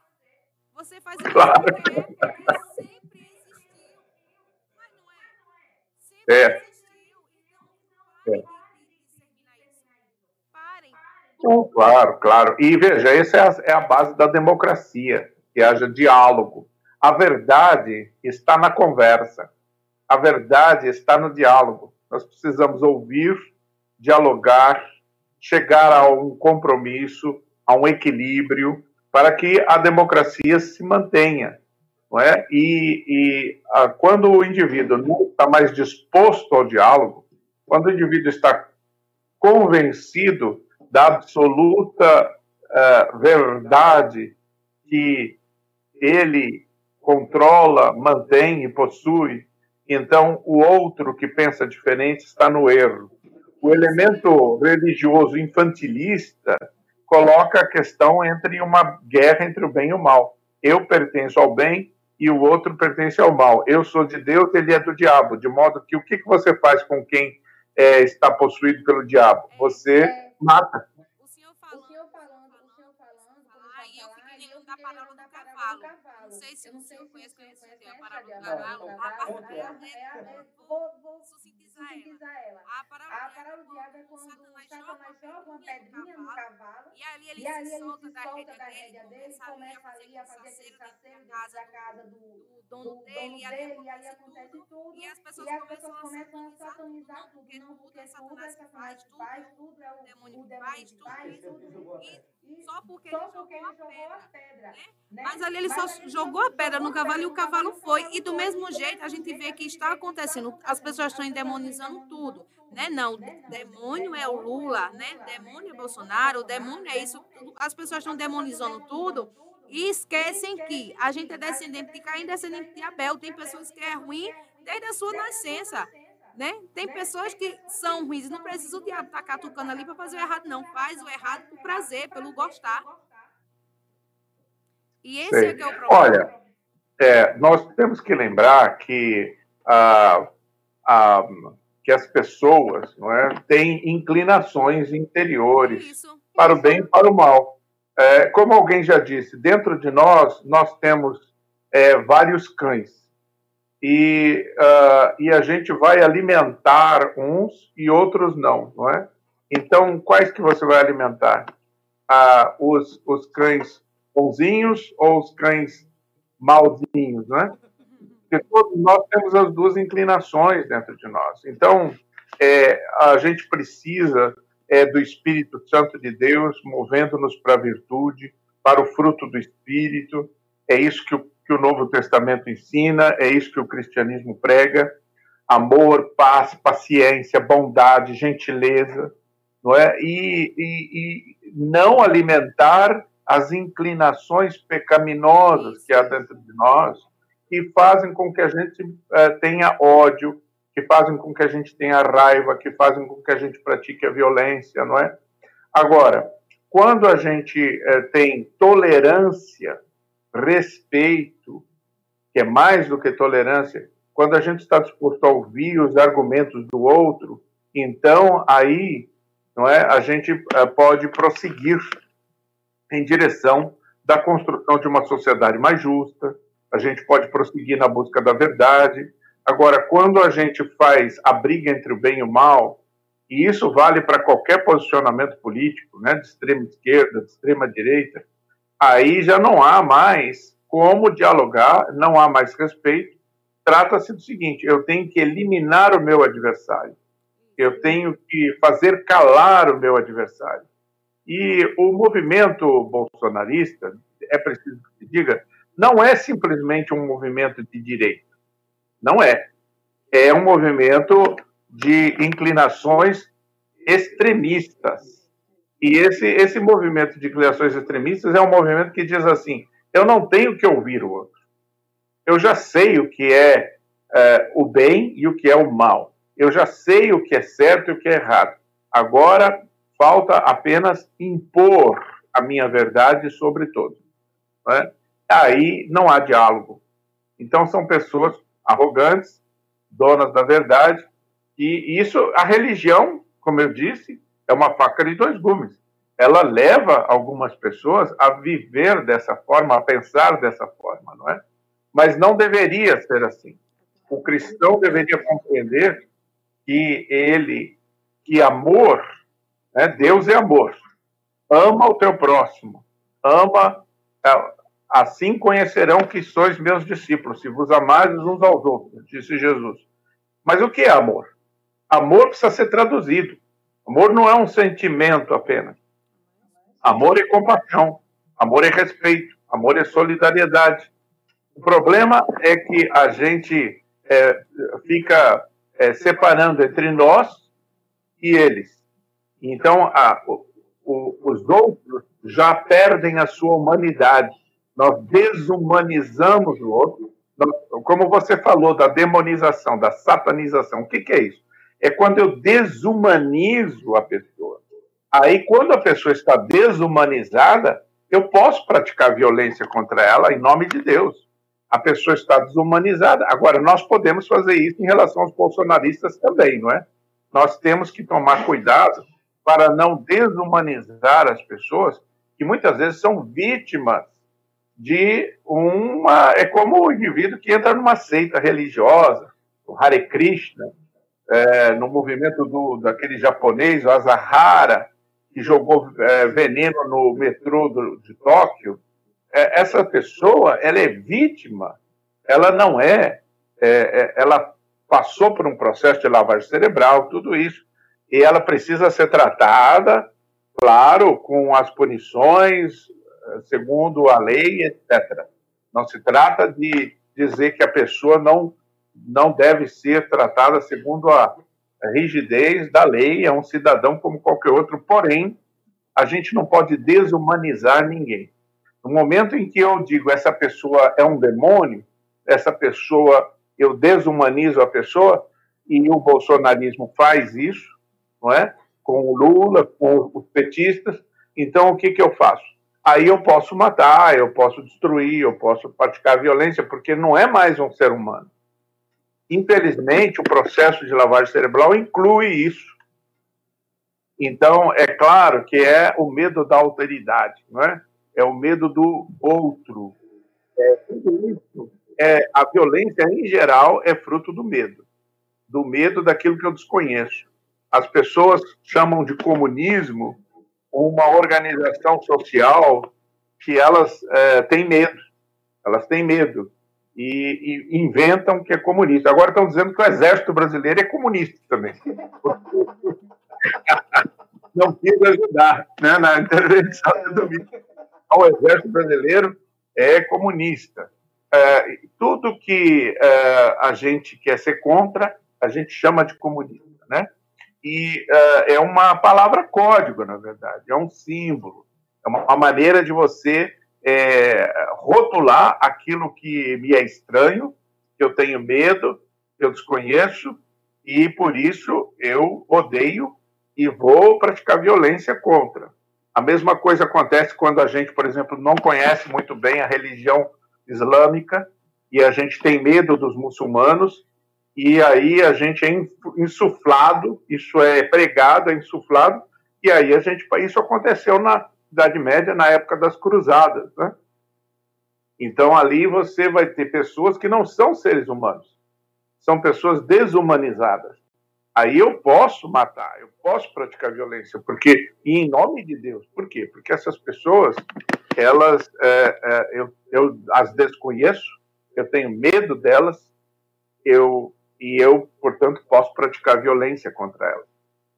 Você faz Claro. porque é, porque sempre existiu. Mas não é? Sempre É. existiu. Então, parem. Parem. Então, claro, claro. E veja, essa é a, é a base da democracia, que haja diálogo. A verdade está na conversa. A verdade está no diálogo. Nós precisamos ouvir, dialogar, chegar a um compromisso, a um equilíbrio, para que a democracia se mantenha. Não é? E, e ah, quando o indivíduo não está mais disposto ao diálogo, quando o indivíduo está convencido da absoluta eh, verdade que ele controla, mantém e possui, então o outro que pensa diferente está no erro. O elemento religioso infantilista coloca a questão entre uma guerra entre o bem e o mal. Eu pertenço ao bem e o outro pertence ao mal. Eu sou de Deus, ele é do diabo. De modo que o que, que você faz com quem eh, está possuído pelo diabo? Você mata. O senhor falando, o senhor falando, o senhor falando, e eu fiquei lembrando da parábola do cavalo. Não sei se o senhor conhece, conhece a parábola do cavalo. A parábola é, é, sintetizar ela. A diabo é quando Satanás joga uma pedrinha no cavalo e ali ele se solta da rédea dele, começa ali a fazer aquele dentro da casa do dono dele e ali acontece tudo e as pessoas começam a satanizar tudo, não porque tudo é Satanás que faz, tudo é o demônio que faz, tudo e só porque ele jogou a pedra, né? Mas ali ele só jogou a pedra no cavalo e o cavalo foi. E do mesmo jeito a gente vê que está acontecendo. As pessoas estão endemonizando tudo. Né? Não, demônio é o Lula, né? Demônio é Bolsonaro, demônio é isso. As pessoas estão demonizando tudo e esquecem que a gente é descendente de Caim, descendente de Abel. Tem pessoas que é ruim desde a sua nascença. Né? Tem pessoas que são ruins, não precisa o diabo estar catucando ali para fazer o errado, não. Faz o errado por prazer, pelo gostar. E esse Sei. é que é o problema. Olha, é, nós temos que lembrar que, ah, ah, que as pessoas não é, têm inclinações interiores para o bem e para o mal. É, como alguém já disse, dentro de nós, nós temos é, vários cães. E, ah, e a gente vai alimentar uns e outros não, não é? Então, quais que você vai alimentar? Ah, os, os cães bonzinhos ou os cães malzinhos, né? Porque todos nós temos as duas inclinações dentro de nós. Então, é, a gente precisa é, do Espírito Santo de Deus movendo-nos para a virtude, para o fruto do Espírito. É isso que o, que o Novo Testamento ensina, é isso que o cristianismo prega. Amor, paz, paciência, bondade, gentileza, não é? E, e, e não alimentar as inclinações pecaminosas que há dentro de nós, que fazem com que a gente é, tenha ódio, que fazem com que a gente tenha raiva, que fazem com que a gente pratique a violência, não é? Agora, quando a gente é, tem tolerância, respeito, que é mais do que tolerância, quando a gente está disposto a ouvir os argumentos do outro, então aí, não é? A gente é, pode prosseguir em direção da construção de uma sociedade mais justa, a gente pode prosseguir na busca da verdade. Agora, quando a gente faz a briga entre o bem e o mal, e isso vale para qualquer posicionamento político, né, de extrema esquerda, de extrema direita, aí já não há mais como dialogar, não há mais respeito. Trata-se do seguinte: eu tenho que eliminar o meu adversário, eu tenho que fazer calar o meu adversário. E o movimento bolsonarista, é preciso que se diga, não é simplesmente um movimento de direita. Não é. É um movimento de inclinações extremistas. E esse, esse movimento de inclinações extremistas é um movimento que diz assim: eu não tenho que ouvir o outro. Eu já sei o que é, é o bem e o que é o mal. Eu já sei o que é certo e o que é errado. Agora falta apenas impor a minha verdade sobre todos. Né? Aí não há diálogo. Então são pessoas arrogantes, donas da verdade, e isso, a religião, como eu disse, é uma faca de dois gumes. Ela leva algumas pessoas a viver dessa forma, a pensar dessa forma, não é? Mas não deveria ser assim. O cristão deveria compreender que ele, que amor, né? Deus é amor. Ama o teu próximo, ama é, Assim conhecerão que sois meus discípulos, se vos amardes uns aos outros, disse Jesus. Mas o que é amor? Amor precisa ser traduzido. Amor não é um sentimento apenas. Amor é compaixão, amor é respeito, amor é solidariedade. O problema é que a gente é, fica é, separando entre nós e eles. Então, a, o, os outros já perdem a sua humanidade nós desumanizamos o outro, como você falou, da demonização, da satanização. O que, que é isso? É quando eu desumanizo a pessoa. Aí, quando a pessoa está desumanizada, eu posso praticar violência contra ela em nome de Deus. A pessoa está desumanizada. Agora, nós podemos fazer isso em relação aos bolsonaristas também, não é? Nós temos que tomar cuidado para não desumanizar as pessoas que muitas vezes são vítimas de uma. É como o indivíduo que entra numa seita religiosa, o Hare Krishna, é, no movimento do, daquele japonês, o Asahara, que jogou é, veneno no metrô do, de Tóquio. É, essa pessoa, ela é vítima, ela não é, é, é, ela passou por um processo de lavagem cerebral, tudo isso, e ela precisa ser tratada, claro, com as punições, segundo a lei, etc. Não se trata de dizer que a pessoa não, não deve ser tratada segundo a rigidez da lei, é um cidadão como qualquer outro, porém, a gente não pode desumanizar ninguém. No momento em que eu digo essa pessoa é um demônio, essa pessoa, eu desumanizo a pessoa, e o bolsonarismo faz isso, não é? Com o Lula, com os petistas, então o que, que eu faço? Aí eu posso matar, eu posso destruir, eu posso praticar violência, porque não é mais um ser humano. Infelizmente, o processo de lavagem cerebral inclui isso. Então, é claro que é o medo da alteridade, não é? É o medo do outro. É, tudo isso, é, a violência, em geral, é fruto do medo. Do medo daquilo que eu desconheço. As pessoas chamam de comunismo uma organização social que elas é, têm medo, elas têm medo. e, e inventam que é comunista. Agora estão dizendo que o exército brasileiro é comunista também. (laughs) Não quis ajudar né, na intervenção do domingo. O exército brasileiro é comunista. É, tudo que é, a gente quer ser contra, a gente chama de comunista, né? E é, é uma palavra código, na verdade, é um símbolo, é uma maneira de você é, rotular aquilo que me é estranho, que eu tenho medo, que eu desconheço, e por isso eu odeio e vou praticar violência contra. A mesma coisa acontece quando a gente, por exemplo, não conhece muito bem a religião islâmica e a gente tem medo dos muçulmanos e aí a gente é insuflado, isso é pregado, é insuflado, e aí a gente, isso aconteceu na Idade Média, na época das cruzadas, né? Então ali você vai ter pessoas que não são seres humanos, são pessoas desumanizadas. Aí eu posso matar, eu posso praticar violência, porque em nome de Deus. Por quê? Porque essas pessoas, elas, é, é, eu, eu as desconheço, eu tenho medo delas, eu e eu, portanto, posso praticar violência contra elas.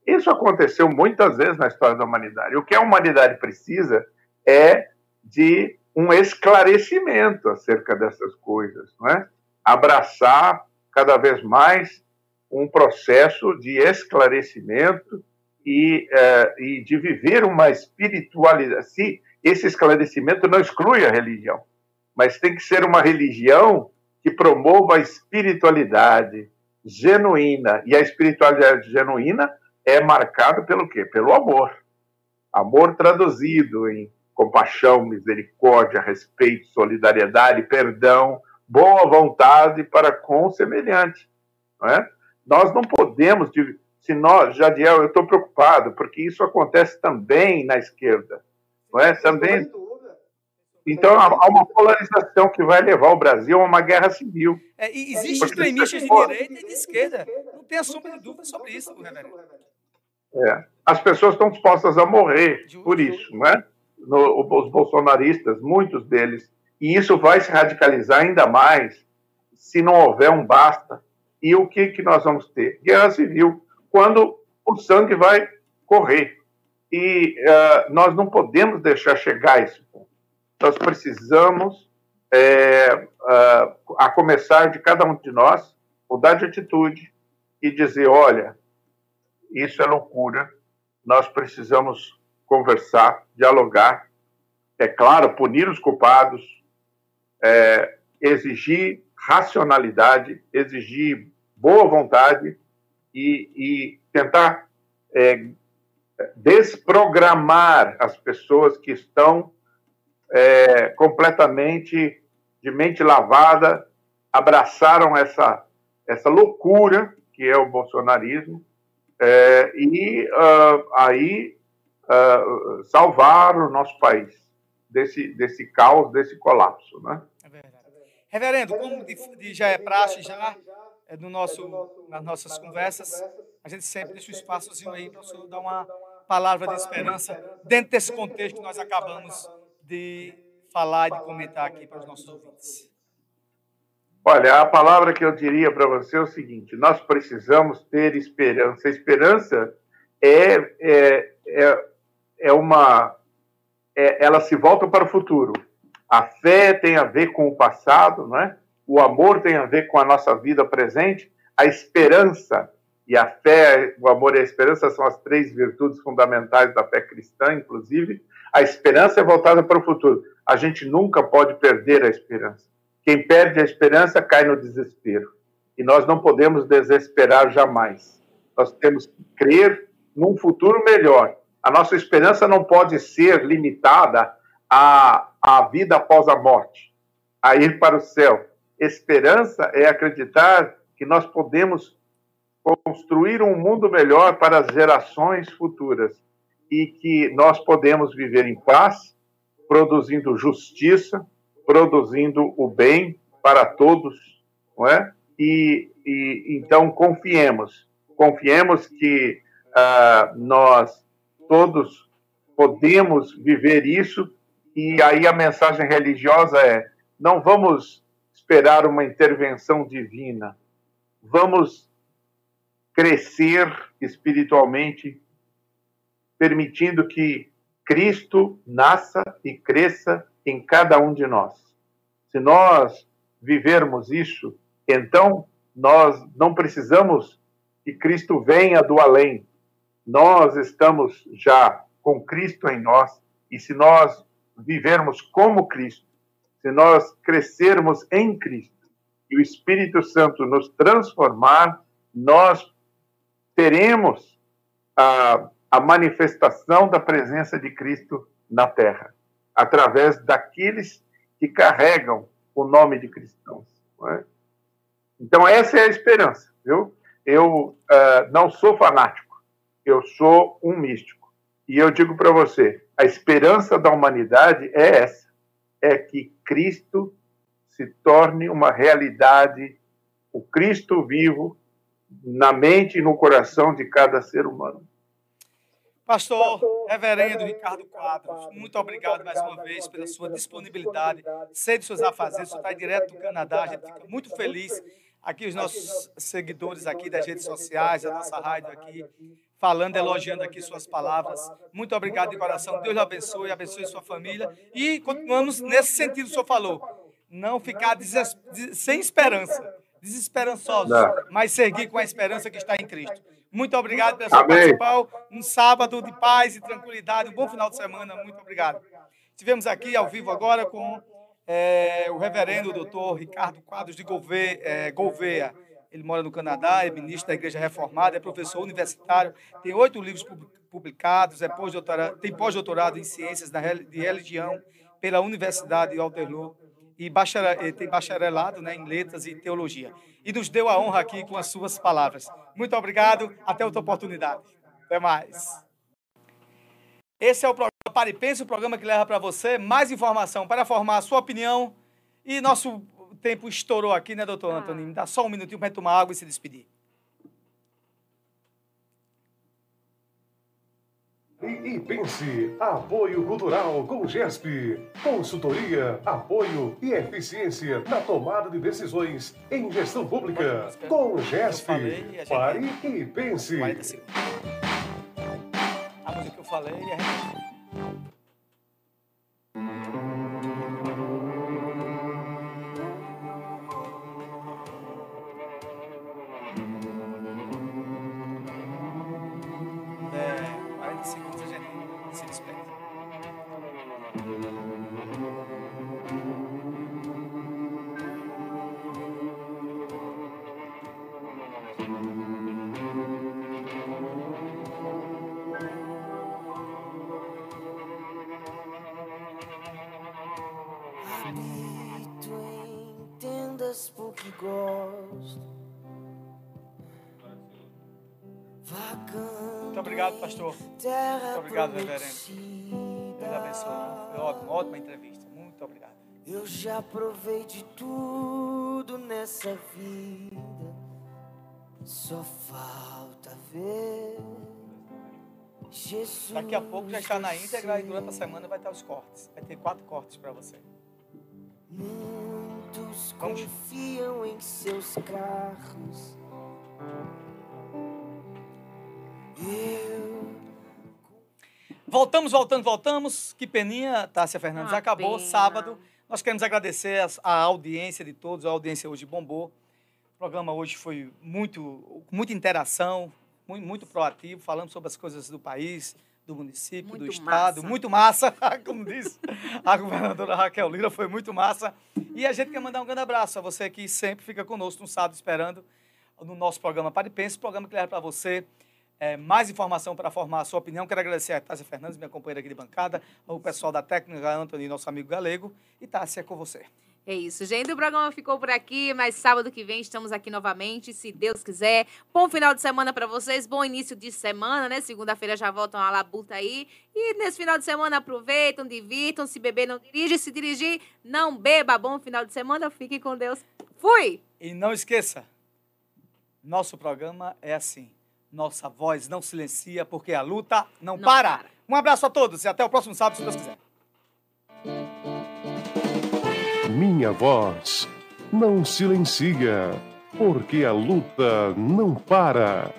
Isso aconteceu muitas vezes na história da humanidade. O que a humanidade precisa é de um esclarecimento acerca dessas coisas, não é? Abraçar cada vez mais um processo de esclarecimento e, uh, e de viver uma espiritualidade. Se esse esclarecimento não exclui a religião, mas tem que ser uma religião que promova a espiritualidade genuína. E a espiritualidade genuína é marcada pelo quê? Pelo amor. Amor traduzido em compaixão, misericórdia, respeito, solidariedade, perdão, boa vontade para com o semelhante. Não é? Nós não podemos, se nós, Jadiel, eu estou preocupado, porque isso acontece também na esquerda, não é? Também. Então há uma polarização que vai levar o Brasil a uma guerra civil. É, e existem extremistas de direita e de esquerda. Não tenha sombra de dúvida sobre isso, reverendo. É. As pessoas estão dispostas a morrer por isso, não é? No, os bolsonaristas, muitos deles. E isso vai se radicalizar ainda mais se não houver um basta e o que, que nós vamos ter? Guerra civil, quando o sangue vai correr. E uh, nós não podemos deixar chegar a esse ponto. Nós precisamos, é, uh, a começar de cada um de nós, mudar de atitude e dizer: olha, isso é loucura, nós precisamos conversar, dialogar, é claro, punir os culpados, é, exigir racionalidade, exigir boa vontade e, e tentar é, desprogramar as pessoas que estão é, completamente de mente lavada, abraçaram essa, essa loucura que é o bolsonarismo, é, e uh, aí uh, salvar o nosso país desse, desse caos, desse colapso. Né? É verdade. Reverendo, como de, de já é praxe, já é, no nosso, nas nossas conversas, a gente sempre deixa um espaçozinho aí para o senhor dar uma palavra de esperança dentro desse contexto que nós acabamos de falar e de comentar aqui para os nossos ouvintes. Olha, a palavra que eu diria para você é o seguinte: nós precisamos ter esperança. Esperança é, é, é, é uma. É, ela se volta para o futuro. A fé tem a ver com o passado, não é? o amor tem a ver com a nossa vida presente, a esperança e a fé, o amor e a esperança são as três virtudes fundamentais da fé cristã, inclusive. A esperança é voltada para o futuro. A gente nunca pode perder a esperança. Quem perde a esperança cai no desespero. E nós não podemos desesperar jamais. Nós temos que crer num futuro melhor. A nossa esperança não pode ser limitada à, à vida após a morte, a ir para o céu Esperança é acreditar que nós podemos construir um mundo melhor para as gerações futuras e que nós podemos viver em paz, produzindo justiça, produzindo o bem para todos, não é? E, e então confiemos, confiemos que uh, nós todos podemos viver isso e aí a mensagem religiosa é não vamos esperar uma intervenção divina. Vamos crescer espiritualmente, permitindo que Cristo nasça e cresça em cada um de nós. Se nós vivermos isso, então nós não precisamos que Cristo venha do além. Nós estamos já com Cristo em nós, e se nós vivermos como Cristo, se nós crescermos em Cristo e o Espírito Santo nos transformar, nós teremos a, a manifestação da presença de Cristo na terra, através daqueles que carregam o nome de cristãos. É? Então, essa é a esperança, viu? Eu uh, não sou fanático, eu sou um místico. E eu digo para você: a esperança da humanidade é essa: é que Cristo se torne uma realidade, o Cristo vivo, na mente e no coração de cada ser humano. Pastor, Reverendo Ricardo Quadros, muito obrigado mais uma vez pela sua disponibilidade, sei de seus afazeres, você está direto do Canadá, a gente fica muito feliz. Aqui os nossos seguidores aqui das redes sociais, a nossa rádio aqui, falando, elogiando aqui suas palavras. Muito obrigado de coração. Deus lhe abençoe, abençoe sua família. E continuamos nesse sentido que o senhor falou. Não ficar sem esperança, desesperançosos, Não. mas seguir com a esperança que está em Cristo. Muito obrigado pela sua participação. Um sábado de paz e tranquilidade. Um bom final de semana. Muito obrigado. Estivemos aqui ao vivo agora com é, o reverendo doutor Ricardo Quadros de Gouveia, é, Gouveia ele mora no Canadá, é ministro da Igreja Reformada, é professor universitário, tem oito livros publicados, é pós tem pós-doutorado em Ciências de Religião pela Universidade de Waterloo e bacharel, tem bacharelado né, em Letras e Teologia. E nos deu a honra aqui com as suas palavras. Muito obrigado, até outra oportunidade. Até mais. Esse é o programa Pare Pense, o programa que leva para você mais informação para formar a sua opinião e nosso tempo estourou aqui, né, doutor ah. Antônio? Me dá só um minutinho para tomar água e se despedir. E, e, pense, apoio cultural com GESP, consultoria, apoio e eficiência na tomada de decisões em gestão pública. Com GESP, pare e pense. A música que eu falei e a gente... obrigado, reverendo. Deus abençoe. Foi ótimo, ótima entrevista. Muito obrigado. Eu já provei de tudo nessa vida. Só falta ver. Jesus. Daqui a pouco já está na íntegra e durante a semana vai ter os cortes. Vai ter quatro cortes para você. Muitos Vamos. confiam em seus carros Voltamos, voltando, voltamos. Que peninha, Tássia Fernandes. Acabou pena. sábado. Nós queremos agradecer a audiência de todos. A audiência hoje bombou. O programa hoje foi muito, muita interação, muito, muito proativo, falando sobre as coisas do país, do município, muito do estado. Massa. Muito massa, (laughs) como disse a governadora Raquel Lira, foi muito massa. E a gente quer mandar um grande abraço a você que sempre fica conosco no sábado esperando no nosso programa Pare Pense, programa que leva para você é, mais informação para formar a sua opinião. Quero agradecer a Tássia Fernandes, minha companheira aqui de bancada, ao pessoal da técnica, Antônio, nosso amigo galego. E Tássia, é com você. É isso, gente. O programa ficou por aqui, mas sábado que vem estamos aqui novamente, se Deus quiser. Bom final de semana para vocês, bom início de semana, né? Segunda-feira já voltam a labuta aí. E nesse final de semana aproveitam, divirtam, se beber não dirige, se dirigir não beba. Bom final de semana, fiquem com Deus. Fui! E não esqueça, nosso programa é assim nossa voz não silencia, porque a luta não, não para. para. Um abraço a todos e até o próximo sábado, se Deus quiser. Minha voz não silencia, porque a luta não para.